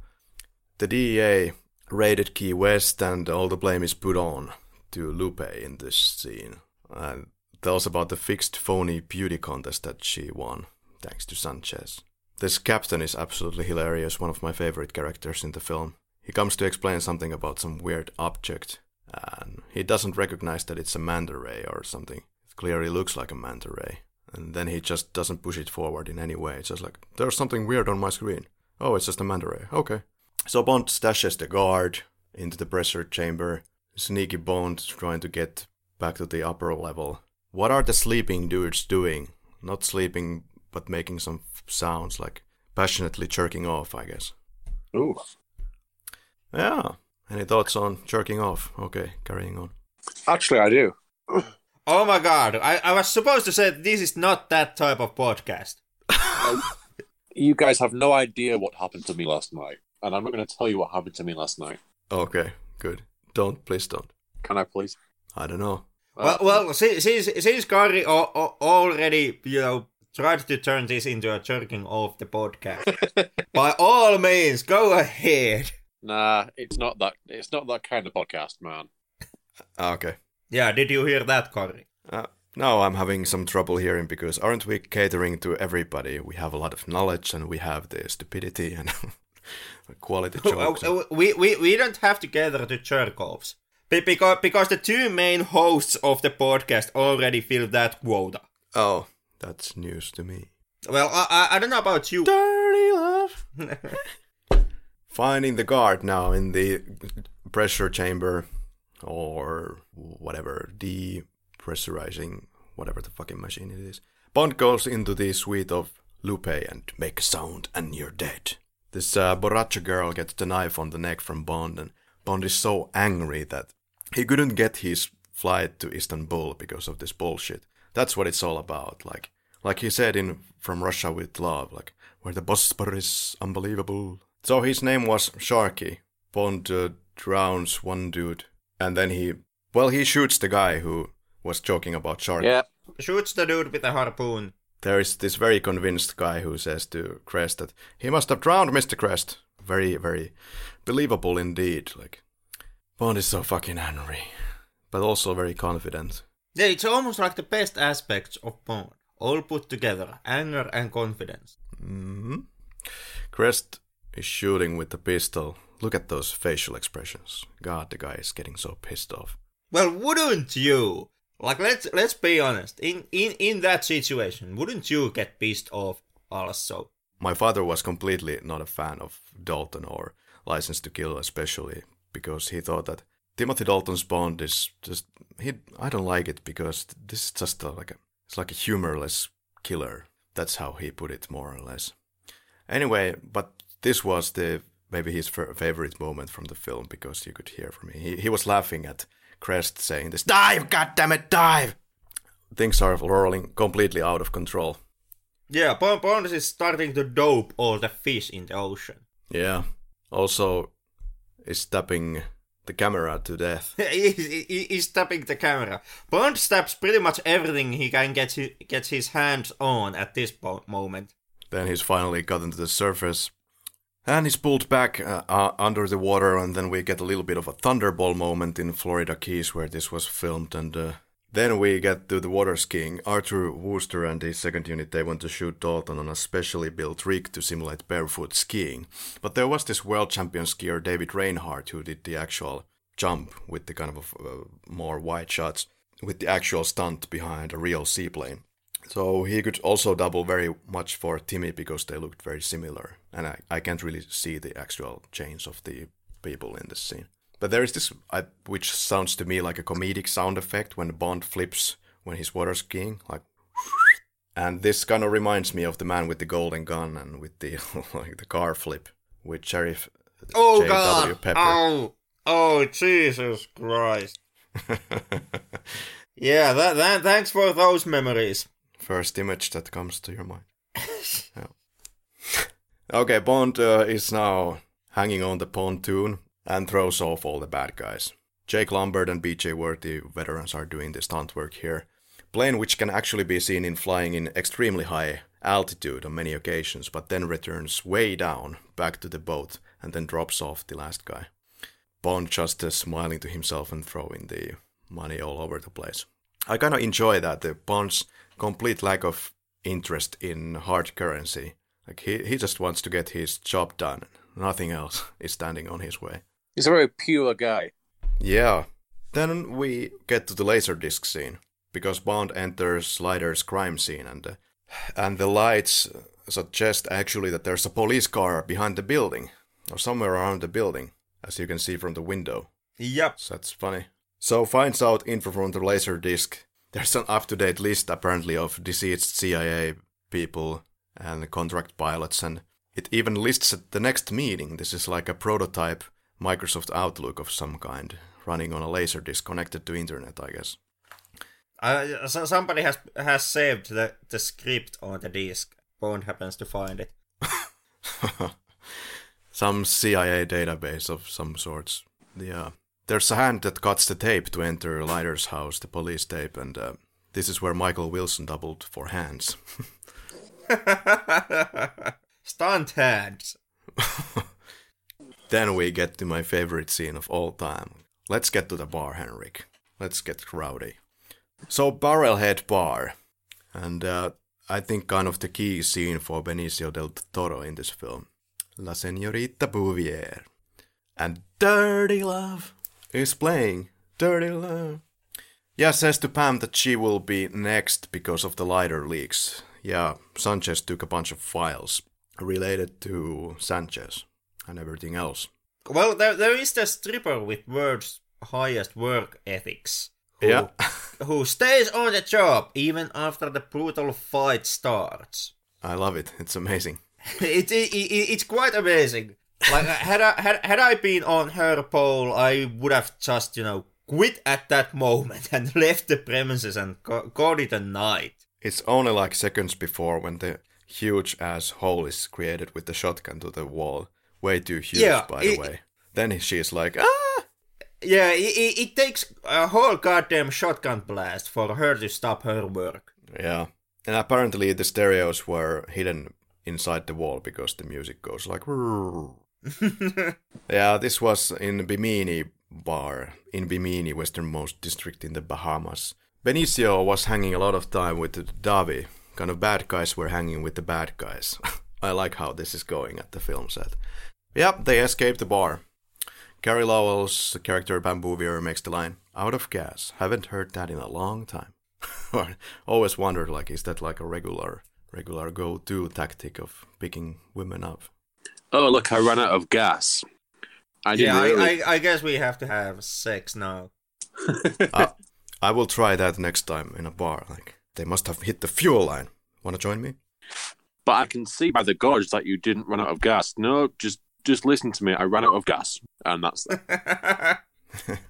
The DEA raided Key West, and all the blame is put on to Lupe in this scene. And tells about the fixed phony beauty contest that she won, thanks to Sanchez. This captain is absolutely hilarious, one of my favorite characters in the film. He comes to explain something about some weird object, and he doesn't recognize that it's a manta ray or something. It clearly looks like a manta ray. And then he just doesn't push it forward in any way. It's just like, there's something weird on my screen. Oh, it's just a manta ray. Okay. So Bond stashes the guard into the pressure chamber. Sneaky Bond trying to get back to the upper level. What are the sleeping dudes doing? Not sleeping, but making some sounds like passionately jerking off, I guess. Ooh. Yeah. Any thoughts on jerking off? Okay, carrying on. Actually, I do. Oh my god, I, I was supposed to say this is not that type of podcast. Um, you guys have no idea what happened to me last night, and I'm not going to tell you what happened to me last night. Okay, good. Don't, please don't. Can I please? I don't know. Well, well, since since, since Karri al- al- already you know tried to turn this into a jerking off the podcast, by all means, go ahead. Nah, it's not that. It's not that kind of podcast, man. Ah, Okay. Yeah, did you hear that, Karri? Uh, now I'm having some trouble hearing because aren't we catering to everybody? We have a lot of knowledge and we have the stupidity and quality jokes. We, we we don't have to gather to jerk offs. Be- because because the two main hosts of the podcast already fill that quota. Oh, that's news to me. Well, I I, I don't know about you. Dirty love. Finding the guard now in the pressure chamber or whatever, depressurizing whatever the fucking machine it is. Bond goes into the suite of Lupe and make a sound and you're dead. This uh, Borracha girl gets the knife on the neck from Bond and Bond is so angry that he couldn't get his flight to Istanbul because of this bullshit. That's what it's all about. Like like he said in From Russia with Love, like where the Bosporus is unbelievable. So his name was Sharky. Bond uh, drowns one dude, and then he well he shoots the guy who was joking about Sharky. Yeah. Shoots the dude with a harpoon. There is this very convinced guy who says to Krest that he must have drowned Mr. Krest. Very, very believable indeed. Like Bond is so fucking angry, but also very confident. Yeah, it's almost like the best aspects of Bond, all put together: anger and confidence. Mm-hmm. Krest is shooting with the pistol. Look at those facial expressions. God, the guy is getting so pissed off. Well, wouldn't you? Like, let's let's be honest. In in in that situation, wouldn't you get pissed off also? My father was completely not a fan of Dalton or License to Kill, especially because he thought that Timothy Dalton's Bond is just he. I don't like it because this is just a, like a it's like a humorless killer. That's how he put it, more or less. Anyway, but this was the maybe his f- favorite moment from the film because you could hear from me. He he was laughing at Krest saying this dive, God damn it, dive. Things are rolling completely out of control. Yeah, Bond, Bond is starting to dope all the fish in the ocean. Yeah. Also, is stabbing the camera to death. he's, he- he's tapping the camera. Bond stabs pretty much everything he can get his, get his hands on at this moment. Then he's finally gotten to the surface. And he's pulled back uh, uh, under the water, and then we get a little bit of a thunderball moment in Florida Keys where this was filmed. And uh, then we get to the water skiing. Arthur Wooster and his second unit they want to shoot Dalton on a specially built rig to simulate barefoot skiing. But there was this world champion skier David Reinhardt who did the actual jump with the kind of uh, more wide shots with the actual stunt behind a real seaplane. So he could also double very much for Timmy because they looked very similar. And I, I can't really see the actual change of the people in this scene. But there is this, I, which sounds to me like a comedic sound effect when Bond flips when he's water skiing, like. And this kind of reminds me of the man with the golden gun and with the like the car flip with Sheriff Oh J.W. god! Pepper. Oh, oh Jesus Christ! Yeah, that, that. Thanks for those memories. First image that comes to your mind. Yeah. Okay, Bond uh, is now hanging on the pontoon and throws off all the bad guys. Jake Lombard and BJ Worthy, veterans, are doing the stunt work here. Plane which can actually be seen in flying in extremely high altitude on many occasions, but then returns way down back to the boat and then drops off the last guy. Bond just uh, smiling to himself and throwing the money all over the place. I kind of enjoy that the Bond's complete lack of interest in hard currency. Like he he just wants to get his job done. Nothing else is standing on his way. He's a very pure guy. Yeah. Then we get to the laser disc scene. because Bond enters Slider's crime scene, and uh, and the lights suggest actually that there's a police car behind the building or somewhere around the building, as you can see from the window. Yep. So that's funny. So finds out info from the laser disc. There's an up-to-date list apparently of deceased CIA people and contract pilots, and it even lists the next meeting. This is like a prototype Microsoft Outlook of some kind, running on a laser disc connected to internet, I guess. Uh, so somebody has has saved the, the script on the disk. Bond happens to find it. some CIA database of some sorts. Yeah. There's a hand that cuts the tape to enter Leiter's house, the police tape, and uh, this is where Michael Wilson doubled for hands. Stunt hands. Then we get to my favorite scene of all time. Let's get to the bar, Henrik. Let's get rowdy. So, Barrelhead Bar. And uh, I think kind of the key scene for Benicio del Toro in this film. La Señorita Bouvier. And Dirty Love is playing. Dirty Love. Yeah, says to Pam that she will be next because of the Leiter leaks. Yeah, Sanchez took a bunch of files related to Sanchez and everything else. Well, there, there is the stripper with world's highest work ethics. Who, Yeah. who stays on the job even after the brutal fight starts. I love it. It's amazing. it, it, it, it's quite amazing. Like had I had, had I been on her pole, I would have just you know quit at that moment and left the premises and ca- called it a night. It's only like seconds before when the huge ass hole is created with the shotgun to the wall. Way too huge, Yeah, by the way. Then she's like, ah! Yeah, it, it, it takes a whole goddamn shotgun blast for her to stop her work. Yeah. And apparently the stereos were hidden inside the wall because the music goes like. yeah, this was in Bimini bar, in Bimini, westernmost district in the Bahamas. Benicio was hanging a lot of time with the Davi. Kind of bad guys were hanging with the bad guys. I like how this is going at the film set. Yep, they escape the bar. Carey Lowell's character Bamboo Bambouvier makes the line, out of gas. Haven't heard that in a long time. Always wondered, like, is that like a regular, regular go-to tactic of picking women up? Oh, look, I ran out of gas. I yeah, really. I, I, I guess we have to have sex now. I, uh, I will try that next time in a bar. Like, they must have hit the fuel line. Wanna join me? But I can see by the gorge that you didn't run out of gas. No, just just listen to me. I ran out of gas, and that's that.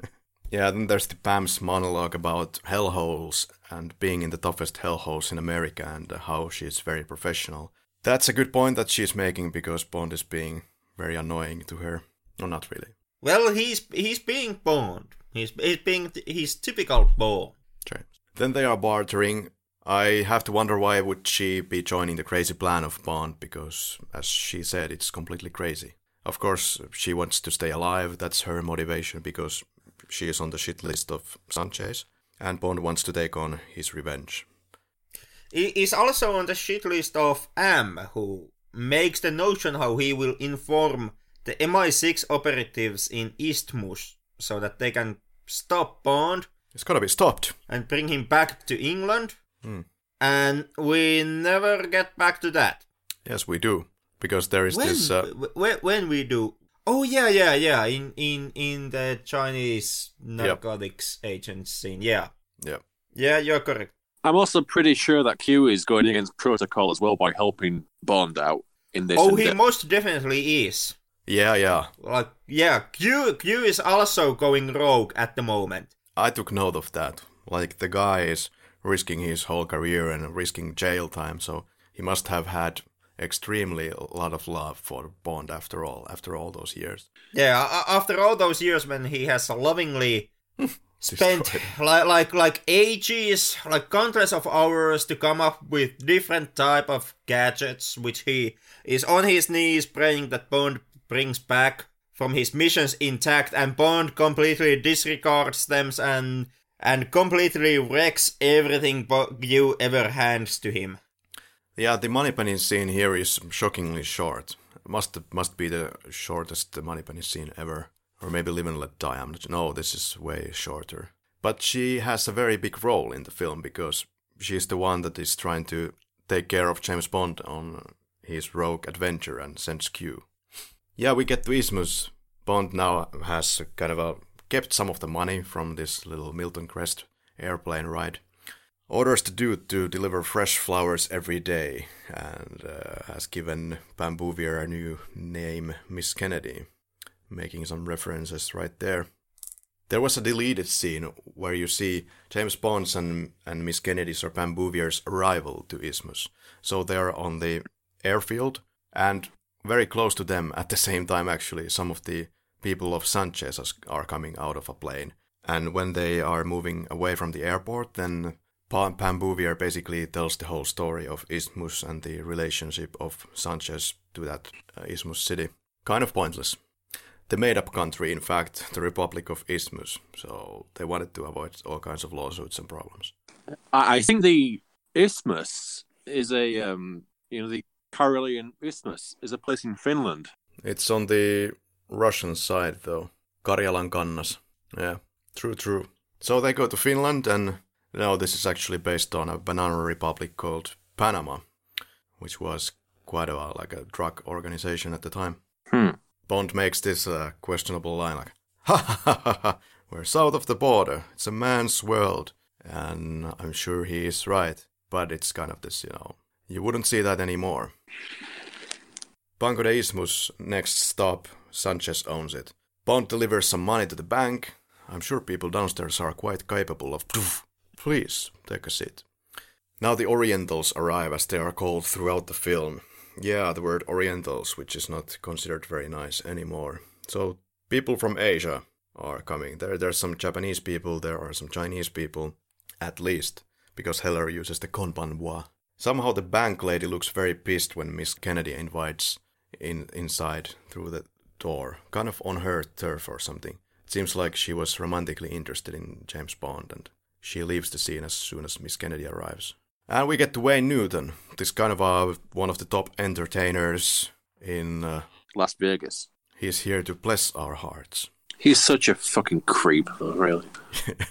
Yeah, then there's the Pam's monologue about hellholes and being in the toughest hellholes in America and how she's very professional. That's a good point that she's making because Bond is being very annoying to her. No, not really. well, he's he's being Bond. He's he's being he's typical Bond. James. Then they are bartering. I have to wonder why would she be joining the crazy plan of Bond because, as she said, it's completely crazy. Of course, she wants to stay alive. That's her motivation because she is on the shit list of Sanchez, and Bond wants to take on his revenge. He is also on the shit list of M, who makes the notion how he will inform the MI6 operatives in Isthmus so that they can stop Bond It's gotta be stopped. and bring him back to England. Hmm. And we never get back to that. Yes, we do because there is When, this. Uh, when, when we do. Oh yeah, yeah, yeah. In in in the Chinese narcotics agent scene. Yeah, yeah, yeah, you're correct. I'm also pretty sure that Q is going against protocol as well by helping Bond out in this. oh, he that- most definitely is. yeah, yeah. Like yeah, Q Q is also going rogue at the moment. I took note of that. Like the guy is risking his whole career and risking jail time, so he must have had extremely a lot of love for Bond after all. After all those years, Yeah, after all those years when he has lovingly spent like like like ages, like countless of hours to come up with different type of gadgets, which he is on his knees praying that Bond brings back from his missions intact, and Bond completely disregards them and and completely wrecks everything Bo- you ever hands to him. Yeah, the Moneypenny scene here is shockingly short. Must must be the shortest Moneypenny scene ever, or maybe Live and Let Die. I'm not. No, this is way shorter. But she has a very big role in the film because she's the one that is trying to take care of James Bond on his rogue adventure and sends Q. Yeah, we get to Isthmus. Bond now has kind of a, kept some of the money from this little Milton Krest airplane ride. Orders the dude to deliver fresh flowers every day and uh, has given Pam Bouvier a new name, Miss Kennedy, making some references right there. There was a deleted scene where you see James Bond's and, and Miss Kennedy's or Pam Bouvier's arrival to Isthmus. So they're on the airfield, and very close to them at the same time, actually, some of the people of Sanchez are coming out of a plane. And when they are moving away from the airport, then Pam Bouvier basically tells the whole story of Isthmus and the relationship of Sanchez to that uh, Isthmus city. Kind of pointless. The made up country, in fact, the Republic of Isthmus. So they wanted to avoid all kinds of lawsuits and problems. I think the Isthmus is a, um, you know, the Karelian Isthmus is a place in Finland. It's on the Russian side, though. Karjalan kannas. Yeah, true, true. So they go to Finland, and now this is actually based on a banana republic called Panama, which was quite a like a drug organization at the time. Hmm. Bond makes this uh, questionable line like, ha ha ha ha, we're south of the border. It's a man's world. And I'm sure he is right, but it's kind of this, you know, you wouldn't see that anymore. Banco de Isthmus, next stop, Sanchez owns it. Bond delivers some money to the bank. I'm sure people downstairs are quite capable of. Please, take a seat. Now the Orientals arrive as they are called throughout the film. Yeah, the word Orientals, which is not considered very nice anymore. So people from Asia are coming. There, there's some Japanese people, there are some Chinese people, at least, because Heller uses the konbanwa. Somehow the bank lady looks very pissed when Miss Kennedy invites in inside through the door, kind of on her turf or something. It seems like she was romantically interested in James Bond, and she leaves the scene as soon as Miss Kennedy arrives. And we get to Wayne Newton, this kind of uh, one of the top entertainers in uh, Las Vegas. He's here to bless our hearts. He's such a fucking creep, though, really.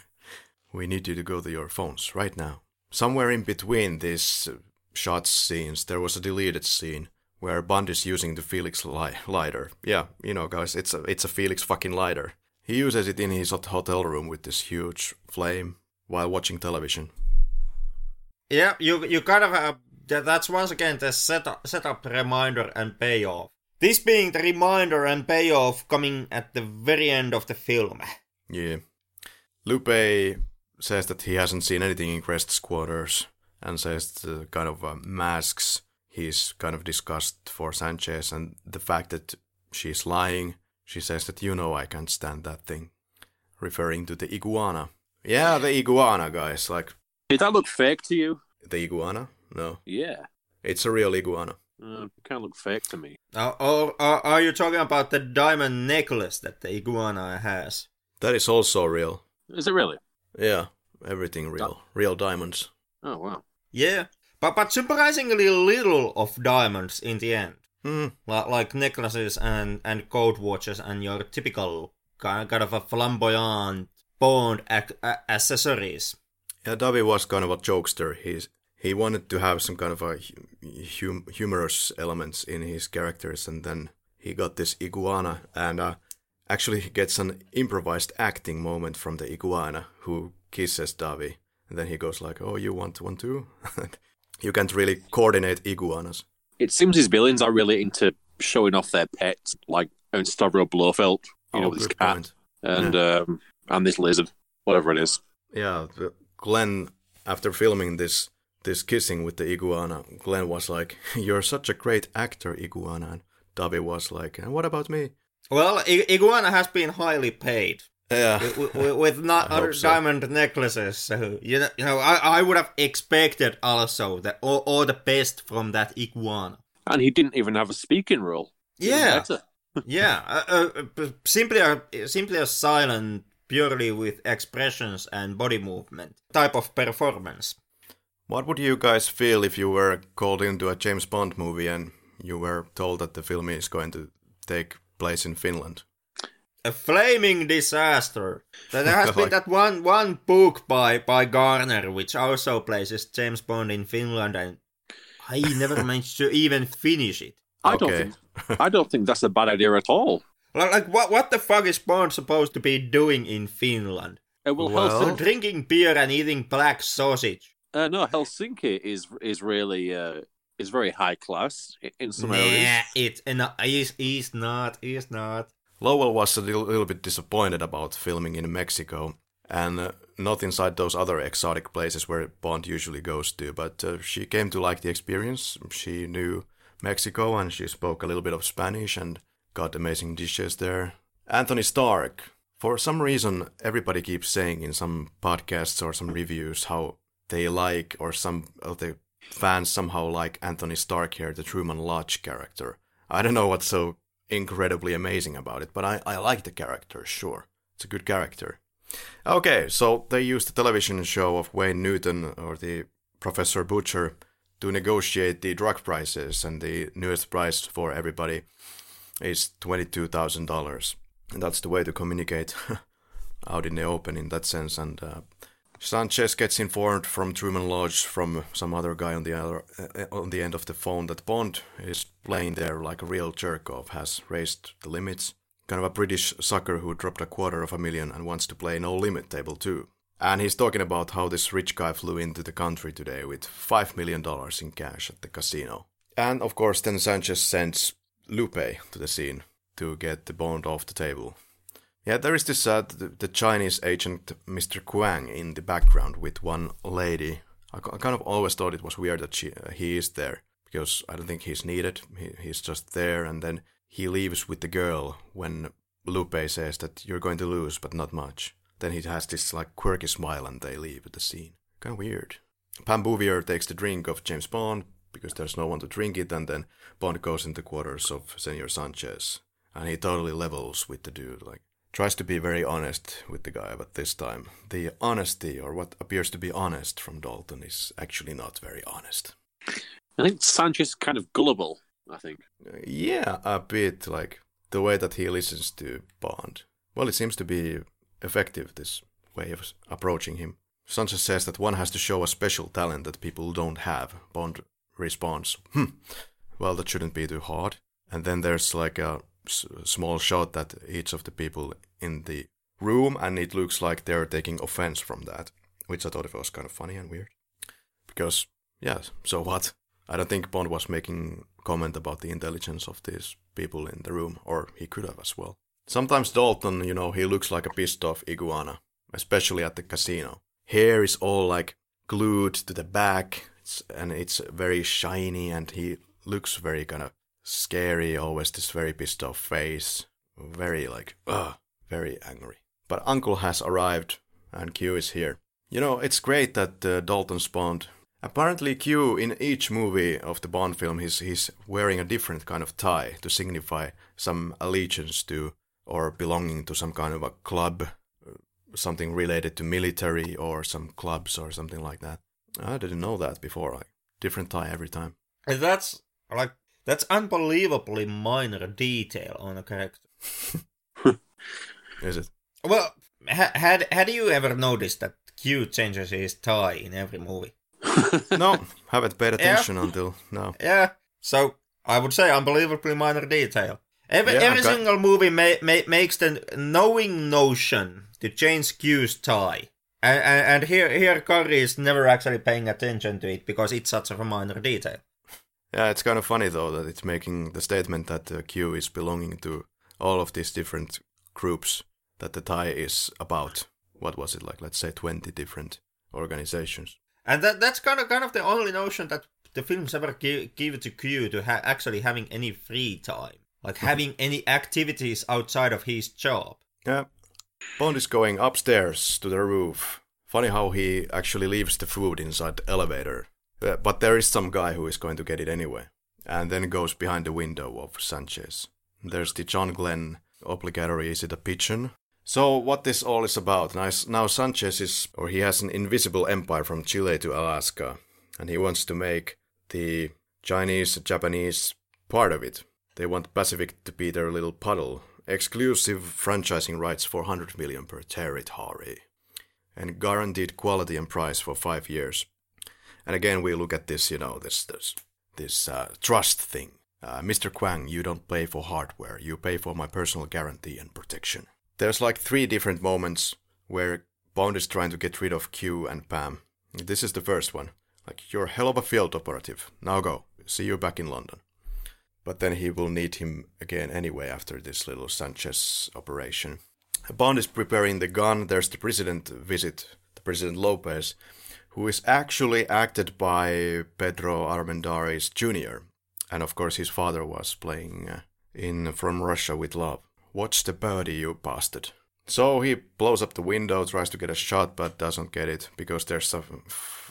we need you to go to your phones right now. Somewhere in between these uh, shots scenes, there was a deleted scene where Bond is using the Felix li- lighter. Yeah, you know, guys, it's a it's a Felix fucking lighter. He uses it in his hotel room with this huge flame while watching television. Yeah, you you kind of uh, that's once again the setup setup reminder and payoff. This being the reminder and payoff coming at the very end of the film. Yeah. Lupe says that he hasn't seen anything in Krest's quarters and says the kind of uh, masks he's kind of discussed for Sanchez and the fact that she's lying. She says that you know I can't stand that thing, referring to the iguana. Yeah, the iguana, guys. Like, did that look fake to you? The iguana? No. Yeah. It's a real iguana. Uh, it kind of look fake to me. Uh, or, or are you talking about the diamond necklace that the iguana has? That is also real. Is it really? Yeah, everything real. Real diamonds. Oh, wow. Yeah, but, but surprisingly little of diamonds in the end. Hmm. Like, like necklaces and, and gold watches and your typical kind of a flamboyant Bond ac- accessories. Yeah, Davi was kind of a jokester. He's he wanted to have some kind of a hum- humorous elements in his characters, and then he got this iguana, and uh, actually he gets an improvised acting moment from the iguana who kisses Davi, and then he goes like, "Oh, you want one too?" you can't really coordinate iguanas. It seems his villains are really into showing off their pets, like Stavro Blofeld, you oh, know, this cat, point. and yeah. um, and this lizard, whatever it is. Yeah, Glen, after filming this this kissing with the iguana, Glen was like, "You're such a great actor, iguana." And Davi was like, "And what about me?" Well, I- iguana has been highly paid. Yeah, with, with, with not other so. diamond necklaces. So you know, you know, I, I would have expected also that all, all the best from that iguana. And he didn't even have a speaking role. Yeah, yeah, uh, uh, simply a simply a silent purely with expressions and body movement type of performance. What would you guys feel if you were called into a James Bond movie and you were told that the film is going to take place in Finland? a flaming disaster. There has been that one one book by by Gardner which also places James Bond in Finland, and I never managed to even finish it. I don't think I don't think that's a bad idea at all. Like, like what what the fuck is Bond supposed to be doing in Finland? Uh, well, Well- Helsinki, Drinking beer and eating black sausage. uh, no, Helsinki is is really uh, is very high class in some Nah, areas. it no, is is not is not. Lowell was a little, little bit disappointed about filming in Mexico and uh, not inside those other exotic places where Bond usually goes to, but uh, she came to like the experience. She knew Mexico and she spoke a little bit of Spanish and got amazing dishes there. Anthony Starke, for some reason, everybody keeps saying in some podcasts or some reviews how they like, or some of the fans somehow like Anthony Starke here, the Truman Lodge character. I don't know what's so incredibly amazing about it, but I, I like the character, sure. It's a good character. Okay, so they used the television show of Wayne Newton or the Professor Butcher to negotiate the drug prices, and the newest price for everybody is $22,000. And that's the way to communicate out in the open in that sense. And uh, Sanchez gets informed from Truman Lodge from some other guy on the other uh, on the end of the phone that Bond is playing there like a real jerk-off, has raised the limits. Kind of a British sucker who dropped a quarter of a million and wants to play no limit table too. And he's talking about how this rich guy flew into the country today with $5 million in cash at the casino. And of course, then Sanchez sends Lupe to the scene to get the Bond off the table. Yeah, there is this uh, the, the Chinese agent Mr. Kwang in the background with one lady. I, I kind of always thought it was weird that she, uh, he is there because I don't think he's needed. He, he's just there, and then he leaves with the girl when Lupe says that you're going to lose, but not much. Then he has this like quirky smile, and they leave at the scene. Kind of weird. Pam Bouvier takes the drink of James Bond because there's no one to drink it, and then Bond goes into quarters of Senor Sanchez, and he totally levels with the dude. Like tries to be very honest with the guy, but this time the honesty, or what appears to be honest from Dalton, is actually not very honest. I think Sanchez is kind of gullible. I think. Yeah, a bit like the way that he listens to Bond. Well, it seems to be effective, this way of approaching him. Sanchez says that one has to show a special talent that people don't have. Bond responds, hmm, well, that shouldn't be too hard. And then there's like a s- small shot that each of the people in the room, and it looks like they're taking offense from that, which I thought it was kind of funny and weird. Because, yeah, so what? I don't think Bond was making comment about the intelligence of these people in the room, or he could have as well. Sometimes Dalton, you know, he looks like a pissed off iguana, especially at the casino. Hair is all like glued to the back, and it's very shiny, and he looks very kind of scary, always this very pissed off face. Very like, ugh, very angry. But Uncle has arrived, and Q is here. You know, it's great that uh, Dalton's Bond Apparently, Q in each movie of the Bond film, he's he's wearing a different kind of tie to signify some allegiance to or belonging to some kind of a club, something related to military or some clubs or something like that. I didn't know that before. Like different tie every time. And that's like that's unbelievably minor detail on a character. Is it? Well, ha- had had you ever noticed that Q changes his tie in every movie? No, haven't paid attention until now. Yeah. So I would say unbelievably minor detail. Every, Yeah, every okay. single movie ma- ma- makes the knowing notion to change Q's tie. And, and, and here, here Karri is never actually paying attention to it because it's such a minor detail. Yeah, it's kind of funny though that it's making the statement that uh, Q is belonging to all of these different groups that the tie is about. What was it like? Let's say twenty different organizations. And that that's kind of kind of the only notion that the films ever give, give to Q to ha- actually having any free time, like having any activities outside of his job. Yeah, Bond is going upstairs to the roof. Funny how he actually leaves the food inside the elevator. Uh, but there is some guy who is going to get it anyway, and then goes behind the window of Sanchez. There's the John Glen obligatory. Is it a pigeon? So what this all is about? Now, now Sanchez is, or he has an invisible empire from Chile to Alaska, and he wants to make the Chinese, Japanese part of it. They want Pacific to be their little puddle, exclusive franchising rights for 100 million per territory, and guaranteed quality and price for five years. And again, we look at this, you know, this this this uh, trust thing. Uh, Mr. Kwang, you don't pay for hardware. You pay for my personal guarantee and protection. There's like three different moments where Bond is trying to get rid of Q and Pam. This is the first one. Like, you're a hell of a field operative. Now go. See you back in London. But then he will need him again anyway after this little Sanchez operation. Bond is preparing the gun. There's the president visit, the President Lopez, who is actually acted by Pedro Armendáriz Jr. And of course, his father was playing uh, in From Russia with Love. Watch the birdie, you bastard. So he blows up the window, tries to get a shot, but doesn't get it because there's some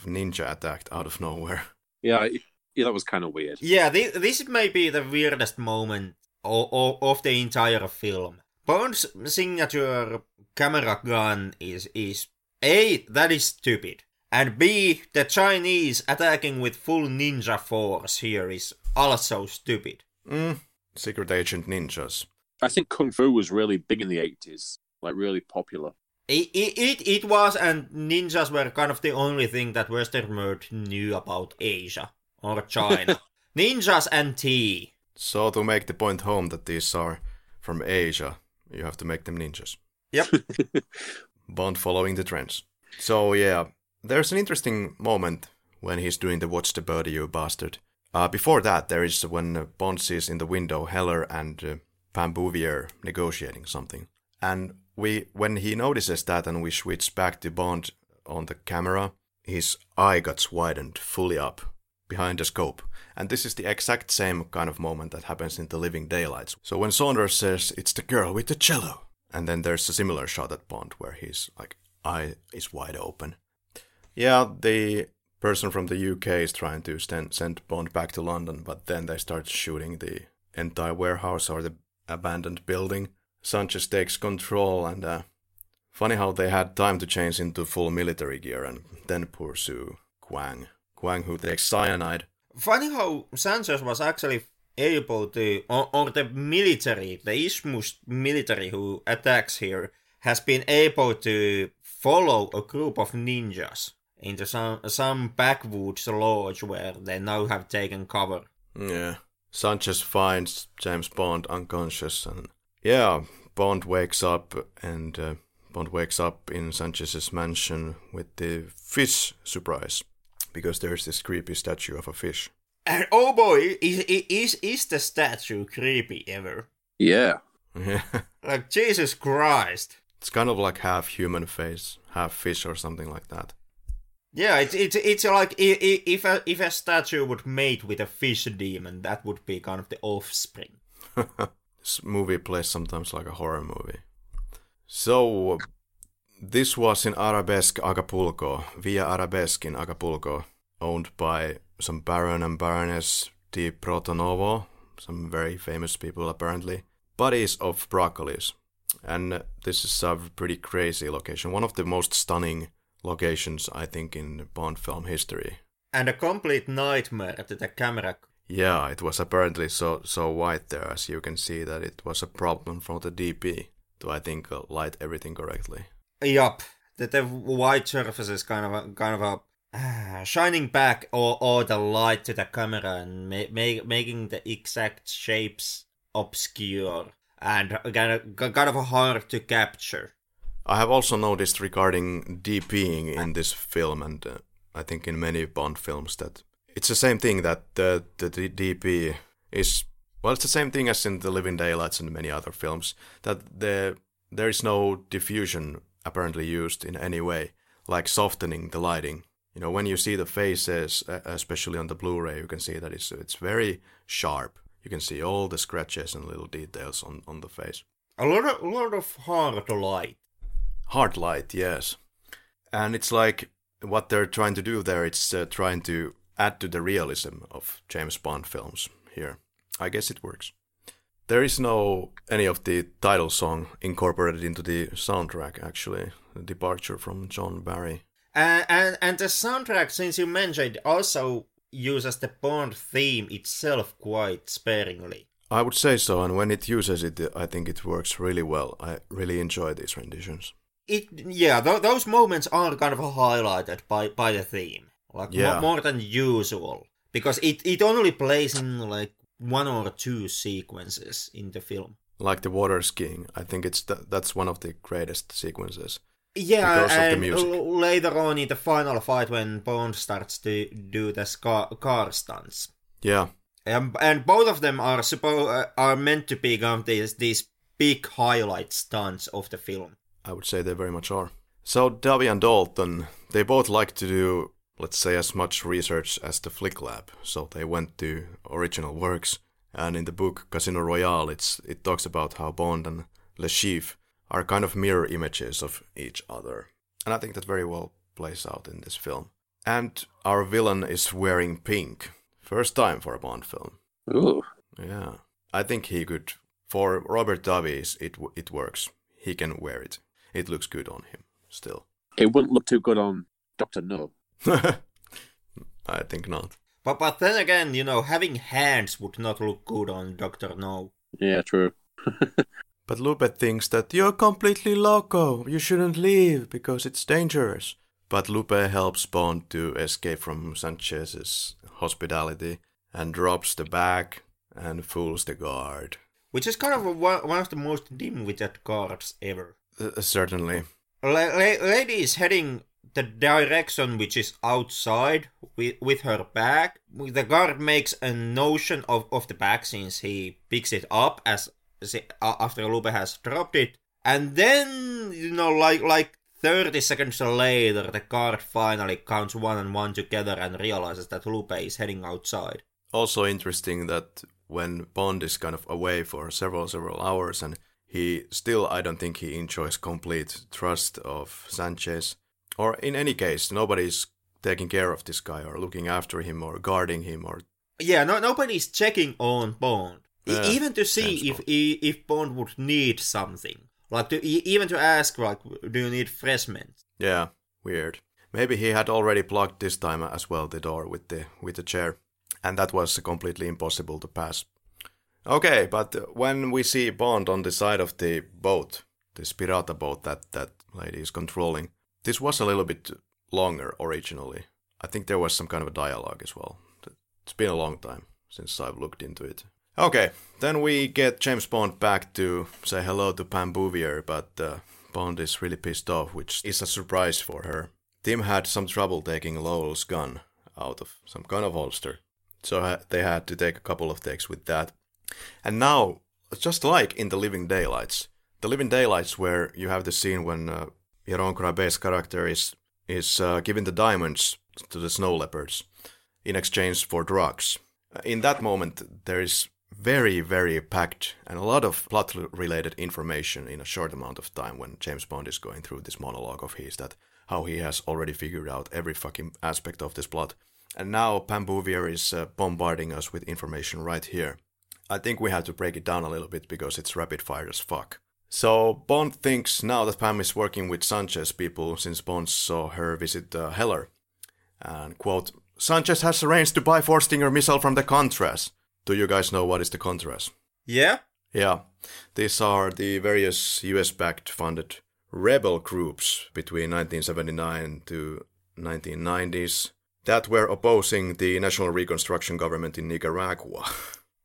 ninja attack out of nowhere. Yeah, yeah, that was kind of weird. Yeah, this, this may be the weirdest moment of, of, of the entire film. Bond's signature camera gun is is A, that is stupid. And B, the Chinese attacking with full ninja force here is also stupid. Mm, secret agent ninjas. I think Kung Fu was really big in the 80s, like really popular. It, it, it was, and ninjas were kind of the only thing that Western world knew about Asia or China. ninjas and tea. So to make the point home that these are from Asia, you have to make them ninjas. Yep. Bond following the trends. So yeah, there's an interesting moment when he's doing the "Watch the birdie, you bastard." Uh, before that, there is when Bond sees in the window Heller and uh, Pam Bouvier negotiating something, and we when he notices that and we switch back to Bond on the camera, his eye gets widened fully up behind the scope. And this is the exact same kind of moment that happens in The Living Daylights. So when Saunders says, it's the girl with the cello, and then there's a similar shot at Bond where his like eye is wide open. Yeah, the person from the UK is trying to stand, send Bond back to London, but then they start shooting the entire warehouse or the abandoned building. Sanchez takes control, and uh, funny how they had time to change into full military gear and then pursue Kwang. Kwang who takes cyanide. Funny how Sanchez was actually able to, or, or the military, the Isthmus military who attacks here, has been able to follow a group of ninjas into some some backwoods lodge where they now have taken cover. Yeah. Sanchez finds James Bond unconscious and yeah, Bond wakes up and uh, Bond wakes up in Sanchez's mansion with the fish surprise because there's this creepy statue of a fish. And oh boy, is is is the statue creepy ever? Yeah. Yeah. Like Jesus Christ. It's kind of like half human face, half fish or something like that. Yeah, it's it's it's like i- i- if a if a statue would mate with a fish demon, that would be kind of the offspring. this movie plays sometimes like a horror movie. So, this was in Arabesque Acapulco, Via Arabesque in Acapulco, owned by some Baron and Baroness di Portanova, some very famous people apparently, buddies of Broccolis. And this is a pretty crazy location, one of the most stunning locations, I think, in Bond film history. And a complete nightmare to the camera. Yeah, it was apparently so so white there, as you can see that it was a problem from the DP to I think uh, light everything correctly. Yup, that the white surface is kind of a kind of a shining back all, all the light to the camera and ma- ma- making the exact shapes obscure and kind of kind of hard to capture. I have also noticed regarding DPing in this film, and uh, I think in many Bond films, that it's the same thing that the, the, the DP is. Well, it's the same thing as in The Living Daylights and many other films, that the, there is no diffusion apparently used in any way, like softening the lighting. You know, when you see the faces, especially on the Blu-ray, you can see that it's it's very sharp. You can see all the scratches and little details on, on the face. A lot of a lot of hard light. Hard light, yes. And it's like what they're trying to do there, it's uh, trying to add to the realism of James Bond films here. I guess it works. There is no any of the title song incorporated into the soundtrack, actually. The departure from John Barry. And, and and the soundtrack, since you mentioned, also uses the Bond theme itself quite sparingly. I would say so, and when it uses it, I think it works really well. I really enjoy these renditions. It yeah, th- those moments are kind of highlighted by by the theme, like Yeah. mo- more than usual, because it it only plays in like one or two sequences in the film. Like the water skiing, I think it's th- that's one of the greatest sequences. Yeah, Because of the and later on in the final fight when Bond starts to do the scar- car stunts, Yeah, and, and both of them are suppo- uh, are meant to become these these big highlight stunts of the film. I would say they very much are. So Davi and Dalton, they both like to do, let's say, as much research as the Flick Lab. So they went to original works, and in the book Casino Royale, it's it talks about how Bond and Le Chiffre are kind of mirror images of each other, and I think that very well plays out in this film. And our villain is wearing pink, first time for a Bond film. Ooh. Yeah, I think he could. For Robert Davies, it it works. He can wear it. It looks good on him still. It wouldn't look too good on Doctor No. I think not. But but then again, you know, having hands would not look good on Doctor No. Yeah, true. But Lupe thinks that you're completely loco. You shouldn't leave because it's dangerous. But Lupe helps Bond to escape from Sanchez's hospitality and drops the bag and fools the guard. Which is kind of a, one one of the most dim-witted guards ever. Uh, certainly. La- la- lady is heading the direction which is outside with, with her back. The guard makes a notion of, of the bag since he picks it up as, after Lupe has dropped it. And then, you know, like like 30 seconds later, the guard finally counts one and one together and realizes that Lupe is heading outside. Also interesting that when Bond is kind of away for several several hours and he still I don't think he enjoys complete trust of Sanchez. Or in any case, nobody's taking care of this guy or looking after him or guarding him or Yeah, no, nobody's checking on Bond. Yeah, even to see if Bond. if Bond would need something, like to even to ask, like, do you need fresh mint? Yeah, weird. Maybe he had already blocked this time as well the door with the with the chair, and that was completely impossible to pass. Okay, but when we see Bond on the side of the boat, this pirata boat that that lady is controlling, this was a little bit longer originally. I think there was some kind of a dialogue as well. It's been a long time since I've looked into it. Okay, then we get James Bond back to say hello to Pam Bouvier, but uh, Bond is really pissed off, which is a surprise for her. Tim had some trouble taking Lowell's gun out of some kind of holster, so they had to take a couple of takes with that. And now, just like in The Living Daylights, The Living Daylights, where you have the scene when uh, Jeroen Krabbe's character is is uh, giving the diamonds to the snow leopards in exchange for drugs. Uh, In that moment, there is very, very packed and a lot of plot related information in a short amount of time when James Bond is going through this monologue of his that how he has already figured out every fucking aspect of this plot. And now Pam Bouvier is uh, bombarding us with information right here. I think we have to break it down a little bit because it's rapid fire as fuck. So Bond thinks now that Pam is working with Sanchez people since Bond saw her visit uh, Heller. And quote, Sanchez has arranged to buy four Forstinger missile from the Contras. Do you guys know what is the Contras? Yeah, Yeah, these are the various US backed funded rebel groups between 1979 to 1990s that were opposing the National Reconstruction government in Nicaragua.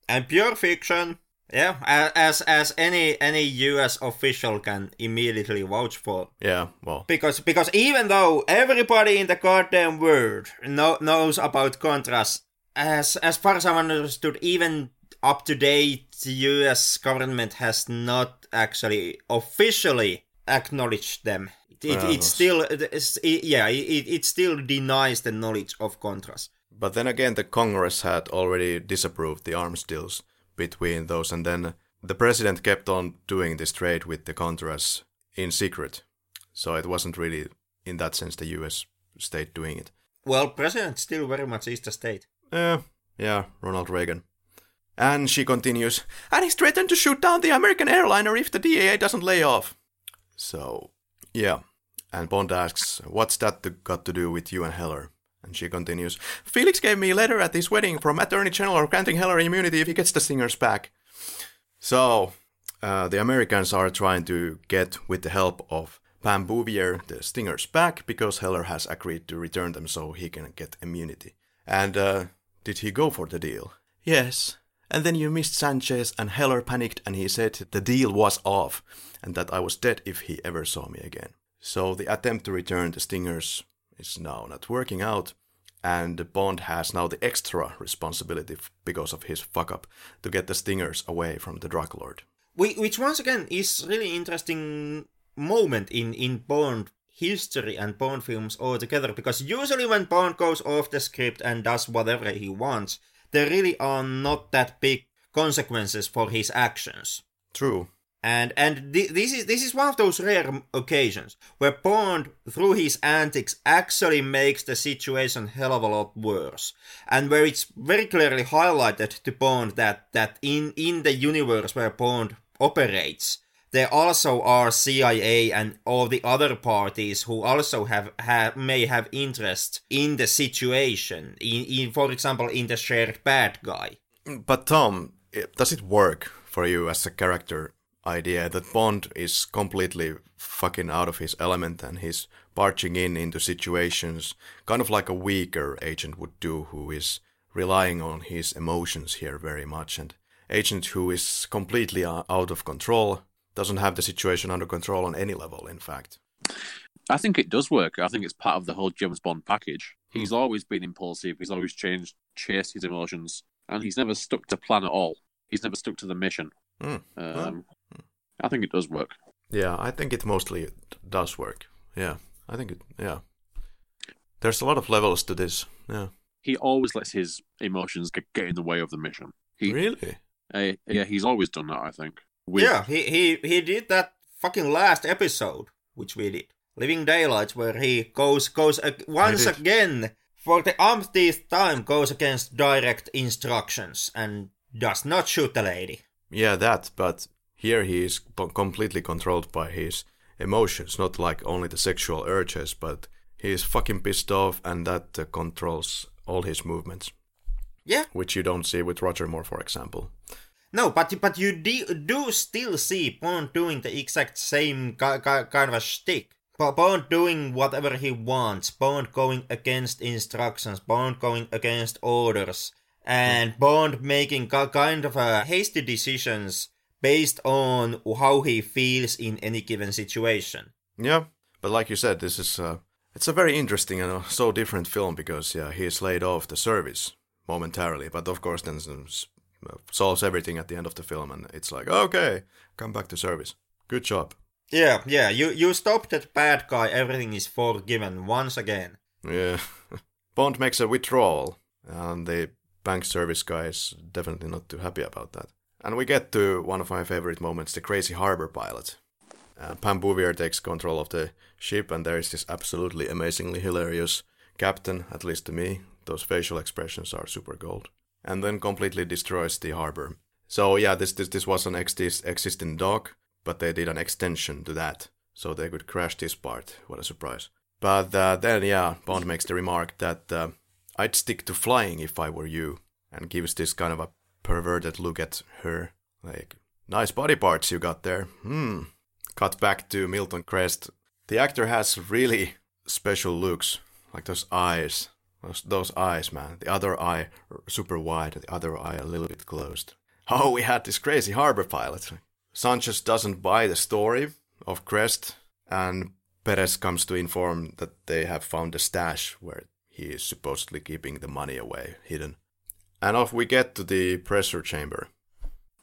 and pure fiction. Yeah, as as any any U.S. official can immediately vouch for. yeah, well, Because because even though everybody in the goddamn world know, knows about Contras, as as far as I've understood, even up to date, the U.S. government has not actually officially acknowledged them. It, it, Well, it still it's, it, yeah it, it still denies the knowledge of Contras. But then again, the Congress had already disapproved the arms deals between those, and then the president kept on doing this trade with the Contras in secret. So it wasn't really, in that sense, the US state doing it. Well, president still very much is the state. Eh, yeah, Ronald Reagan. And she continues, and he's threatened to shoot down the American airliner if the DEA doesn't lay off. So, yeah. And Bond asks, what's that got to do with you and Heller? And she continues, Felix gave me a letter at his wedding from Attorney General granting Heller immunity if he gets the Stingers back. So, uh, the Americans are trying to get, with the help of Pam Bouvier, the Stingers back because Heller has agreed to return them so he can get immunity. And uh, did he go for the deal? Yes. And then you missed Sanchez, and Heller panicked and he said the deal was off and that I was dead if he ever saw me again. So the attempt to return the Stingers is now not working out, and Bond has now the extra responsibility because of his fuck up to get the Stingers away from the drug lord. Which once again is really interesting moment in in Bond history and Bond films altogether because usually when Bond goes off the script and does whatever he wants, there really are not that big consequences for his actions. True. And and th- this is this is one of those rare occasions where Bond, through his antics, actually makes the situation hell of a lot worse, and where it's very clearly highlighted to Bond that that in in the universe where Bond operates, there also are CIA and all the other parties who also have, have may have interest in the situation. In, in for example, in the shared bad guy. But Tom, does it work for you as a character idea that Bond is completely fucking out of his element and he's barging in into situations kind of like a weaker agent would do who is relying on his emotions here very much and agent who is completely out of control doesn't have the situation under control on any level, in fact. I think it does work. I think it's part of the whole James Bond package. He's always been impulsive. He's always changed, chased his emotions, and he's never stuck to plan at all. He's never stuck to the mission. Mm. Um, I think it does work. Yeah, I think it mostly does work. Yeah, I think it. Yeah, there's a lot of levels to this. Yeah, he always lets his emotions get, get in the way of the mission. He, really? Uh, yeah, he's always done that. I think. With... Yeah, he, he he did that fucking last episode, which we did, Living Daylights, where he goes goes uh, once again for the umpteenth time goes against direct instructions and does not shoot the lady. Yeah, that. But here he is completely controlled by his emotions, not like only the sexual urges, but he is fucking pissed off, and that uh, controls all his movements. Yeah, which you don't see with Roger Moore, for example. No, but but you do, do still see Bond doing the exact same kind of a shtick. Bond doing whatever he wants, Bond going against instructions, Bond going against orders, and Bond making kind of a hasty decisions based on how he feels in any given situation. Yeah, but like you said, this is uh, it's a very interesting and so different film because yeah, he is laid off the service momentarily, but of course then solves everything at the end of the film, and it's like, okay, come back to service. Good job. Yeah, yeah. You you stop that bad guy. Everything is forgiven once again. Yeah. Bond makes a withdrawal, and the bank service guy is definitely not too happy about that. And we get to one of my favorite moments: the crazy harbor pilot. Uh, Pam Bouvier takes control of the ship, and there is this absolutely amazingly hilarious captain, at least to me. Those facial expressions are super gold and then completely destroys the harbor. So yeah, this this this was an ex- existing dock, but they did an extension to that, so they could crash this part. What a surprise! But uh, then yeah, Bond makes the remark that uh, I'd stick to flying if I were you, and gives this kind of a perverted look at her, like nice body parts you got there. Hmm. Cut back to Milton Krest. The actor has really special looks, like those eyes those, those eyes, man. The other eye super wide, the other eye a little bit closed. Oh, we had this crazy harbor pilot. Sanchez doesn't buy the story of Krest, and Perez comes to inform that they have found a stash where he is supposedly keeping the money away, hidden. And off we get to the pressure chamber.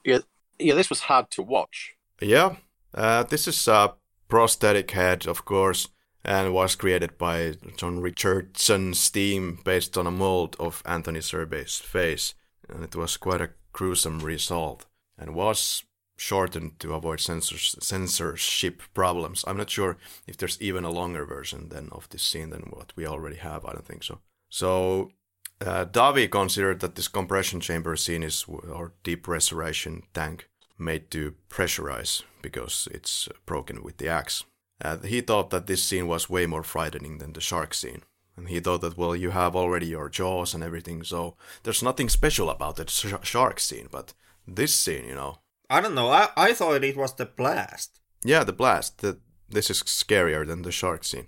Yeah, yeah, this was hard to watch. Yeah, uh, this is a prosthetic head, of course, and was created by John Richardson's team based on a mold of Anthony Zerbe's face. And it was quite a gruesome result and was shortened to avoid censors- censorship problems. I'm not sure if there's even a longer version than of this scene than what we already have. I don't think so. So uh, Davi considered that this compression chamber scene is or depressurization tank made to pressurize because it's broken with the axe. Uh, he thought that this scene was way more frightening than the shark scene. And he thought that, well, you have already your jaws and everything, so there's nothing special about the sh- shark scene, but this scene, you know. I don't know. I, I thought it was the blast. Yeah, the blast. The, this is scarier than the shark scene.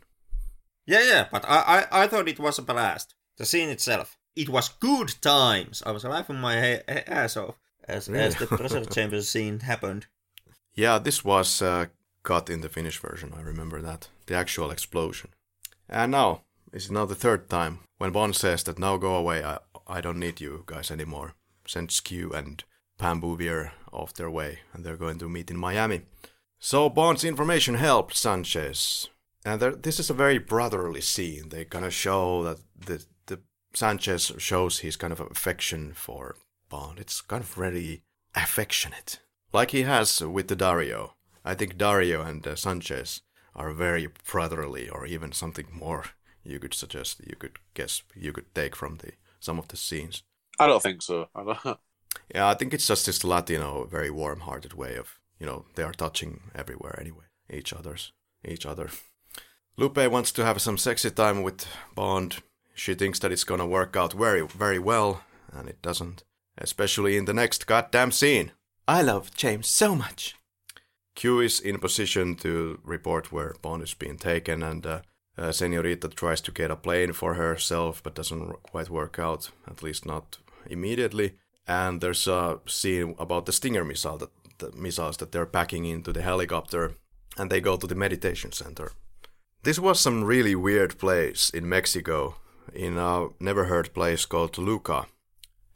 Yeah, yeah, but I, I, I thought it was a blast. The scene itself. It was good times. I was laughing my ha- ass off as, as the pressure chamber scene happened. Yeah, this was uh, cut in the Finnish version. I remember that. The actual explosion. And now, it's now the third time when Bond says that now go away, I, I don't need you guys anymore. Sends Q and Pam Bouvier off their way, and they're going to meet in Miami. So Bond's information helped Sanchez. And there, this is a very brotherly scene. They kind of show that the, the Sanchez shows his kind of affection for Bond. It's kind of very affectionate, like he has with the Dario. I think Dario and uh, Sanchez are very brotherly, or even something more. You could suggest, you could guess, you could take from the some of the scenes. I don't think so. I don't. Yeah, I think it's just this Latino, very warm-hearted way of, you know, they are touching everywhere anyway, each other's, each other. Lupe wants to have some sexy time with Bond. She thinks that it's gonna work out very, very well, and it doesn't. Especially in the next goddamn scene. I love James so much. Q is in position to report where Bond is being taken, and uh, uh, Senorita tries to get a plane for herself, but doesn't quite work out, at least not immediately. And there's a scene about the Stinger missile, that, the missiles that they're packing into the helicopter, and they go to the meditation center. This was some really weird place in Mexico, in a never heard place called Toluca.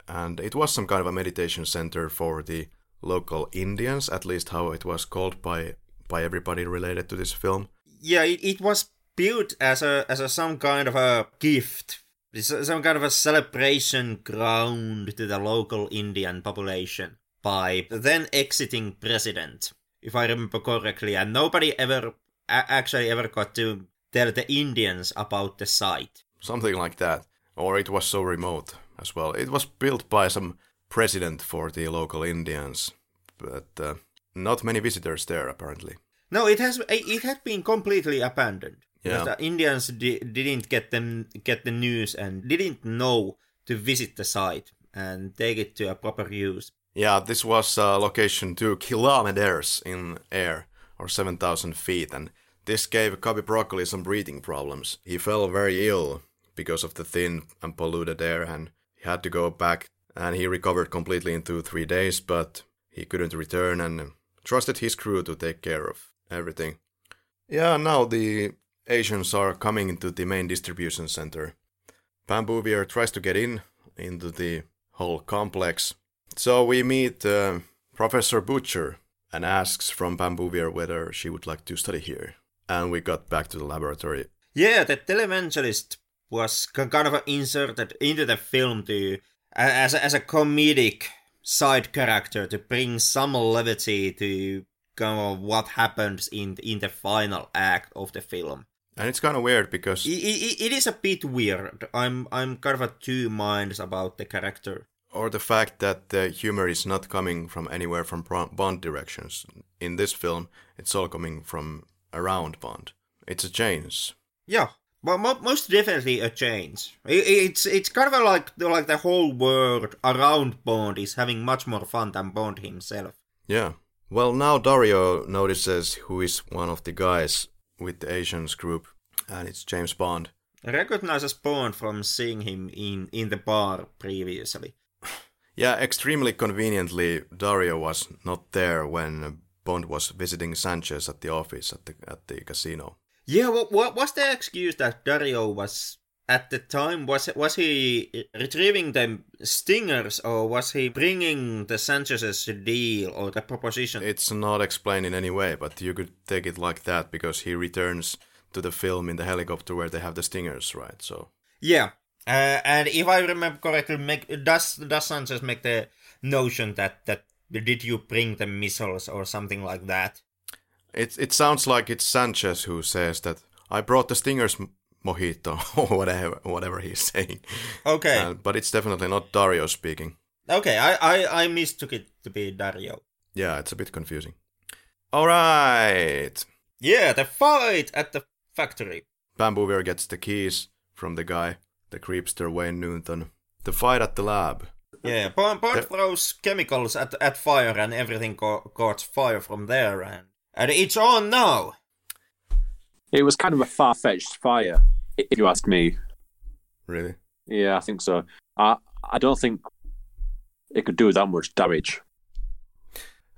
And it was some kind of a meditation center for the local Indians, at least how it was called by by everybody related to this film. Yeah, it, it was built as a as a some kind of a gift. Some kind of a celebration ground to the local Indian population by the then exiting president, if I remember correctly. And nobody ever actually ever got to tell the Indians about the site. Something like that. Or it was so remote as well. It was built by some president for the local Indians, but uh, not many visitors there apparently. No, it has it had been completely abandoned. Yeah. The Indians di- didn't get them get the news and didn't know to visit the site and take it to a proper use. Yeah, this was a location two kilometers in air, or 7,000 feet, and this gave Cubby Broccoli some breathing problems. He fell very ill because of the thin and polluted air, and he had to go back, and he recovered completely in two, three days, but he couldn't return and trusted his crew to take care of everything. Yeah, now the Asians are coming into the main distribution center. Pam Bouvier tries to get in into the whole complex. So we meet uh, Professor Butcher and asks from Pam Bouvier whether she would like to study here. And we got back to the laboratory. Yeah, the televangelist was kind of inserted into the film to as a, as a comedic side character to bring some levity to kind of what happens in in the final act of the film. And it's kind of weird because I- I- it is a bit weird. I'm I'm kind of a two minds about the character. Or the fact that the humor is not coming from anywhere from Bond directions. In this film, it's all coming from around Bond. It's a change. Yeah, but mo- most definitely a change. It's it's kind of like like the whole world around Bond is having much more fun than Bond himself. Yeah. Well, now Dario notices who is one of the guys with the Asians group, and it's James Bond. Recognizes Bond from seeing him in in the bar previously. Yeah, extremely conveniently, Dario was not there when Bond was visiting Sanchez at the office at the at the casino. Yeah, what what was the excuse that Dario was at the time? Was was he retrieving the stingers or was he bringing the Sanchez's deal or the proposition? It's not explained in any way, but you could take it like that because he returns to the film in the helicopter where they have the stingers, right? So Yeah, uh, and if I remember correctly, make, does does Sanchez make the notion that that did you bring the missiles or something like that? it it sounds like it's Sanchez who says that I brought the stingers mojito or whatever whatever he's saying. Okay, Uh, but it's definitely not Dario speaking. okay, I, I I mistook it to be Dario. Yeah, it's a bit confusing. All right. Yeah, the fight at the factory. Pam Bouvier gets the keys from the guy, the creepster Wayne Newton. The fight at the lab. Yeah, Bond, Bond throws chemicals at at fire, and everything co- caught fire from there, and and it's on now. It was kind of a far fetched fire, if you ask me. Really? Yeah, I think so. I I don't think it could do that much damage.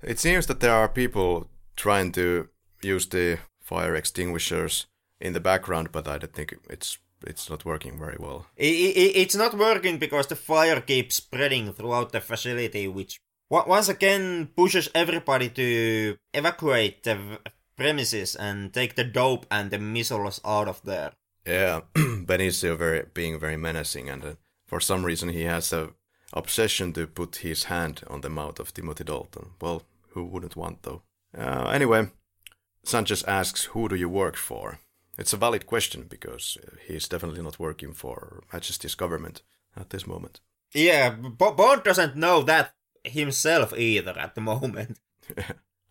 It seems that there are people trying to use the fire extinguishers in the background, but I don't think it's it's not working very well. I i it's not working because the fire keeps spreading throughout the facility, which once again pushes everybody to evacuate the premises and take the dope and the missiles out of there. Yeah, Benicio very being very menacing, and uh, for some reason he has a obsession to put his hand on the mouth of Timothy Dalton. Well, who wouldn't want though? Uh, anyway, Sanchez asks, "Who do you work for?" It's a valid question because uh, he's definitely not working for Majesty's government at this moment. Yeah, B- Bond doesn't know that himself either at the moment.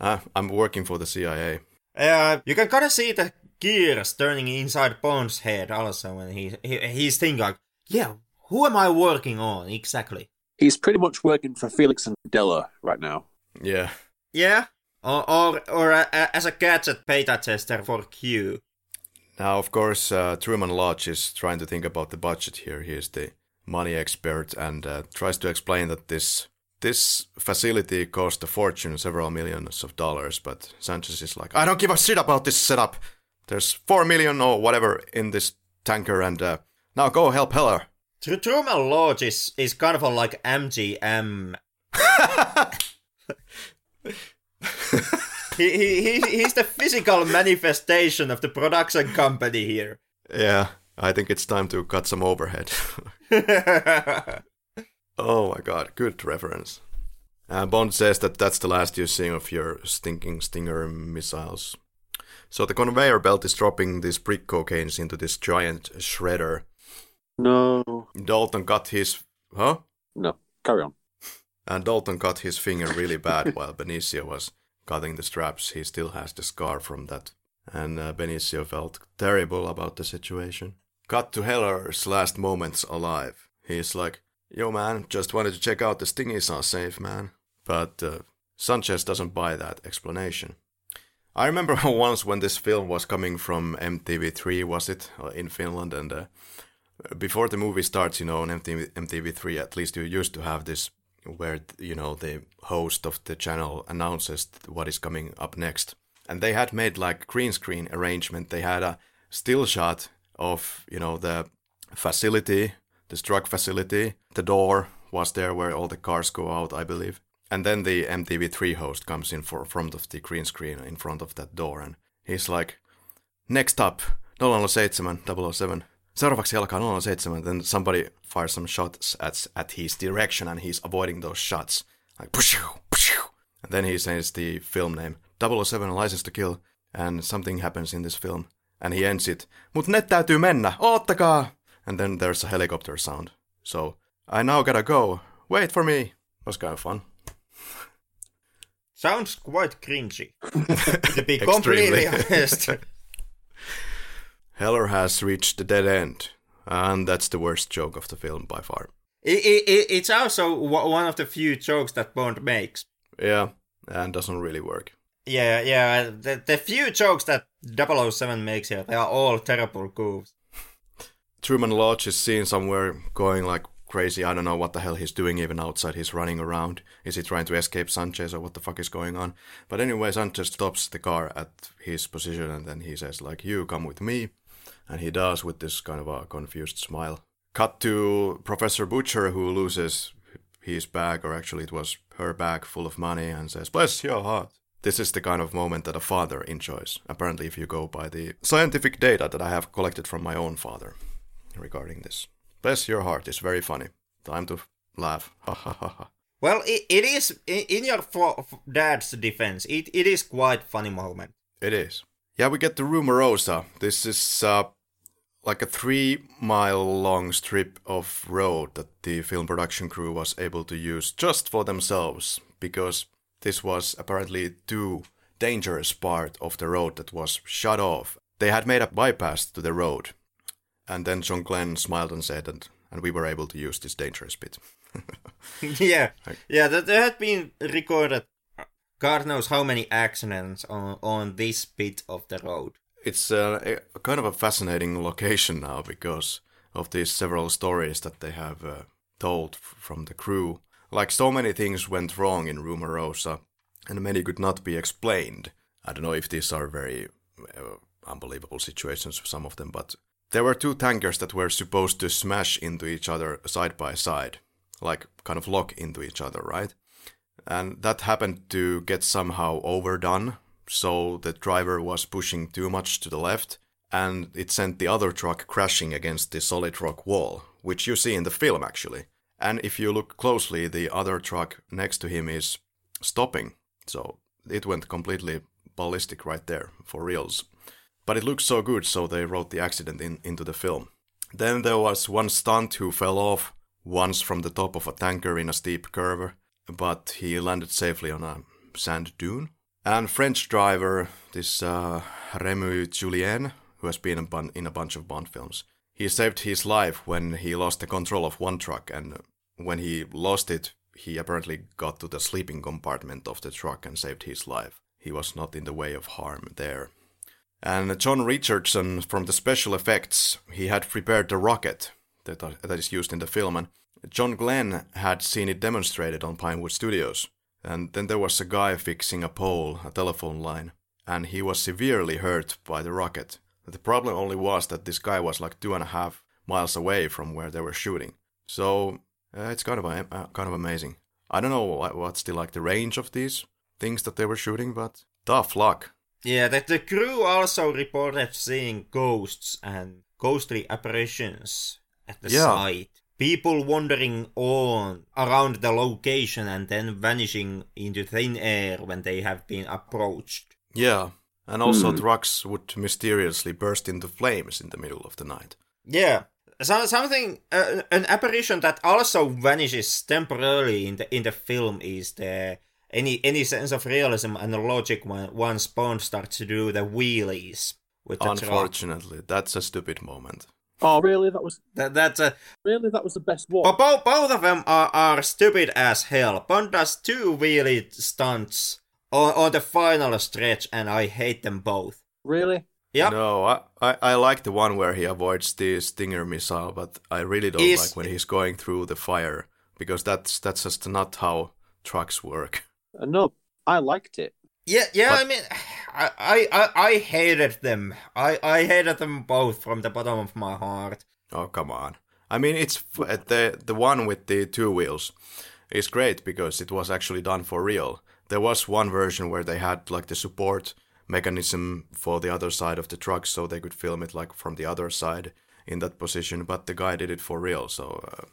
Ah, I'm working for the CIA. Uh, you can kind of see the gears turning inside Bond's head also when he, he he's thinking like, yeah, who am I working on exactly? He's pretty much working for Felix and Della right now. Yeah, Yeah, or or, or uh, as a gadget beta tester for Q. Now, of course, uh, Truman Lodge is trying to think about the budget here. He is the money expert and uh, tries to explain that this this facility cost a fortune, several millions of dollars. But Sanchez is like, I don't give a shit about this setup. There's four million or whatever in this tanker, and uh, now go help Heller. Tr- Truman Lodge is, is kind of a like MGM. he, he, he, he's the physical manifestation of the production company here. Yeah, I think it's time to cut some overhead. oh my god, good reference. Uh, Bond says that that's the last you're seeing of your stinking Stinger missiles. So the conveyor belt is dropping these brick cocaines into this giant shredder. No. Dalton got his. Huh? No. Carry on. And Dalton cut his finger really bad while Benicio was cutting the straps. He still has the scar from that. And uh, Benicio felt terrible about the situation. Cut to Heller's last moments alive. He's like, Yo man, just wanted to check out the stingies are safe, man. But uh, Sanchez doesn't buy that explanation. I remember once when this film was coming from MTV3, was it, uh, in Finland, and uh, before the movie starts, you know, on MTV3, at least you used to have this where, you know, the host of the channel announces what is coming up next. And they had made like green screen arrangement. They had a still shot of, you know, the facility, this drug facility. The door was there where all the cars go out, I believe. And then the MTV3 host comes in for front of the green screen in front of that door. And he's like, next up, 007, 007. Seuraavaksi alkaa 007. Then somebody fires some shots at, at his direction and he's avoiding those shots. Like, pshoo, pshoo. And then he says the film name, 007 License to Kill. And something happens in this film. And he ends it, mut net täytyy mennä, oottakaa! And then there's a helicopter sound. So, I now gotta go. Wait for me. was kind of fun. Sounds quite cringy. to be completely honest. Heller has reached the dead end. And that's the worst joke of the film by far. It, it, it, it's also w- one of the few jokes that Bond makes. Yeah, and doesn't really work. Yeah, yeah. The, the few jokes that 007 makes here, they are all terrible goofs. Truman Lodge is seen somewhere going like crazy. I don't know what the hell he's doing even outside. He's running around. Is he trying to escape Sanchez or what the fuck is going on? But anyway, Sanchez stops the car at his position and then he says like, "You come with me," and he does with this kind of a confused smile. Cut to Professor Butcher who loses his bag, or actually it was her bag full of money, and says, "Bless your heart." This is the kind of moment that a father enjoys. Apparently, if you go by the scientific data that I have collected from my own father regarding this. Bless your heart is very funny. Time to laugh. Ha ha ha ha. Well, it, it is, in your dad's defense, it, it is quite funny moment. It is. Yeah, we get to Rumorosa. This is uh, like a three mile long strip of road that the film production crew was able to use just for themselves because this was apparently too dangerous part of the road that was shut off. They had made a bypass to the road. And then John Glen smiled and said, and, and we were able to use this dangerous bit. yeah, yeah. There, there had been recorded, God knows how many accidents on on this bit of the road. It's uh, a, kind of a fascinating location now because of these several stories that they have uh, told from the crew. Like so many things went wrong in Rumorosa, and many could not be explained. I don't know if these are very uh, unbelievable situations some of them, but there were two tankers that were supposed to smash into each other side by side, like kind of lock into each other, right? And that happened to get somehow overdone, so the driver was pushing too much to the left, and it sent the other truck crashing against the solid rock wall, which you see in the film actually. And if you look closely, the other truck next to him is stopping, so it went completely ballistic right there, for reals. But it looks so good, so they wrote the accident in, into the film. Then there was one stunt who fell off once from the top of a tanker in a steep curve, but he landed safely on a sand dune. And French driver, this uh, Rémy Julienne, who has been in a bunch of Bond films, he saved his life when he lost the control of one truck, and when he lost it, he apparently got to the sleeping compartment of the truck and saved his life. He was not in the way of harm there. And John Richardson from the special effects, he had prepared the rocket that, that is used in the film, and John Glen had seen it demonstrated on Pinewood Studios. And then there was a guy fixing a pole, a telephone line, and he was severely hurt by the rocket. The problem only was that this guy was like two and a half miles away from where they were shooting. So uh, it's kind of uh, kind of amazing. I don't know what, what's the like the range of these things that they were shooting, but tough luck. Yeah, that the crew also reported seeing ghosts and ghostly apparitions at the yeah. site. People wandering on around the location and then vanishing into thin air when they have been approached. Yeah, and also mm. trucks would mysteriously burst into flames in the middle of the night. Yeah, so, something uh, an apparition that also vanishes temporarily in the in the film is the any any sense of realism and logic when once Bond starts to do the wheelies with the Unfortunately, truck. that's a stupid moment. Oh, really? That was that, that's a really that was the best one. But both both of them are, are stupid as hell. Bond does two wheelie stunts on, on the final stretch, and I hate them both. Really? Yeah. No, I, I, I like the one where he avoids the Stinger missile, but I really don't is, like when he's going through the fire because that's that's just not how trucks work. Uh, no, I liked it. Yeah, yeah. But, I mean, I, I, I hated them. I, I hated them both from the bottom of my heart. Oh come on! I mean, it's the the one with the two wheels is great because it was actually done for real. There was one version where they had like the support mechanism for the other side of the truck, so they could film it like from the other side in that position. But the guy did it for real, so. Uh,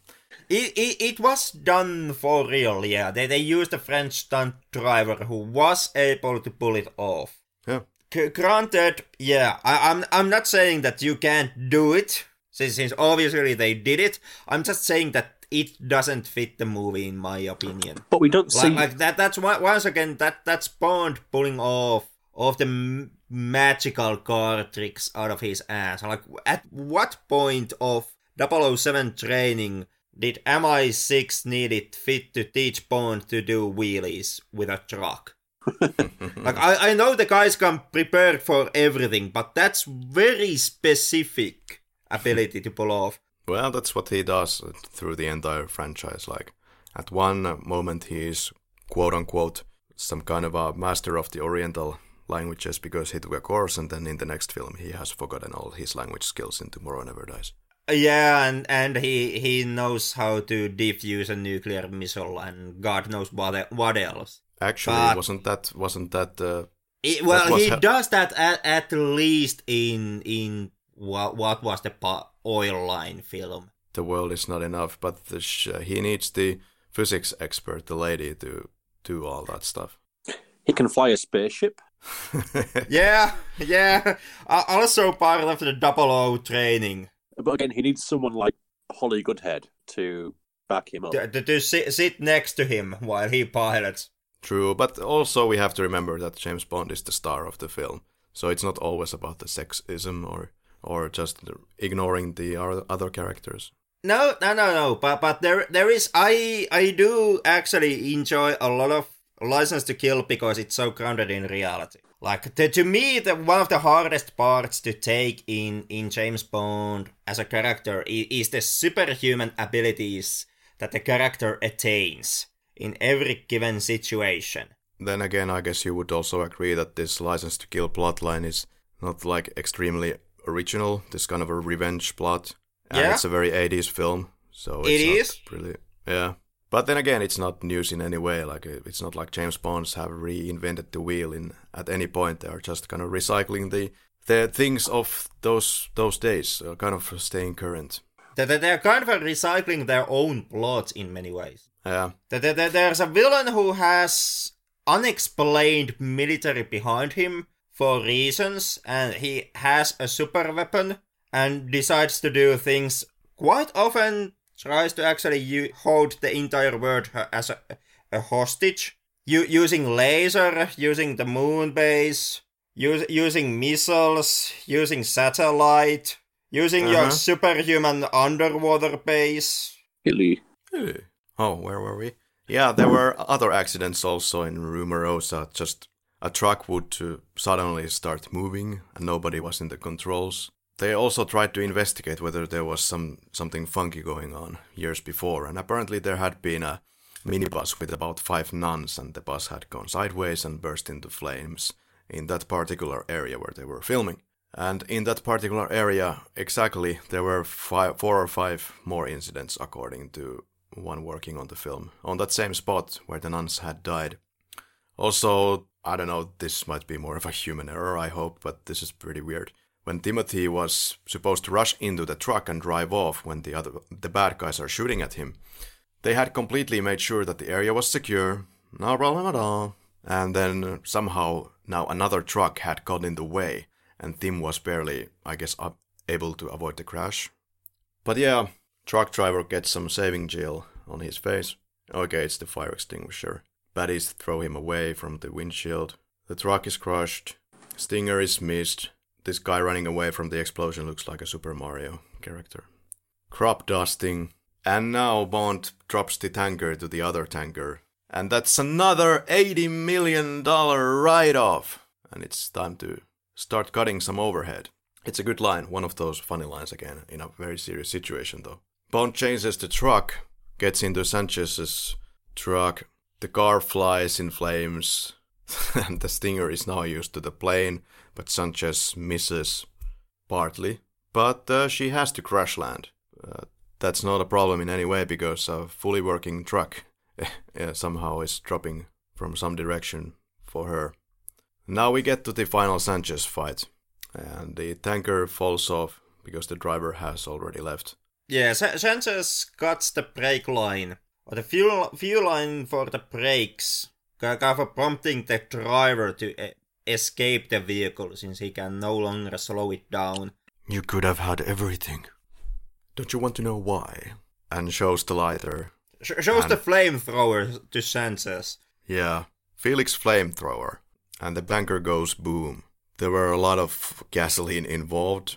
it, it, it was done for real, yeah. They, they used a French stunt driver who was able to pull it off. Yeah. C- granted, yeah, I, I'm, I'm not saying that you can't do it, since, since obviously they did it. I'm just saying that it doesn't fit the movie, in my opinion. But we don't like, see. Like that, that's once again, that that's Bond pulling off of the m- magical card tricks out of his ass. Like, at what point of 007 training did MI6 need it fit to teach Bond to do wheelies with a truck? like I, I know the guys come prepared for everything, but that's very specific ability to pull off. Well, that's what he does through the entire franchise. Like at one moment he is quote unquote some kind of a master of the Oriental languages because he took a course, and then in the next film he has forgotten all his language skills in Tomorrow Never Dies. Uh, yeah, and and he he knows how to defuse a nuclear missile, and God knows what what else. Actually, but wasn't that wasn't that? Uh, it, well, that he ha- does that at, at least in in what what was the oil line film. The world is not enough, but sh- he needs the physics expert, the lady, to do all that stuff. He can fly a spaceship. yeah, yeah. Also part of the double O training. But again, he needs someone like Holly Goodhead to back him up. To, to, to sit, sit next to him while he pilots. True, but also we have to remember that James Bond is the star of the film, so it's not always about the sexism or or just ignoring the other characters. No, no, no, no. But but there there is. I I do actually enjoy a lot of License to Kill because it's so grounded in reality. Like the, to me, the one of the hardest parts to take in in James Bond as a character is, is the superhuman abilities that the character attains in every given situation. Then again, I guess you would also agree that this License to Kill plotline is not like extremely original. This kind of a revenge plot. And Yeah. it's a very 80s film, so it's It is. really yeah. But then again, it's not news in any way. Like uh, it's not like James Bonds have reinvented the wheel in at any point. They are just kind of recycling the the things of those those days, uh, kind of staying current. That they're kind of recycling their own plots in many ways. Yeah, there's a villain who has unexplained military behind him for reasons, and he has a super weapon and decides to do things quite often. Tries to actually u- hold the entire world as a, a hostage, u- using laser, using the moon base, us- using missiles, using satellite, using your Uh-huh. superhuman underwater base. Hilly. Hey. Oh, where were we? Yeah, there were other accidents also in Rumorosa. Just a truck would uh, suddenly start moving and nobody was in the controls. They also tried to investigate whether there was some something funky going on years before, and apparently there had been a minibus with about five nuns, and the bus had gone sideways and burst into flames in that particular area where they were filming. And in that particular area, exactly, there were five, four or five more incidents, according to one working on the film, on that same spot where the nuns had died. Also, I don't know, this might be more of a human error, I hope, but this is pretty weird. When Timothy was supposed to rush into the truck and drive off when the other the bad guys are shooting at him, they had completely made sure that the area was secure, no problem at all. And then somehow now another truck had got in the way, and Tim was barely, I guess, able to avoid the crash. But yeah, truck driver gets some saving gel on his face. Okay, it's the fire extinguisher. Baddies throw him away from the windshield. The truck is crushed. Stinger is missed. This guy running away from the explosion looks like a Super Mario character. Crop dusting. And now Bond drops the tanker to the other tanker. And that's another $80 million write off. And it's time to start cutting some overhead. It's a good line, one of those funny lines again, in a very serious situation though. Bond changes the truck, gets into Sanchez's truck, the car flies in flames, and the Stinger is now used to the plane, but Sanchez misses partly. But uh, she has to crash land. Uh, that's not a problem in any way because a fully working truck uh, somehow is dropping from some direction for her. Now we get to the final Sanchez fight, and the tanker falls off because the driver has already left. Yeah, Sa- Sanchez cuts the brake line, or the fuel fuel line for the brakes, ki- kind of prompting the driver to e- escape the vehicle since he can no longer slow it down. You could have had everything. Don't you want to know why? And shows the lighter. Sh- shows the flamethrower to Sanchez. Yeah, Felix flamethrower. And the banker goes boom. There were a lot of gasoline involved.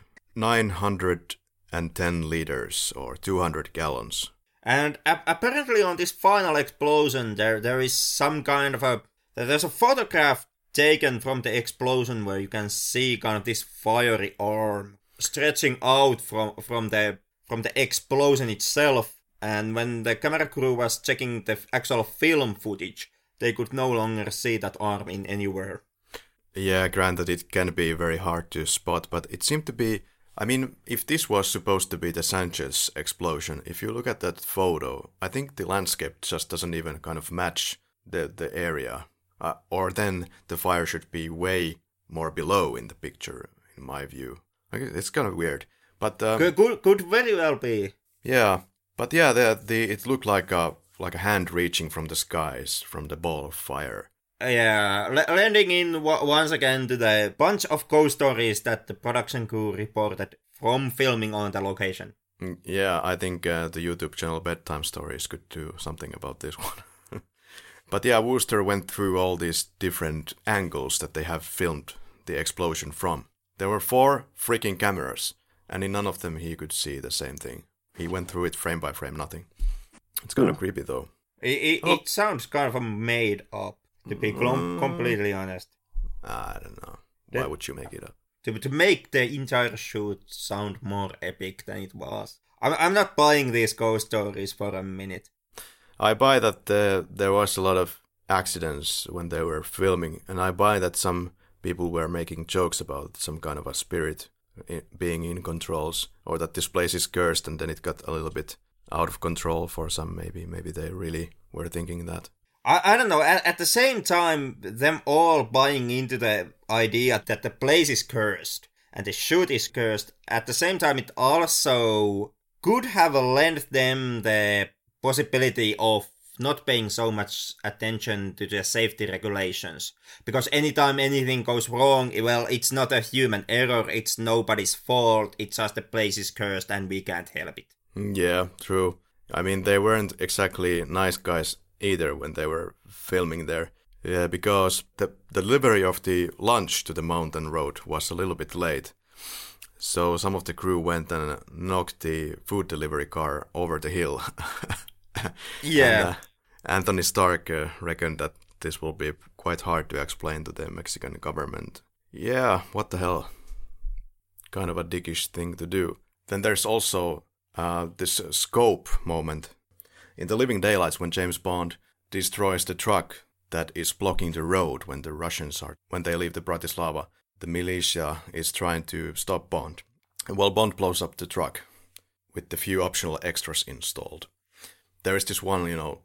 910 liters or 200 gallons. And a- apparently on this final explosion, there there is some kind of a there's a photograph taken from the explosion where you can see kind of this fiery arm stretching out from from the from the explosion itself. And when the camera crew was checking the actual film footage, they could no longer see that arm in anywhere. Yeah, granted, it can be very hard to spot, but it seemed to be. I mean, if this was supposed to be the Sanchez explosion, if you look at that photo, I think the landscape just doesn't even kind of match the the area. Uh, or then the fire should be way more below in the picture, in my view. It's kind of weird, but um, Could, could, could very well be. yeah, but yeah, the the it looked like a like a hand reaching from the skies from the ball of fire. Yeah, l- landing in w- once again to the bunch of ghost stories that the production crew reported from filming on the location. Mm, Yeah, I think uh, the YouTube channel Bedtime Stories could do something about this one. but yeah, Wooster went through all these different angles that they have filmed the explosion from. There were four freaking cameras, and in none of them he could see the same thing. He went through it frame by frame, nothing. It's kind of creepy though. It, it, Oh. it sounds kind of made up, to be Mm. completely honest. I don't know. Why That- would you make it up? To, to make the entire shoot sound more epic than it was. I'm, I'm not buying these ghost stories for a minute. I buy that uh, there was a lot of accidents when they were filming, and I buy that some people were making jokes about some kind of a spirit i being in controls, or that this place is cursed, and then it got a little bit out of control for some. Maybe, maybe they really were thinking that. I, I don't know. At, at the same time, them all buying into the idea that the place is cursed and the shoot is cursed. At the same time, it also could have lent them the possibility of not paying so much attention to the safety regulations. Because anytime anything goes wrong, well, it's not a human error, it's nobody's fault, it's just the place is cursed and we can't help it. Yeah, true. I mean, they weren't exactly nice guys either when they were filming there. Yeah, because the delivery of the lunch to the mountain road was a little bit late. So some of the crew went and knocked the food delivery car over the hill. Yeah. And, uh, Anthony Starke uh, reckoned that this will be quite hard to explain to the Mexican government. Yeah, what the hell? Kind of a dickish thing to do. Then there's also uh, this scope moment in the Living Daylights when James Bond destroys the truck that is blocking the road when the Russians are when they leave the Bratislava. The militia is trying to stop Bond. And well, Bond blows up the truck with the few optional extras installed. There is this one, you know,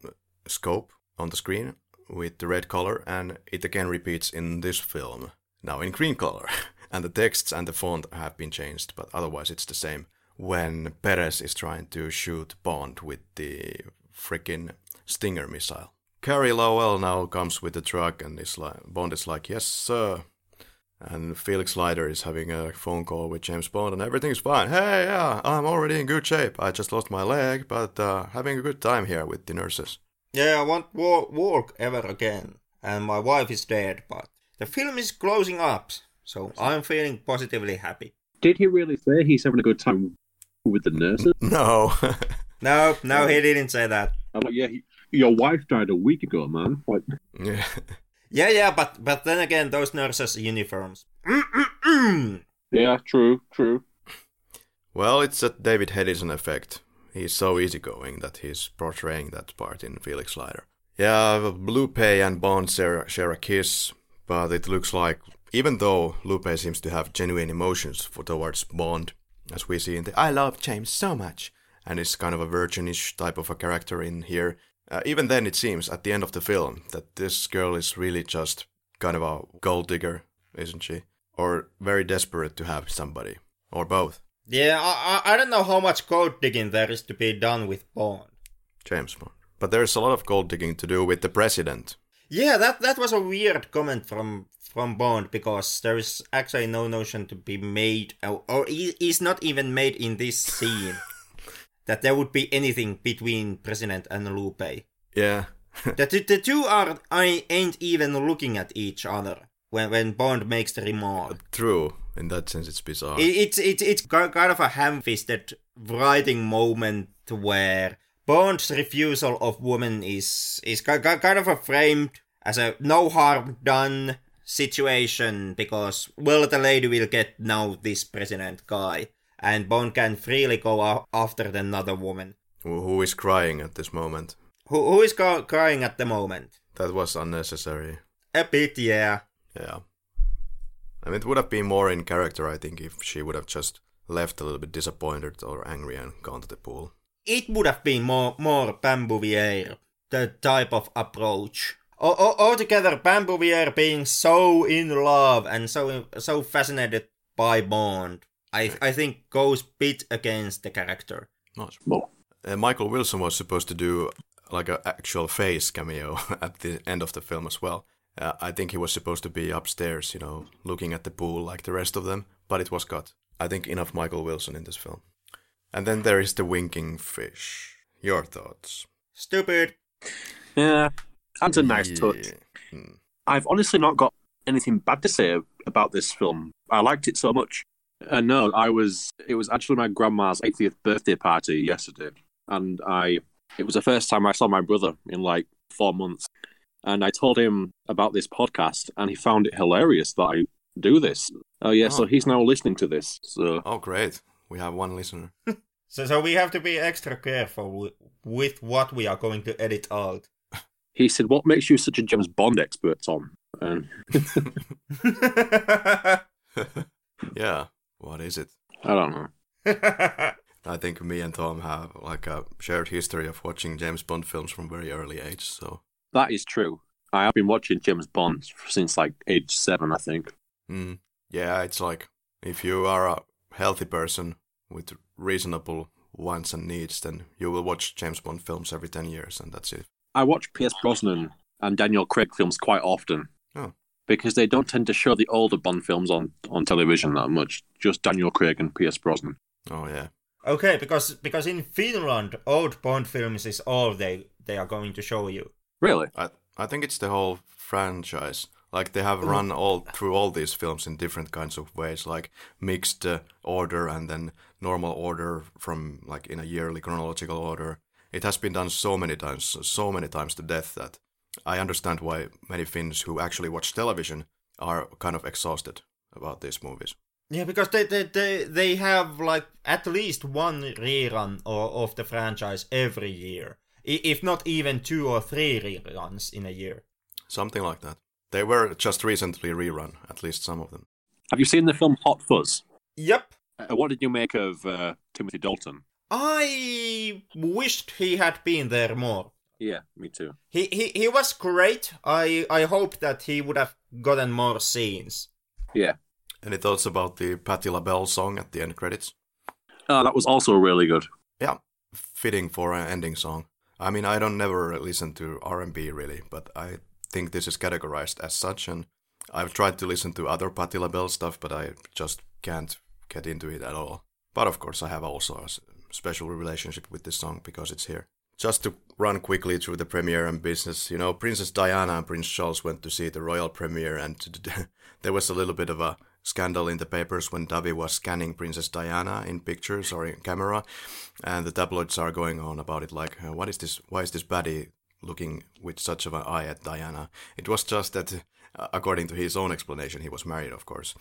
scope on the screen with the red color, and it again repeats in this film, now in green color. And the texts and the font have been changed, but otherwise it's the same. When Perez is trying to shoot Bond with the freaking Stinger missile. Carey Lowell now comes with the truck, and is like, Bond is like, "Yes, sir." And Felix Leiter is having a phone call with James Bond, and everything's fine. Hey, yeah, I'm already in good shape. I just lost my leg, but uh, having a good time here with the nurses. Yeah, I won't wa- walk ever again. And my wife is dead, but the film is closing up, so I'm feeling positively happy. Did he really say he's having a good time with the nurses? No. No, no, he didn't say that. I'm like, yeah, he, your wife died a week ago, man. Like, yeah. Yeah, yeah, but but then again, those nurses' uniforms. Mm-mm-mm. yeah, true, true. Well, it's a David Hedison effect. He's so easygoing that he's portraying that part in Felix Leiter. Yeah, Lupe and Bond share, share a kiss, but it looks like, even though Lupe seems to have genuine emotions for towards Bond, as we see in the I love James so much, and is kind of a virginish type of a character in here, uh, even then it seems at the end of the film that this girl is really just kind of a gold digger, isn't she? Or very desperate to have somebody, or both. Yeah, I, I don't know how much gold digging there is to be done with Bond. James Bond. But there's a lot of gold digging to do with the president. Yeah, that that was a weird comment from from Bond because there is actually no notion to be made, or, or is not even made in this scene, that there would be anything between President and Lupe. Yeah. the, the two are I ain't even looking at each other when when Bond makes the remark. Uh, true. In that sense, it's bizarre. It, it's it's it's kind of a ham-fisted writing moment where Bond's refusal of woman is is ki- ki- kind of a framed as a no harm done situation because well the lady will get now this president guy and Bond can freely go after another woman Who is crying at this moment? who who is ca- crying at the moment. That was unnecessary. A bit, yeah. Yeah. I mean, it would have been more in character, I think, if she would have just left a little bit disappointed or angry and gone to the pool. it would have been more more Pam Bouvier, the type of approach. O- o- altogether, Pam Bouvier being so in love and so so fascinated by Bond, I I think goes bit against the character. Not Well, Uh, Michael Wilson was supposed to do like an actual face cameo at the end of the film as well. Uh, I think he was supposed to be upstairs, you know, looking at the pool like the rest of them, but it was cut. I think enough Michael Wilson in this film. And then there is the winking fish. Your thoughts? Stupid. yeah, that's a nice touch. Yeah. Hmm. I've honestly not got anything bad to say about this film. I liked it so much. Uh, no, I was. It was actually my grandma's 80th birthday party yesterday, and I. It was the first time I saw my brother in like four months, and I told him about this podcast, and he found it hilarious that I do this. Oh yeah, so Oh. he's now listening to this. So Oh, great. We have one listener. So, so we have to be extra careful with, with what we are going to edit out. he said, "What makes you such a James Bond expert, Tom?" And yeah. What is it? I don't know. I think me and Tom have like a shared history of watching James Bond films from very early age. So, That is true. I have been watching James Bond since like age seven, I think. mm, yeah, it's like if you are a healthy person with reasonable wants and needs, then you will watch James Bond films every 10 years, and that's it. I watch Pierce Brosnan and Daniel Craig films quite often. Oh. Because they don't tend to show the older Bond films on, on television that much. Just Daniel Craig and Pierce Brosnan. Oh, yeah. okay, because because in Finland, old Bond films is all they they are going to show you. Really? I, I think it's the whole franchise. Like they have run all through all these films in different kinds of ways, like mixed uh, order and then normal order from like in a yearly chronological order. It has been done so many times, so many times to death that I understand why many Finns who actually watch television are kind of exhausted about these movies. Yeah, because they they they, they have like at least one rerun of, of the franchise every year, if not even two or three reruns in a year. Something like that. They were just recently rerun, at least some of them. Have you seen the film Hot Fuzz? Yep. Uh, what did you make of uh, Timothy Dalton? I wished he had been there more. Yeah, me too. He he, he was great. I I hope that he would have gotten more scenes. Yeah. Any thoughts about the Patti LaBelle song at the end credits? Oh, that was also really good. Yeah, fitting for an ending song. I mean, I don't never listen to R&B really, but I think this is categorized as such, and I've tried to listen to other Patti LaBelle stuff, but I just can't get into it at all. But of course, I have also a special relationship with this song because it's here. Just to run quickly through the premiere and business, you know, Princess Diana and Prince Charles went to see the royal premiere, and there was a little bit of a scandal in the papers when Davi was scanning Princess Diana in pictures or in camera, and the tabloids are going on about it like, what is this? Why is this baddie looking with such of an eye at Diana? It was just that, uh, according to his own explanation, he was married, of course.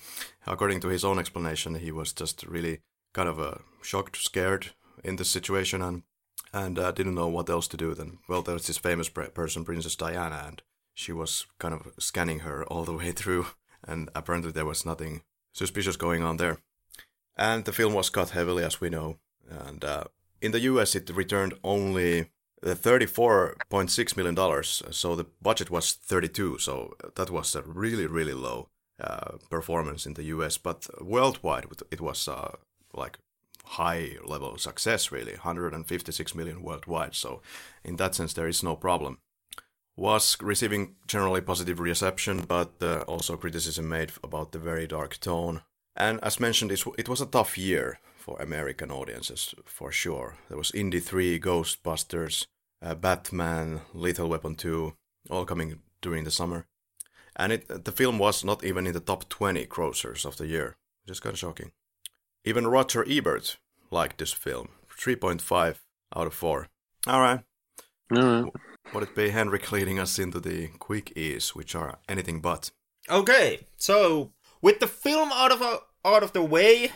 According to his own explanation, he was just really kind of uh, shocked, scared in the situation, and and uh, didn't know what else to do. Then, well, there's this famous person, Princess Diana, and she was kind of scanning her all the way through, and apparently there was nothing suspicious going on there. And the film was cut heavily, as we know. And uh, in the US, it returned only uh, $34.6 million. So the budget was 32. So that was a really, really low uh, performance in the US. But worldwide, it was uh, like high level success, really 156 million worldwide. So in that sense, there is no problem was receiving generally positive reception, but uh, also criticism made about the very dark tone. And as mentioned, it was a tough year for American audiences, for sure. There was Indy 3, Ghostbusters, uh, Batman, Lethal Weapon 2, all coming during the summer. And it, the film was not even in the top 20 grossers of the year, is kind of shocking. Even Roger Ebert liked this film, 3.5 out of 4. All right. All right. Would it be Henrik leading us into the quick E's, which are anything but? Okay, so with the film out of a, out of the way,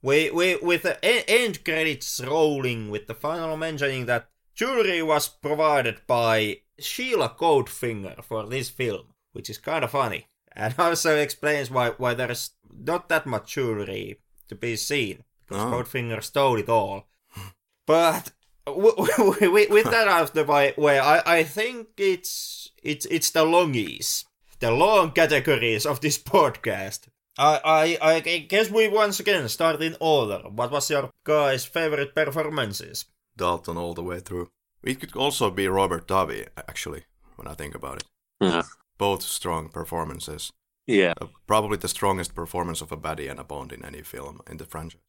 we, we, with the e- end credits rolling, with the final mentioning that jewelry was provided by Sheila Goldfinger for this film, which is kind of funny, and also explains why why there is not that much jewelry to be seen because Oh. Goldfinger stole it all. But w- w- with, with that out of the way, way I, I think it's it's it's the longies, the long categories of this podcast. I, I I guess we once again start in order. What was your guys' favorite performances? Dalton all the way through. It could also be Robert Davi, actually, when I think about it. Yeah. Both strong performances. Yeah. Uh, probably the strongest performance of a baddie and a Bond in any film in the franchise.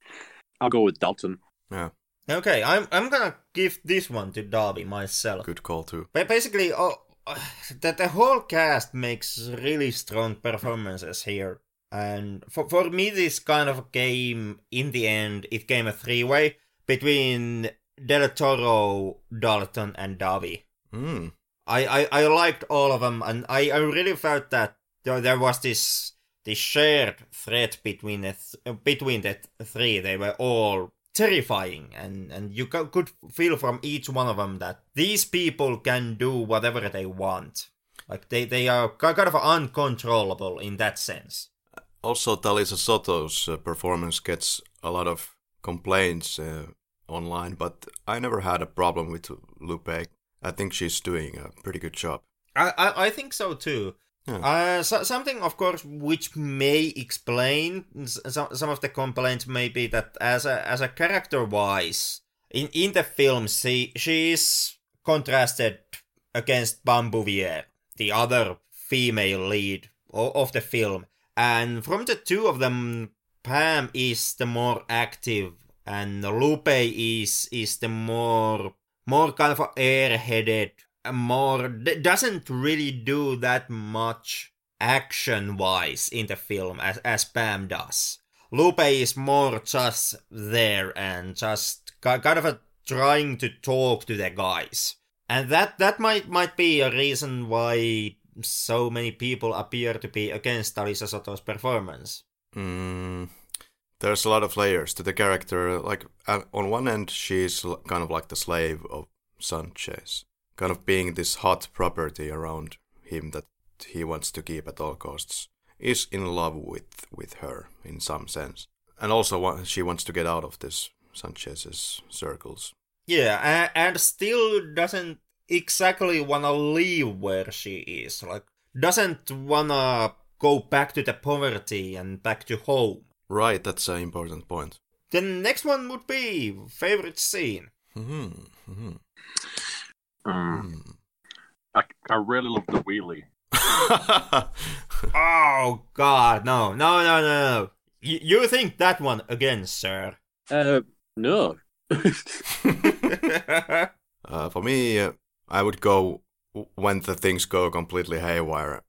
I'll go with Dalton. Yeah, Okay, I'm I'm gonna give this one to Davi myself. good call too. But basically, oh, that the whole cast makes really strong performances here. And for, for me, this kind of game, in the end, it came a three way between Del Toro, Dalton, and Davi. Hmm. I, I, I liked all of them, and I, I really felt that there, there was this this shared threat between the th- between the three. They were all terrifying, and and you co- could feel from each one of them that these people can do whatever they want. Like they, they are kind of uncontrollable in that sense. Also, Talisa Soto's uh, performance gets a lot of complaints uh, online, but I never had a problem with Lupe. I think she's doing a pretty good job. I, I, I think so too. Yeah. Uh, so, something, of course, which may explain some, some of the complaints may be that as a as a character wise, in in the film, she she is contrasted against Pam Bouvier, the other female lead of, of the film, and from the two of them, Pam is the more active, and Lupe is is the more more kind of airheaded more doesn't really do that much action wise in the film as as Pam does. Lupe is more just there and just ki- kind of a trying to talk to the guys. And that that might might be a reason why so many people appear to be against Talisa Soto's performance. Mm, there's a lot of layers to the character. Like uh, on one end, she's kind of like the slave of Sanchez, kind of being this hot property around him that he wants to keep at all costs. Is in love with with her in some sense, and also she wants to get out of this Sanchez's circles. Yeah, and, and still doesn't exactly wanna leave where she is. Like, doesn't wanna go back to the poverty and back to home. Right, that's an important point. The next one would be favorite scene. hmm hmm Mm. I, I really love the wheelie. Oh God, no, no, no, no, no! Y- you think that one again, sir? Uh, no. Uh, for me, uh, I would go when the things go completely haywire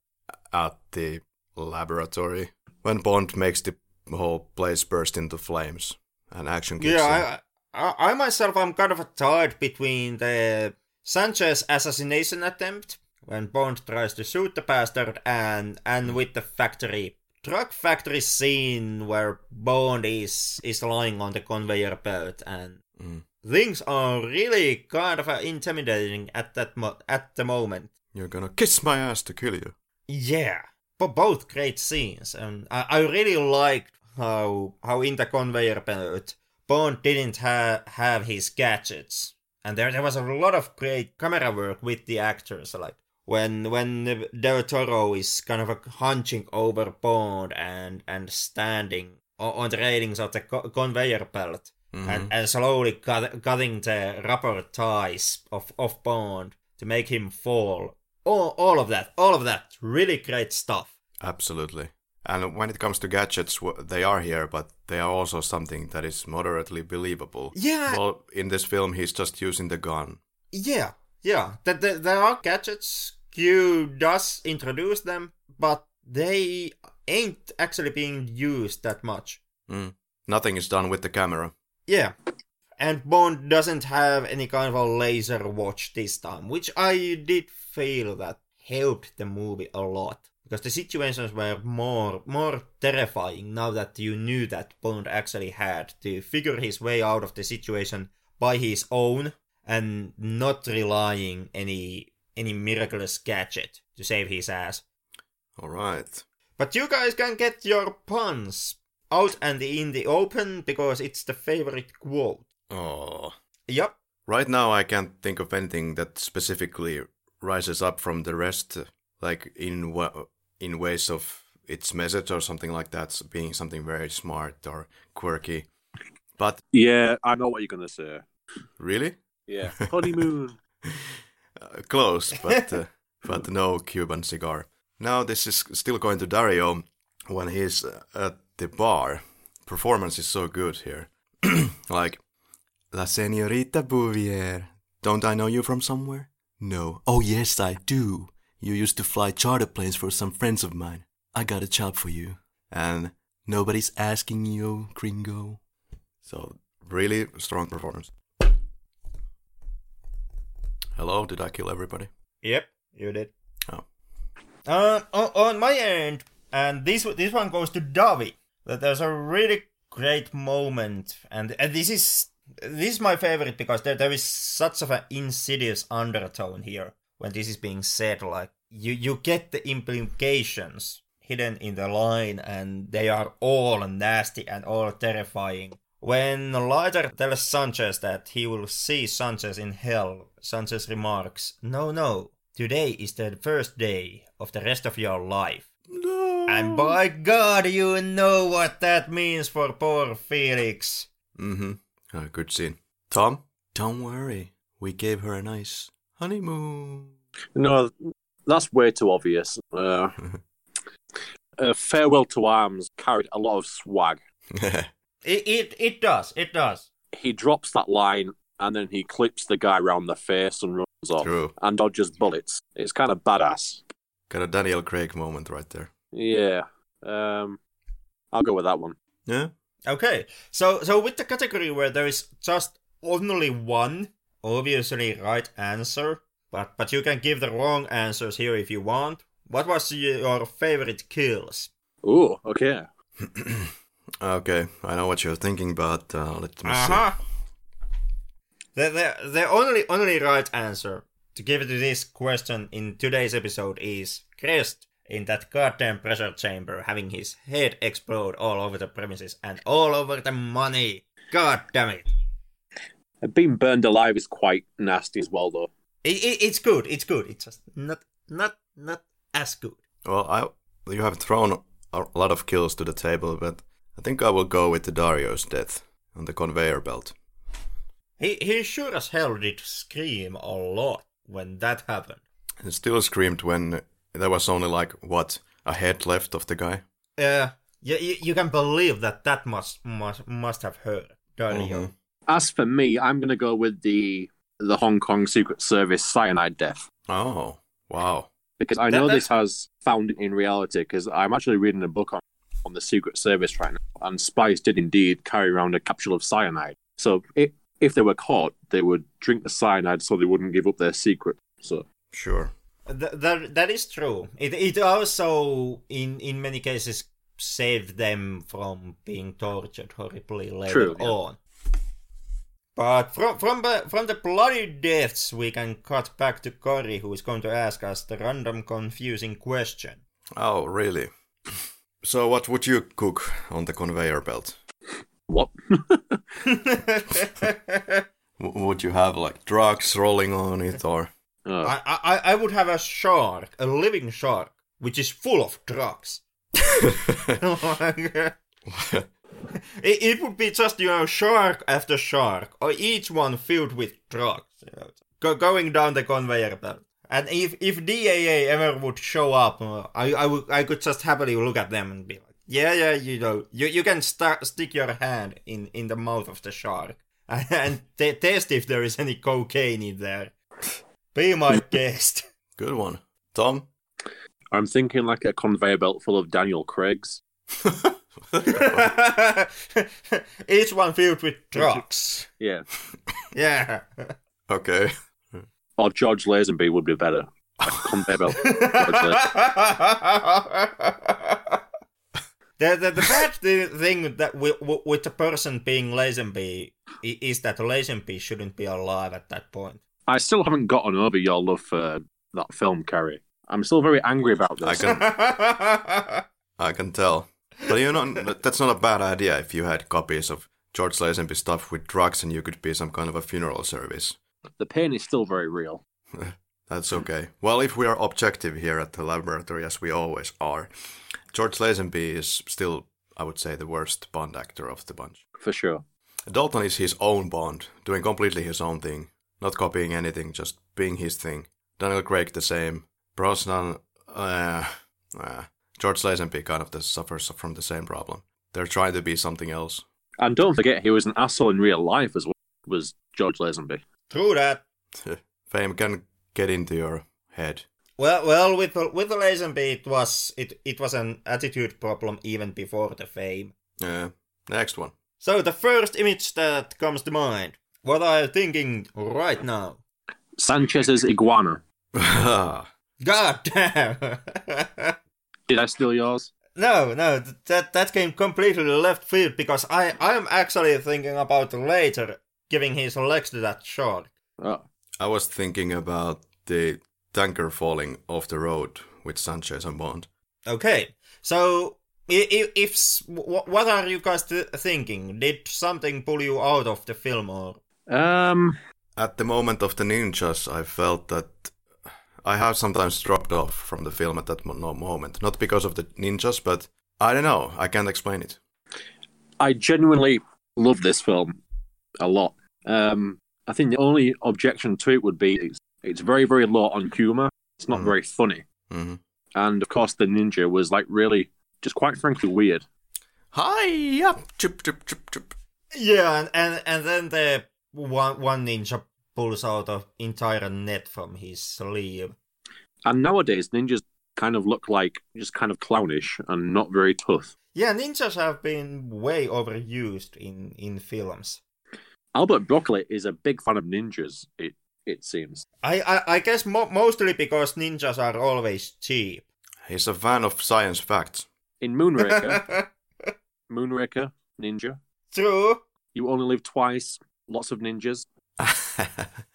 at the laboratory. When Bond makes the whole place burst into flames and action kicks in. yeah, I, I, I myself, I'm kind of tired between the Sanchez assassination attempt when Bond tries to shoot the bastard, and and with the factory truck factory scene where Bond is is lying on the conveyor belt, and Mm. things are really kind of uh, intimidating at that mo- at the moment. You're gonna kiss my ass to kill you. Yeah, but both great scenes, and I, I really liked how how in the conveyor belt Bond didn't ha- have his gadgets, and there there was a lot of great camera work with the actors, like when when Del Toro is kind of hunching over Bond and and standing on the railings of the co- conveyor belt. Mhm. And, and slowly cut, cutting the rubber ties of, of Bond to make him fall all, all of that, all of that, really great stuff. Absolutely. And when it comes to gadgets, they are here, but they are also something that is moderately believable. Yeah, Well, in this film, he's just using the gun. yeah, yeah. That there, there are gadgets. Q does introduce them, but they ain't actually being used that much. Mm. Nothing is done with the camera. Yeah. And Bond doesn't have any kind of a laser watch this time, which I did feel that helped the movie a lot. Because the situations were more more terrifying now that you knew that Bond actually had to figure his way out of the situation by his own and not relying any any miraculous gadget to save his ass. All right. But you guys can get your puns out and in the open because it's the favorite quote. Oh. Yep. Right now, I can't think of anything that specifically rises up from the rest, like in in ways of its message or something like that, being something very smart or quirky. But Yeah, I know what you're gonna say. really, Yeah, honeymoon. uh, close, but uh, but no Cuban cigar. Now this is still going to Dario when he's uh, at the bar. Performance is so good here, like La Señorita Bouvier. Don't I know you from somewhere? No. Oh yes, I do. You used to fly charter planes for some friends of mine. I got a job for you. and nobody's asking you, gringo. So, really strong performance. Hello, did I kill everybody? Yep, you did. Oh. Uh, on, on my end, and this this one goes to Davi. That there's a really great moment, and, and this is this is my favorite because there there is such of an insidious undertone here when this is being said. Like you you get the implications hidden in the line, and they are all nasty and all terrifying. When Leiter tells Sanchez that he will see Sanchez in hell, Sanchez remarks, No, no, today is the first day of the rest of your life. No. And by God, you know what that means for poor Felix. Mm-hmm. Uh, good scene. Tom, don't worry. We gave her a nice honeymoon. No, that's way too obvious. Uh, uh, Farewell to Arms carried a lot of swag. It, it, it does, it does. He drops that line and then he clips the guy round the face and runs off True. and dodges bullets. It's kind of badass. Got a Daniel Craig moment right there. Yeah. Um, I'll go with that one. Yeah? Okay, so so with the category where there is just only one obviously right answer, but but you can give the wrong answers here if you want. What was your favorite kills? Ooh, okay. Okay, I know what you're thinking, but uh, let me see. Uh-huh. The, the, the only only right answer to give to this question in today's episode is Krest in that goddamn pressure chamber having his head explode all over the premises and all over the money. God damn it. Being burned alive is quite nasty as well, though. It, it, it's good. It's good. It's just not not not as good. Well, I you have thrown a lot of kills to the table, but I think I will go with the Dario's death on the conveyor belt. He he sure as hell did scream a lot when that happened. And still screamed when there was only like what a head left of the guy. Uh, you, you, you can believe that that must must must have hurt Dario. Mhm. As for me, I'm going to go with the the Hong Kong Secret Service cyanide death Oh, wow. because I That- know that- this has found in reality. Because I'm actually reading a book on on the Secret Service right now, and spies did indeed carry around a capsule of cyanide. So i if they were caught, they would drink the cyanide so they wouldn't give up their secret. So Sure. Th- that that is true. It it also in in many cases saved them from being tortured horribly later True, yeah. on. But from from the from the bloody deaths, we can cut back to Cory, who is going to ask us the random, confusing question. Oh, really? So, what would you cook on the conveyor belt? what? Would you have like drugs rolling on it, or Uh, I, I I would have a shark, a living shark, which is full of drugs. it, it would be just you know shark after shark, or each one filled with drugs, you know, go, going down the conveyor belt. And if if DEA ever would show up, uh, I I would I could just happily look at them and be like, yeah yeah you know you you can start stick your hand in in the mouth of the shark and t- test if there is any cocaine in there. Be my guest. good one, Tom? I'm thinking like a conveyor belt full of Daniel Craig's. Each one filled with drugs. Yeah. Yeah. okay. Or George Lazenby would be better. A conveyor belt. George Lazenby. the, the, the bad thing that with, with the person being Lazenby i- is that Lazenby shouldn't be alive at that point. I still haven't gotten over your love for that film, Karri. I'm still very angry about this. I can I can tell. But you know, that's not a bad idea if you had copies of George Lazenby stuff with drugs and you could be some kind of a funeral service. The pain is still very real. That's okay. Well, if we are objective here at the laboratory, as we always are, George Lazenby is still, I would say, the worst Bond actor of the bunch. For sure. Dalton is his own Bond, doing completely his own thing, not copying anything, just being his thing. Daniel Craig the same. Brosnan, uh, uh, George Lazenby kind of suffers from the same problem. They're trying to be something else. And don't forget, he was an asshole in real life as well, was George Lazenby. True that. Fame can get into your head. Well, well, with with the Lazenby, it was it it was an attitude problem even before the fame. Yeah. Next one. So the first image that comes to mind. What are you thinking right now? Sanchez's iguana. God damn! Did I steal yours? no, no, that that came completely left field because I I am actually thinking about later giving his legs to that shark. Oh. I was thinking about the tanker falling off the road with Sanchez and Bond. Okay, so if, if what are you guys thinking? Did something pull you out of the film or? Um, At the moment of the ninjas, I felt that I have sometimes dropped off from the film at that moment. Not because of the ninjas, but I don't know. I can't explain it. I genuinely love this film a lot. Um, I think the only objection to it would be it's, it's very, very low on humor. It's not Mm. very funny. hmm And of course, the ninja was like really, just quite frankly, weird. Hi, up, chip, chip, chip, chip. Yeah, and and, and then the one one ninja pulls out an entire net from his sleeve. And nowadays, ninjas kind of look like just kind of clownish and not very tough. Yeah, ninjas have been way overused in in films. Albert Broccoli is a big fan of ninjas. It it seems. I I, I guess mo- mostly because ninjas are always cheap. He's a fan of science facts. In Moonraker, Moonraker ninja. True. You only live twice. Lots of ninjas.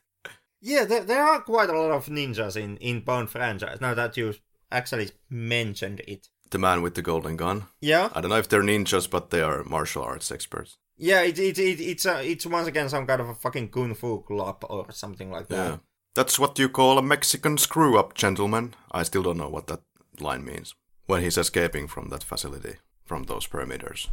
Yeah, there, there are quite a lot of ninjas in in Bond franchise. Now that you actually mentioned it. the man with the golden gun. Yeah, I don't know if they're ninjas, but they are martial arts experts. yeah. It, it, it it's a, it's once again some kind of a fucking kung fu club or something like that. Yeah. That's what you call a Mexican screw up, gentlemen. I still don't know what that line means. When he's escaping from that facility, from those perimeters.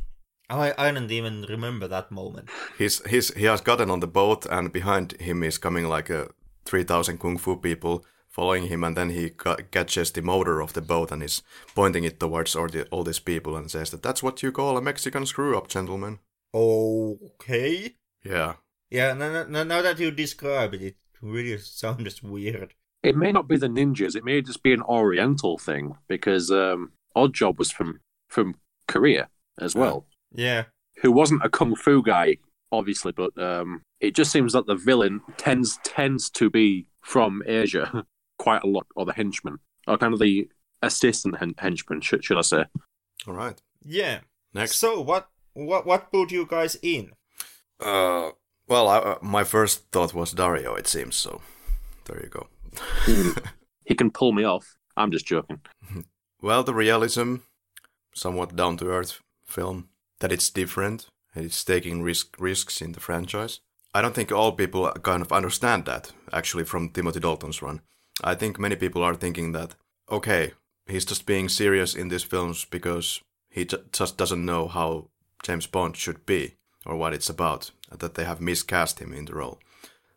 I I don't even remember that moment. He's, he's, he has gotten on the boat, and behind him is coming like a 3,000 kung fu people following him, and then he catches the motor of the boat and is pointing it towards all, the, all these people and says that that's what you call a Mexican screw up, gentlemen. Okay. Yeah. Yeah. Now, now, now that you describe it, it really sounds weird. It may not be the ninjas. It may just be an Oriental thing because um, Oddjob was from from Korea as well, Yeah. who wasn't a kung fu guy, obviously, but um, it just seems that the villain tends tends to be from Asia quite a lot, or the henchman, or kind of the assistant hen- henchman, should, should I say? All right. Yeah. Next. So what what what put you guys in? Uh, well, I, uh, my first thought was Dario, it seems, so there you go. he can pull me off. I'm just joking. Well, the realism, somewhat down to earth film, that it's different, it's taking risk, risks in the franchise. I don't think all people kind of understand that, actually, from Timothy Dalton's run. I think many people are thinking that, okay, he's just being serious in these films because he ju- just doesn't know how James Bond should be or what it's about, that they have miscast him in the role.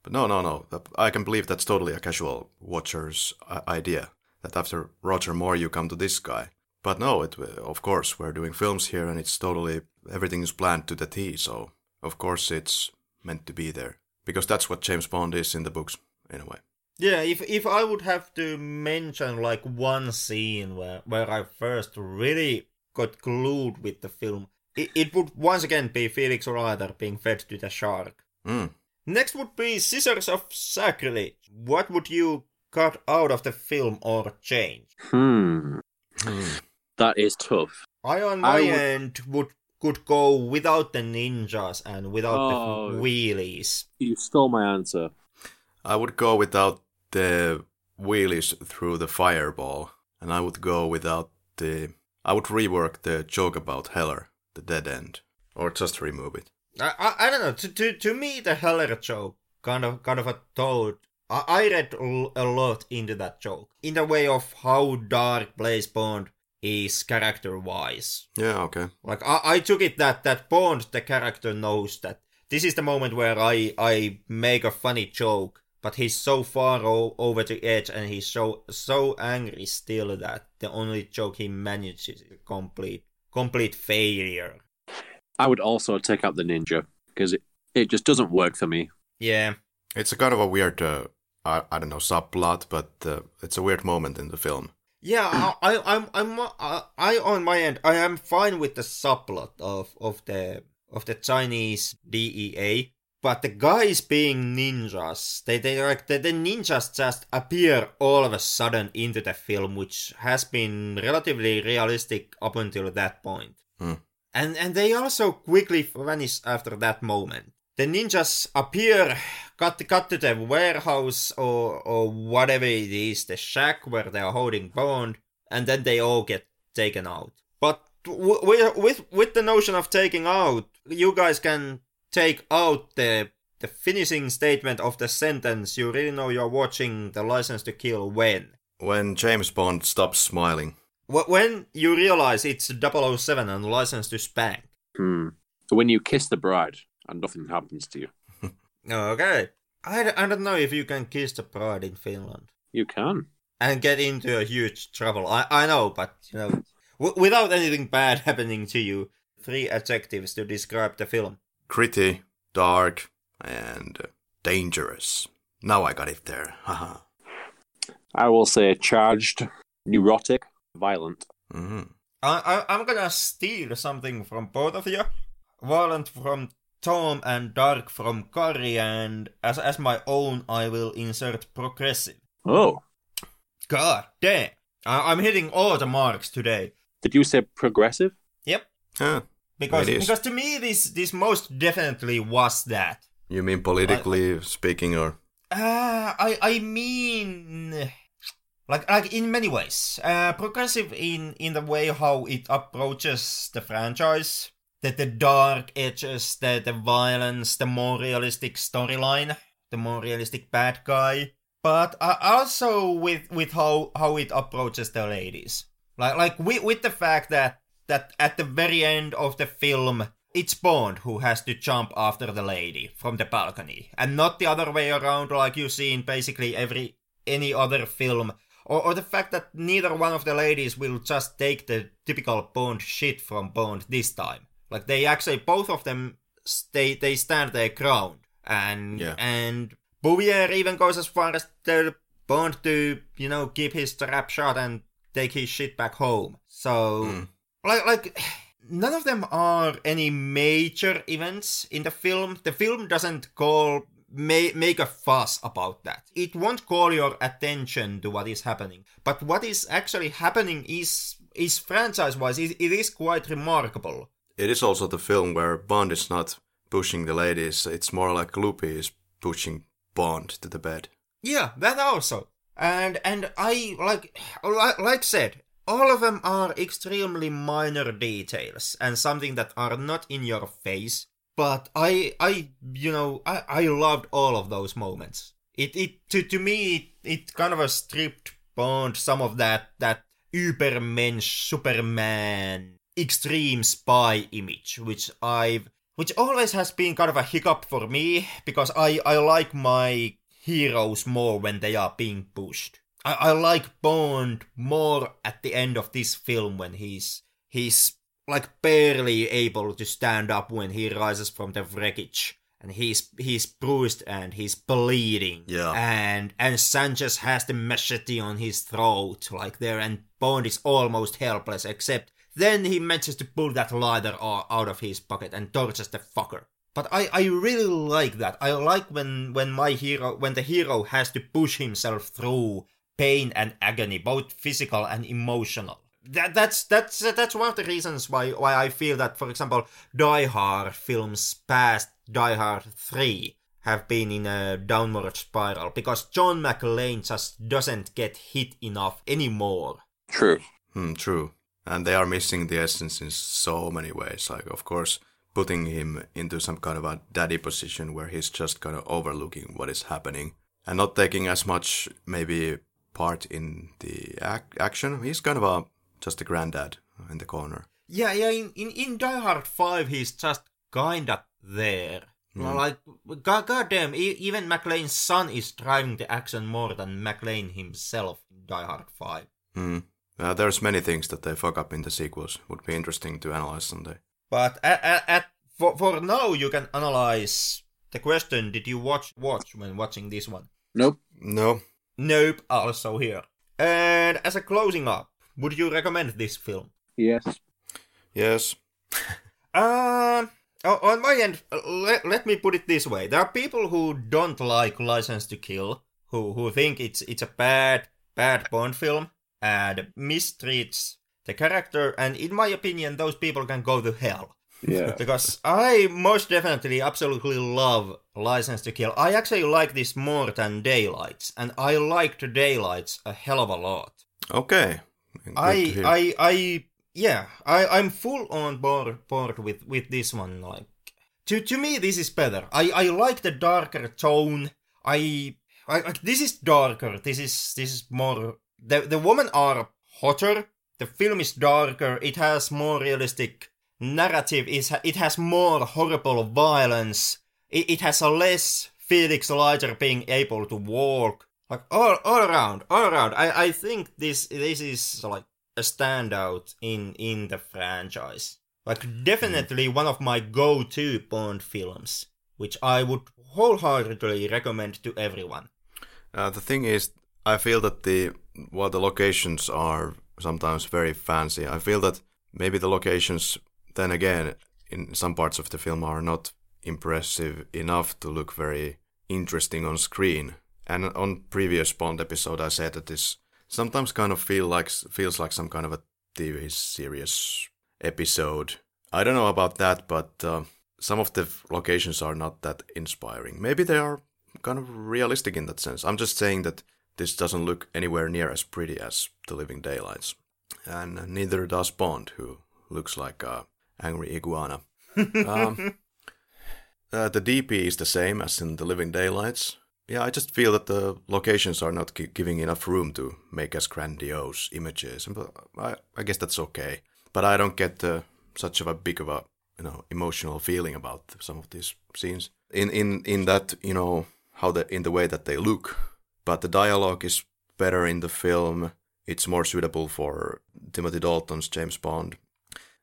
But no, no, no. I can believe that's totally a casual watcher's uh, idea. That after Roger Moore, you come to this guy. But no, it, of course, we're doing films here and it's totally, everything is planned to the T, so of course it's meant to be there. Because that's what James Bond is in the books, in a way. Yeah, if if I would have to mention like one scene where where I first really got glued with the film, it, it would once again be Felix Leiter being fed to the shark. Mm. Next would be Scissors of Sacrilege. What would you cut out of the film or change? Hmm, Hmm. That is tough. I on I my would- end would could go without the ninjas and without Oh. the wheelies. You stole my answer. I would go without the wheelies through the fireball, and I would go without the. I would rework the joke about Heller, the dead end, or just remove it. I, I, I don't know. To, to to me, the Heller joke kind of kind of a told. I, I read l- a lot into that joke in the way of how dark Blaze Bond is character wise. Yeah, okay. Like I, I took it that that Bond, the character, knows that this is the moment where I I make a funny joke, but he's so far o- over the edge and he's so so angry still that the only joke he manages is a complete complete failure. I would also take out the ninja because it, it just doesn't work for me. Yeah. It's a kind of a weird uh, I, I don't know subplot, but uh, it's a weird moment in the film. Yeah, I, I, I'm, I'm, I, I, on my end, I am fine with the subplot of of the of the Chinese DEA, but the guys being ninjas, they, they like the, the ninjas just appear all of a sudden into the film, which has been relatively realistic up until that point. Hmm. And and they also quickly vanish after that moment. The ninjas appear, cut, cut to the warehouse or, or whatever it is, the shack where they are holding Bond, and then they all get taken out. But w- with, with, with the notion of taking out, you guys can take out the, the finishing statement of the sentence. You really know you're watching the license to kill when. When James Bond stops smiling. When you realize it's 007 and license to spank. Hmm. When you kiss the bride and nothing happens to you, Okay. I, d- I don't know if you can kiss the bride in Finland. you can. and get into a huge trouble. I, I know, but you know, w- without anything bad happening to you, three adjectives to describe the film. Gritty, dark, and uh, dangerous. Now I got it there. Haha. I will say charged, neurotic, violent. hmm I, I I'm gonna steal something from both of you. Violent from Tom and dark from Karri, and as as my own, I will insert progressive. Oh, God damn! I, I'm hitting all the marks today. did you say progressive? Yep. Huh. Because because to me this this most definitely was that. You mean politically speaking, or Uh, I I mean, like like in many ways, uh, progressive in in the way how it approaches the franchise, the the dark edges, the the violence, the more realistic storyline, the more realistic bad guy, but uh, also with with how how it approaches the ladies, like like with with the fact that that at the very end of the film it's Bond who has to jump after the lady from the balcony, and not the other way around, like you see in basically every any other film. Or, or the fact that neither one of the ladies will just take the typical Bond shit from Bond this time. Like they actually, both of them, stay they stand their ground, and Yeah. and Bouvier even goes as far as tell Bond to you know keep his trap shot and take his shit back home. So Mm. like like none of them are any major events in the film the film doesn't call ma- make a fuss about that it won't call your attention to what is happening but what is actually happening is is franchise wise it, it is quite remarkable it is also the film where Bond is not pushing the ladies. It's more like Lupe is pushing Bond to the bed. Yeah, that also. And and I like like, like said, all of them are extremely minor details and something that are not in your face. But I I you know I, I loved all of those moments. It it to to me it, it kind of a stripped Bond some of that that Übermensch Superman extreme spy image, which I've which always has been kind of a hiccup for me because I I like my heroes more when they are being pushed. I, I like Bond more at the end of this film when he's he's like barely able to stand up when he rises from the wreckage and he's he's bruised and he's bleeding. Yeah. And and Sanchez has the machete on his throat like there and Bond is almost helpless except then he manages to pull that lighter o- out of his pocket and torches the fucker. But I, I really like that. I like when, when my hero when the hero has to push himself through pain and agony, both physical and emotional. That that's that's that's one of the reasons why why I feel that, for example, Die Hard films past Die Hard three have been in a downward spiral because John McClane just doesn't get hit enough anymore. True. Hmm, true. And they are missing the essence in so many ways. Like, of course, putting him into some kind of a daddy position where he's just kind of overlooking what is happening and not taking as much, maybe, part in the ac- action. He's kind of a just a granddad in the corner. Yeah, yeah. In in, in Die Hard Five, he's just kinda there. Like, god, goddamn, e- even McClane's son is driving the action more than McLean himself in Die Hard Five. Hmm. Uh, there's many things that they fuck up in the sequels. Would be interesting to analyze someday. But at, at, at for for now, you can analyze the question: Did you watch watch when watching this one? Nope. No. Nope, also here. And as a closing up, would you recommend this film? Yes. Yes. Uh, oh, on my end, uh, let, let me put it this way: there are people who don't like License to Kill, who who think it's it's a bad bad Bond film and mistreats the character, and in my opinion, those people can go to hell. Yeah. Because I most definitely absolutely love License to Kill. I actually like this more than Daylights, and I liked Daylights a hell of a lot. Okay. Good I. I I yeah, I I'm full on board board with with this one. Like to to me, this is better. I I like the darker tone. I I like this is darker. This is this is more. The the women are hotter. The film is darker. It has more realistic narrative. Is it has more horrible violence. It, it has a less Felix Leiter being able to walk. Like all all around, all around. I I think this this is like a standout in in the franchise. Like definitely one of my go-to Bond films, which I would wholeheartedly recommend to everyone. Uh, the thing is, I feel that the while the locations are sometimes very fancy, I feel that maybe the locations, then again, in some parts of the film are not impressive enough to look very interesting on screen. And on previous Bond episode, I said that this sometimes kind of feel like feels like some kind of a TV series episode. I don't know about that, but uh, some of the locations are not that inspiring. Maybe they are kind of realistic in that sense. I'm just saying that this doesn't look anywhere near as pretty as The Living Daylights, and neither does Bond, who looks like a angry iguana. um, uh, the DP is the same as in The Living Daylights. Yeah, I just feel that the locations are not gi- giving enough room to make as grandiose images, but I, I guess that's okay. But I don't get uh, such of a big of a you know emotional feeling about some of these scenes. In in in that you know how the in the way that they look, but the dialogue is better in the film. It's more suitable for Timothy Dalton's James Bond,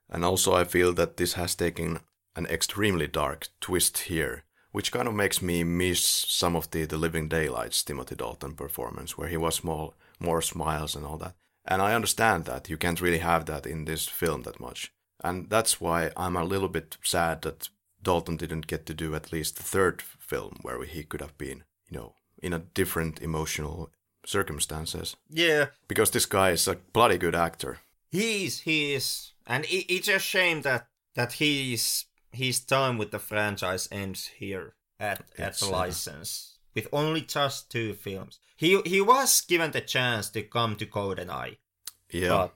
and also I feel that this has taken an extremely dark twist here, which kind of makes me miss some of the The Living Daylights Timothy Dalton performance, where he was more more smiles and all that. And I understand that you can't really have that in this film that much, and that's why I'm a little bit sad that Dalton didn't get to do at least the third film where he could have been, you know, in a different emotional circumstances. Yeah, Because this guy is a bloody good actor. he is, he is, and it, it's a shame that that he's his time with the franchise ends here at at the uh, license with only just two films. He he was given the chance to come to GoldenEye, Yeah. but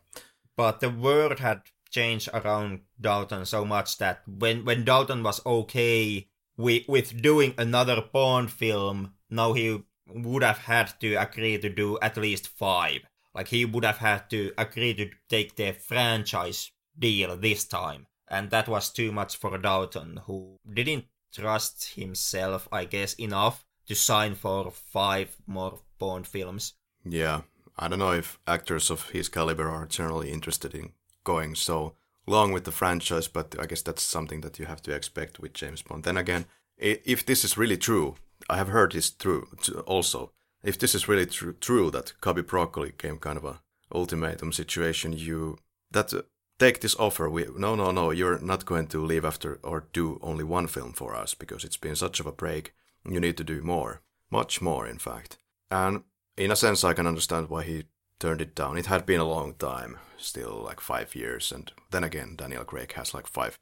but the world had changed around Dalton so much that when when Dalton was okay with with doing another Bond film, now he would have had to agree to do at least five. Like he would have had to agree to take the franchise deal this time, and that was too much for Dalton, who didn't trust himself, I guess, enough to sign for five more Bond films. Yeah, I don't know if actors of his caliber are generally interested in going so long with the franchise, but I guess that's something that you have to expect with James Bond. Then again, if this is really true, I have heard this true also. If this is really tru- true that Cubby Broccoli came kind of a ultimatum situation, you that uh, take this offer. We no no no, you're not going to leave after or do only one film for us because it's been such of a break. You need to do more, much more, in fact. And in a sense, I can understand why he turned it down. It had been a long time, still like five years, and then again, Daniel Craig has like five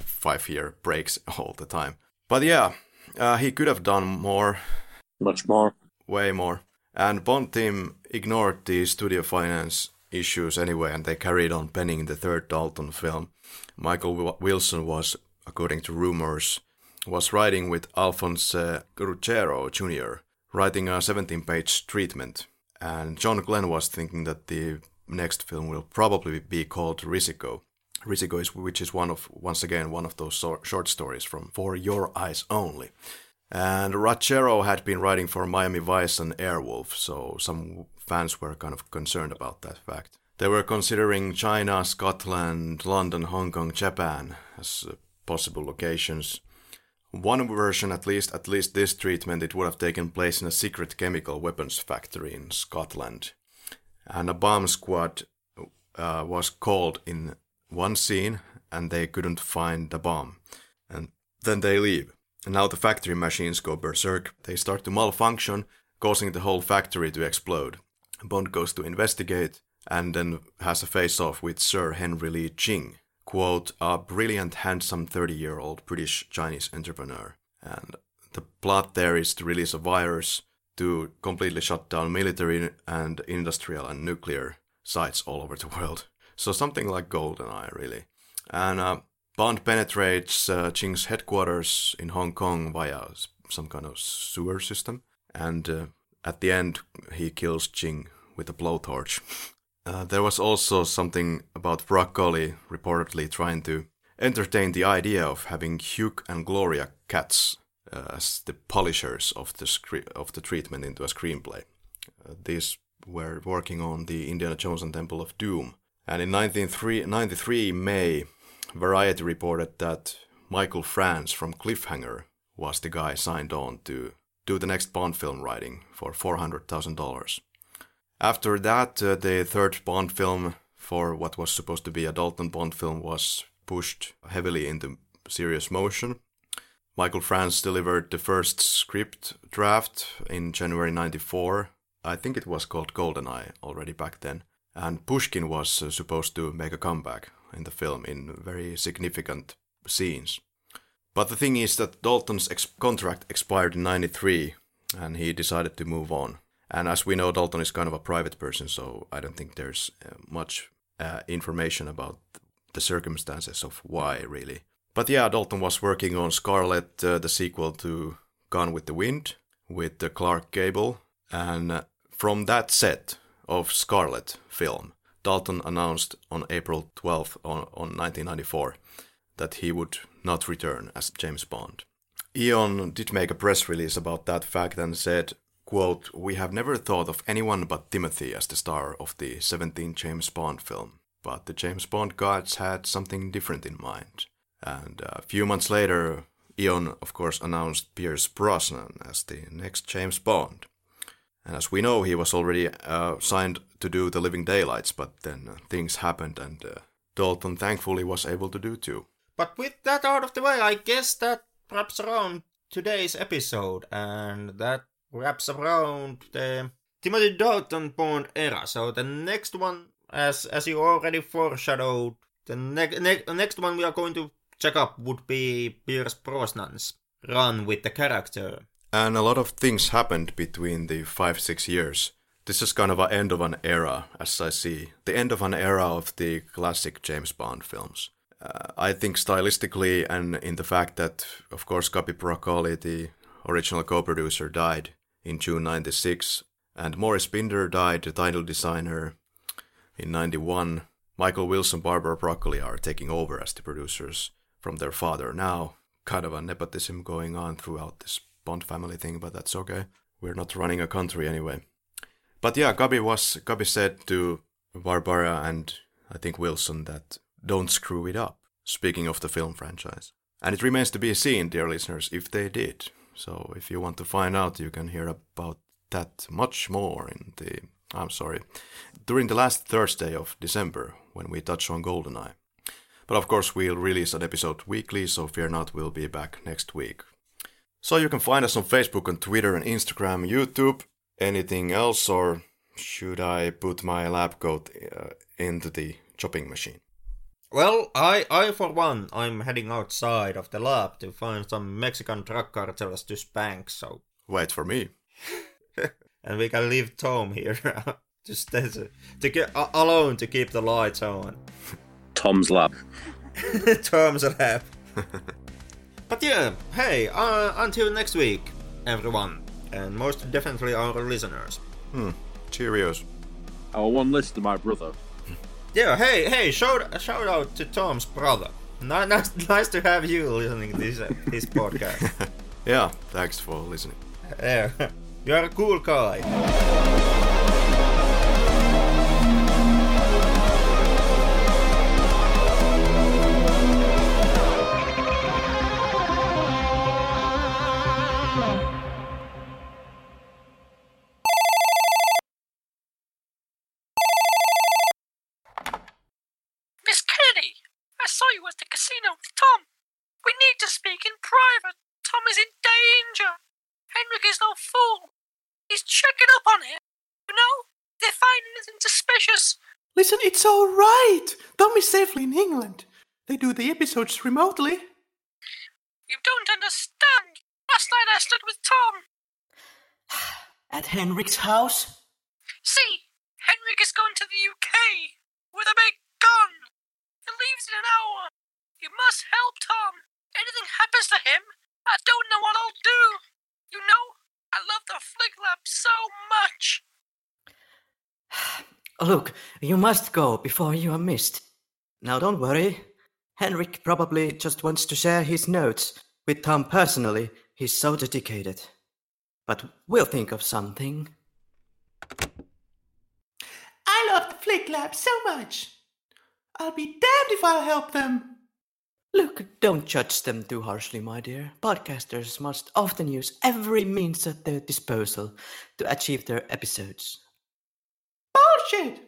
five year breaks all the time. But yeah, uh, he could have done more, Much more. way more. And Bond team ignored the studio finance issues anyway, and they carried on penning the third Dalton film. Michael Wi- Wilson was, according to rumors, was writing with Alphonse uh, Jr., writing a 17-page treatment. And John Glen was thinking that the next film will probably be called Risico. Risico is which is one of once again one of those so- short stories from For Your Eyes Only. And Ruggiero had been writing for Miami Vice and Airwolf, so some fans were kind of concerned about that fact. They were considering China, Scotland, London, Hong Kong, Japan as uh, possible locations. One version, at least, at least this treatment, it would have taken place in a secret chemical weapons factory in Scotland, and a bomb squad uh, was called in one scene, and they couldn't find the bomb, and then they leave. And now the factory machines go berserk. They start to malfunction, causing the whole factory to explode. Bond goes to investigate and then has a face off with Sir Henry Lee Ching, quote, a brilliant, handsome 30 year old British Chinese entrepreneur. And the plot there is to release a virus to completely shut down military and industrial and nuclear sites all over the world. So something like GoldenEye, really. And uh, Bond penetrates uh, Ching's headquarters in Hong Kong via some kind of sewer system. And uh, at the end, he kills Ching with a blowtorch. Uh, there was also something about Broccoli reportedly trying to entertain the idea of having Hugh and Gloria Katz uh, as the polishers of the scre- of the treatment into a screenplay. Uh, these were working on the Indiana Jones and Temple of Doom, and in 1993 May, Variety reported that Michael France from Cliffhanger was the guy signed on to do the next Bond film writing for four hundred thousand dollars. After that, uh, the third Bond film for what was supposed to be a Dalton Bond film was pushed heavily into serious motion. Michael France delivered the first script draft in January 94. I think it was called GoldenEye already back then. And Pushkin was uh, supposed to make a comeback in the film in very significant scenes. But the thing is that Dalton's ex- contract expired in 93 and he decided to move on. And as we know, Dalton is kind of a private person, so I don't think there's uh, much uh, information about the circumstances of why, really. But yeah, Dalton was working on Scarlett, uh, the sequel to Gone with the Wind, with uh, Clark Gable. And uh, from that set of Scarlett film, Dalton announced on April 12th on, on 1994 that he would not return as James Bond. Eon did make a press release about that fact and said Quote, We have never thought of anyone but Timothy as the star of the 17th James Bond film, but the James Bond gods had something different in mind. And a few months later, Eon, of course, announced Pierce Brosnan as the next James Bond. And as we know, he was already uh, signed to do The Living Daylights, but then uh, things happened, and uh, Dalton thankfully was able to do too. But with that out of the way, I guess that wraps around today's episode, and that wraps around the Timothy Dalton Bond era. So the next one, as as you already foreshadowed, the ne- ne- next one we are going to check up would be Pierce Brosnan's run with the character. And a lot of things happened between the five six years. This is kind of an end of an era, as I see the end of an era of the classic James Bond films. Uh, I think stylistically, and in the fact that, of course, Cubby Broccoli, the original co-producer, died in June 96, and Maurice Binder died, the title designer, in 91. Michael Wilson, Barbara Broccoli are taking over as the producers from their father now. Kind of a nepotism going on throughout this Bond family thing, but that's okay. We're not running a country anyway. But yeah, Cubby was Cubby said to Barbara and I think Wilson that don't screw it up. Speaking of the film franchise. And it remains to be seen, dear listeners, if they did. So if you want to find out, you can hear about that much more in the. I'm sorry, during the last Thursday of December when we touch on GoldenEye. But of course, we'll release an episode weekly, so fear not, we'll be back next week. So you can find us on Facebook, and Twitter, and Instagram, YouTube. Anything else, or should I put my lab coat uh, into the chopping machine? Well, I, I for one, I'm heading outside of the lab to find some Mexican drug cartels to spank. So wait for me, and we can leave Tom here to stay to get uh, alone to keep the lights on. Tom's lab. Tom's lab. But yeah, hey, uh, until next week, everyone, and most definitely our listeners. Hmm. Cheerios. Our one listener, my brother. Yeah, hey, hey, shout, shout out to Tom's brother. Nice, nice to have you listening to this, uh, this podcast. yeah, thanks for listening. Yeah, you're a cool guy. Speak in private. Tom is in danger. Henrik is no fool. He's checking up on him. You know, they're finding nothing suspicious. Listen, it's all right. Tom is safely in England. They do the episodes remotely. You don't understand. Last night I stood with Tom. At Henrik's house? See, Henrik is going to the UK with a big gun. He leaves in an hour. You must help Tom. Anything happens to him, I don't know what I'll do. You know, I love the Flick Lab so much. Look, you must go before you are missed. Now don't worry. Henrik probably just wants to share his notes with Tom personally. He's so dedicated. But we'll think of something. I love the Flick Lab so much. I'll be damned if I'll help them. Look, don't judge them too harshly, my dear. Podcasters must often use every means at their disposal to achieve their episodes. Bullshit!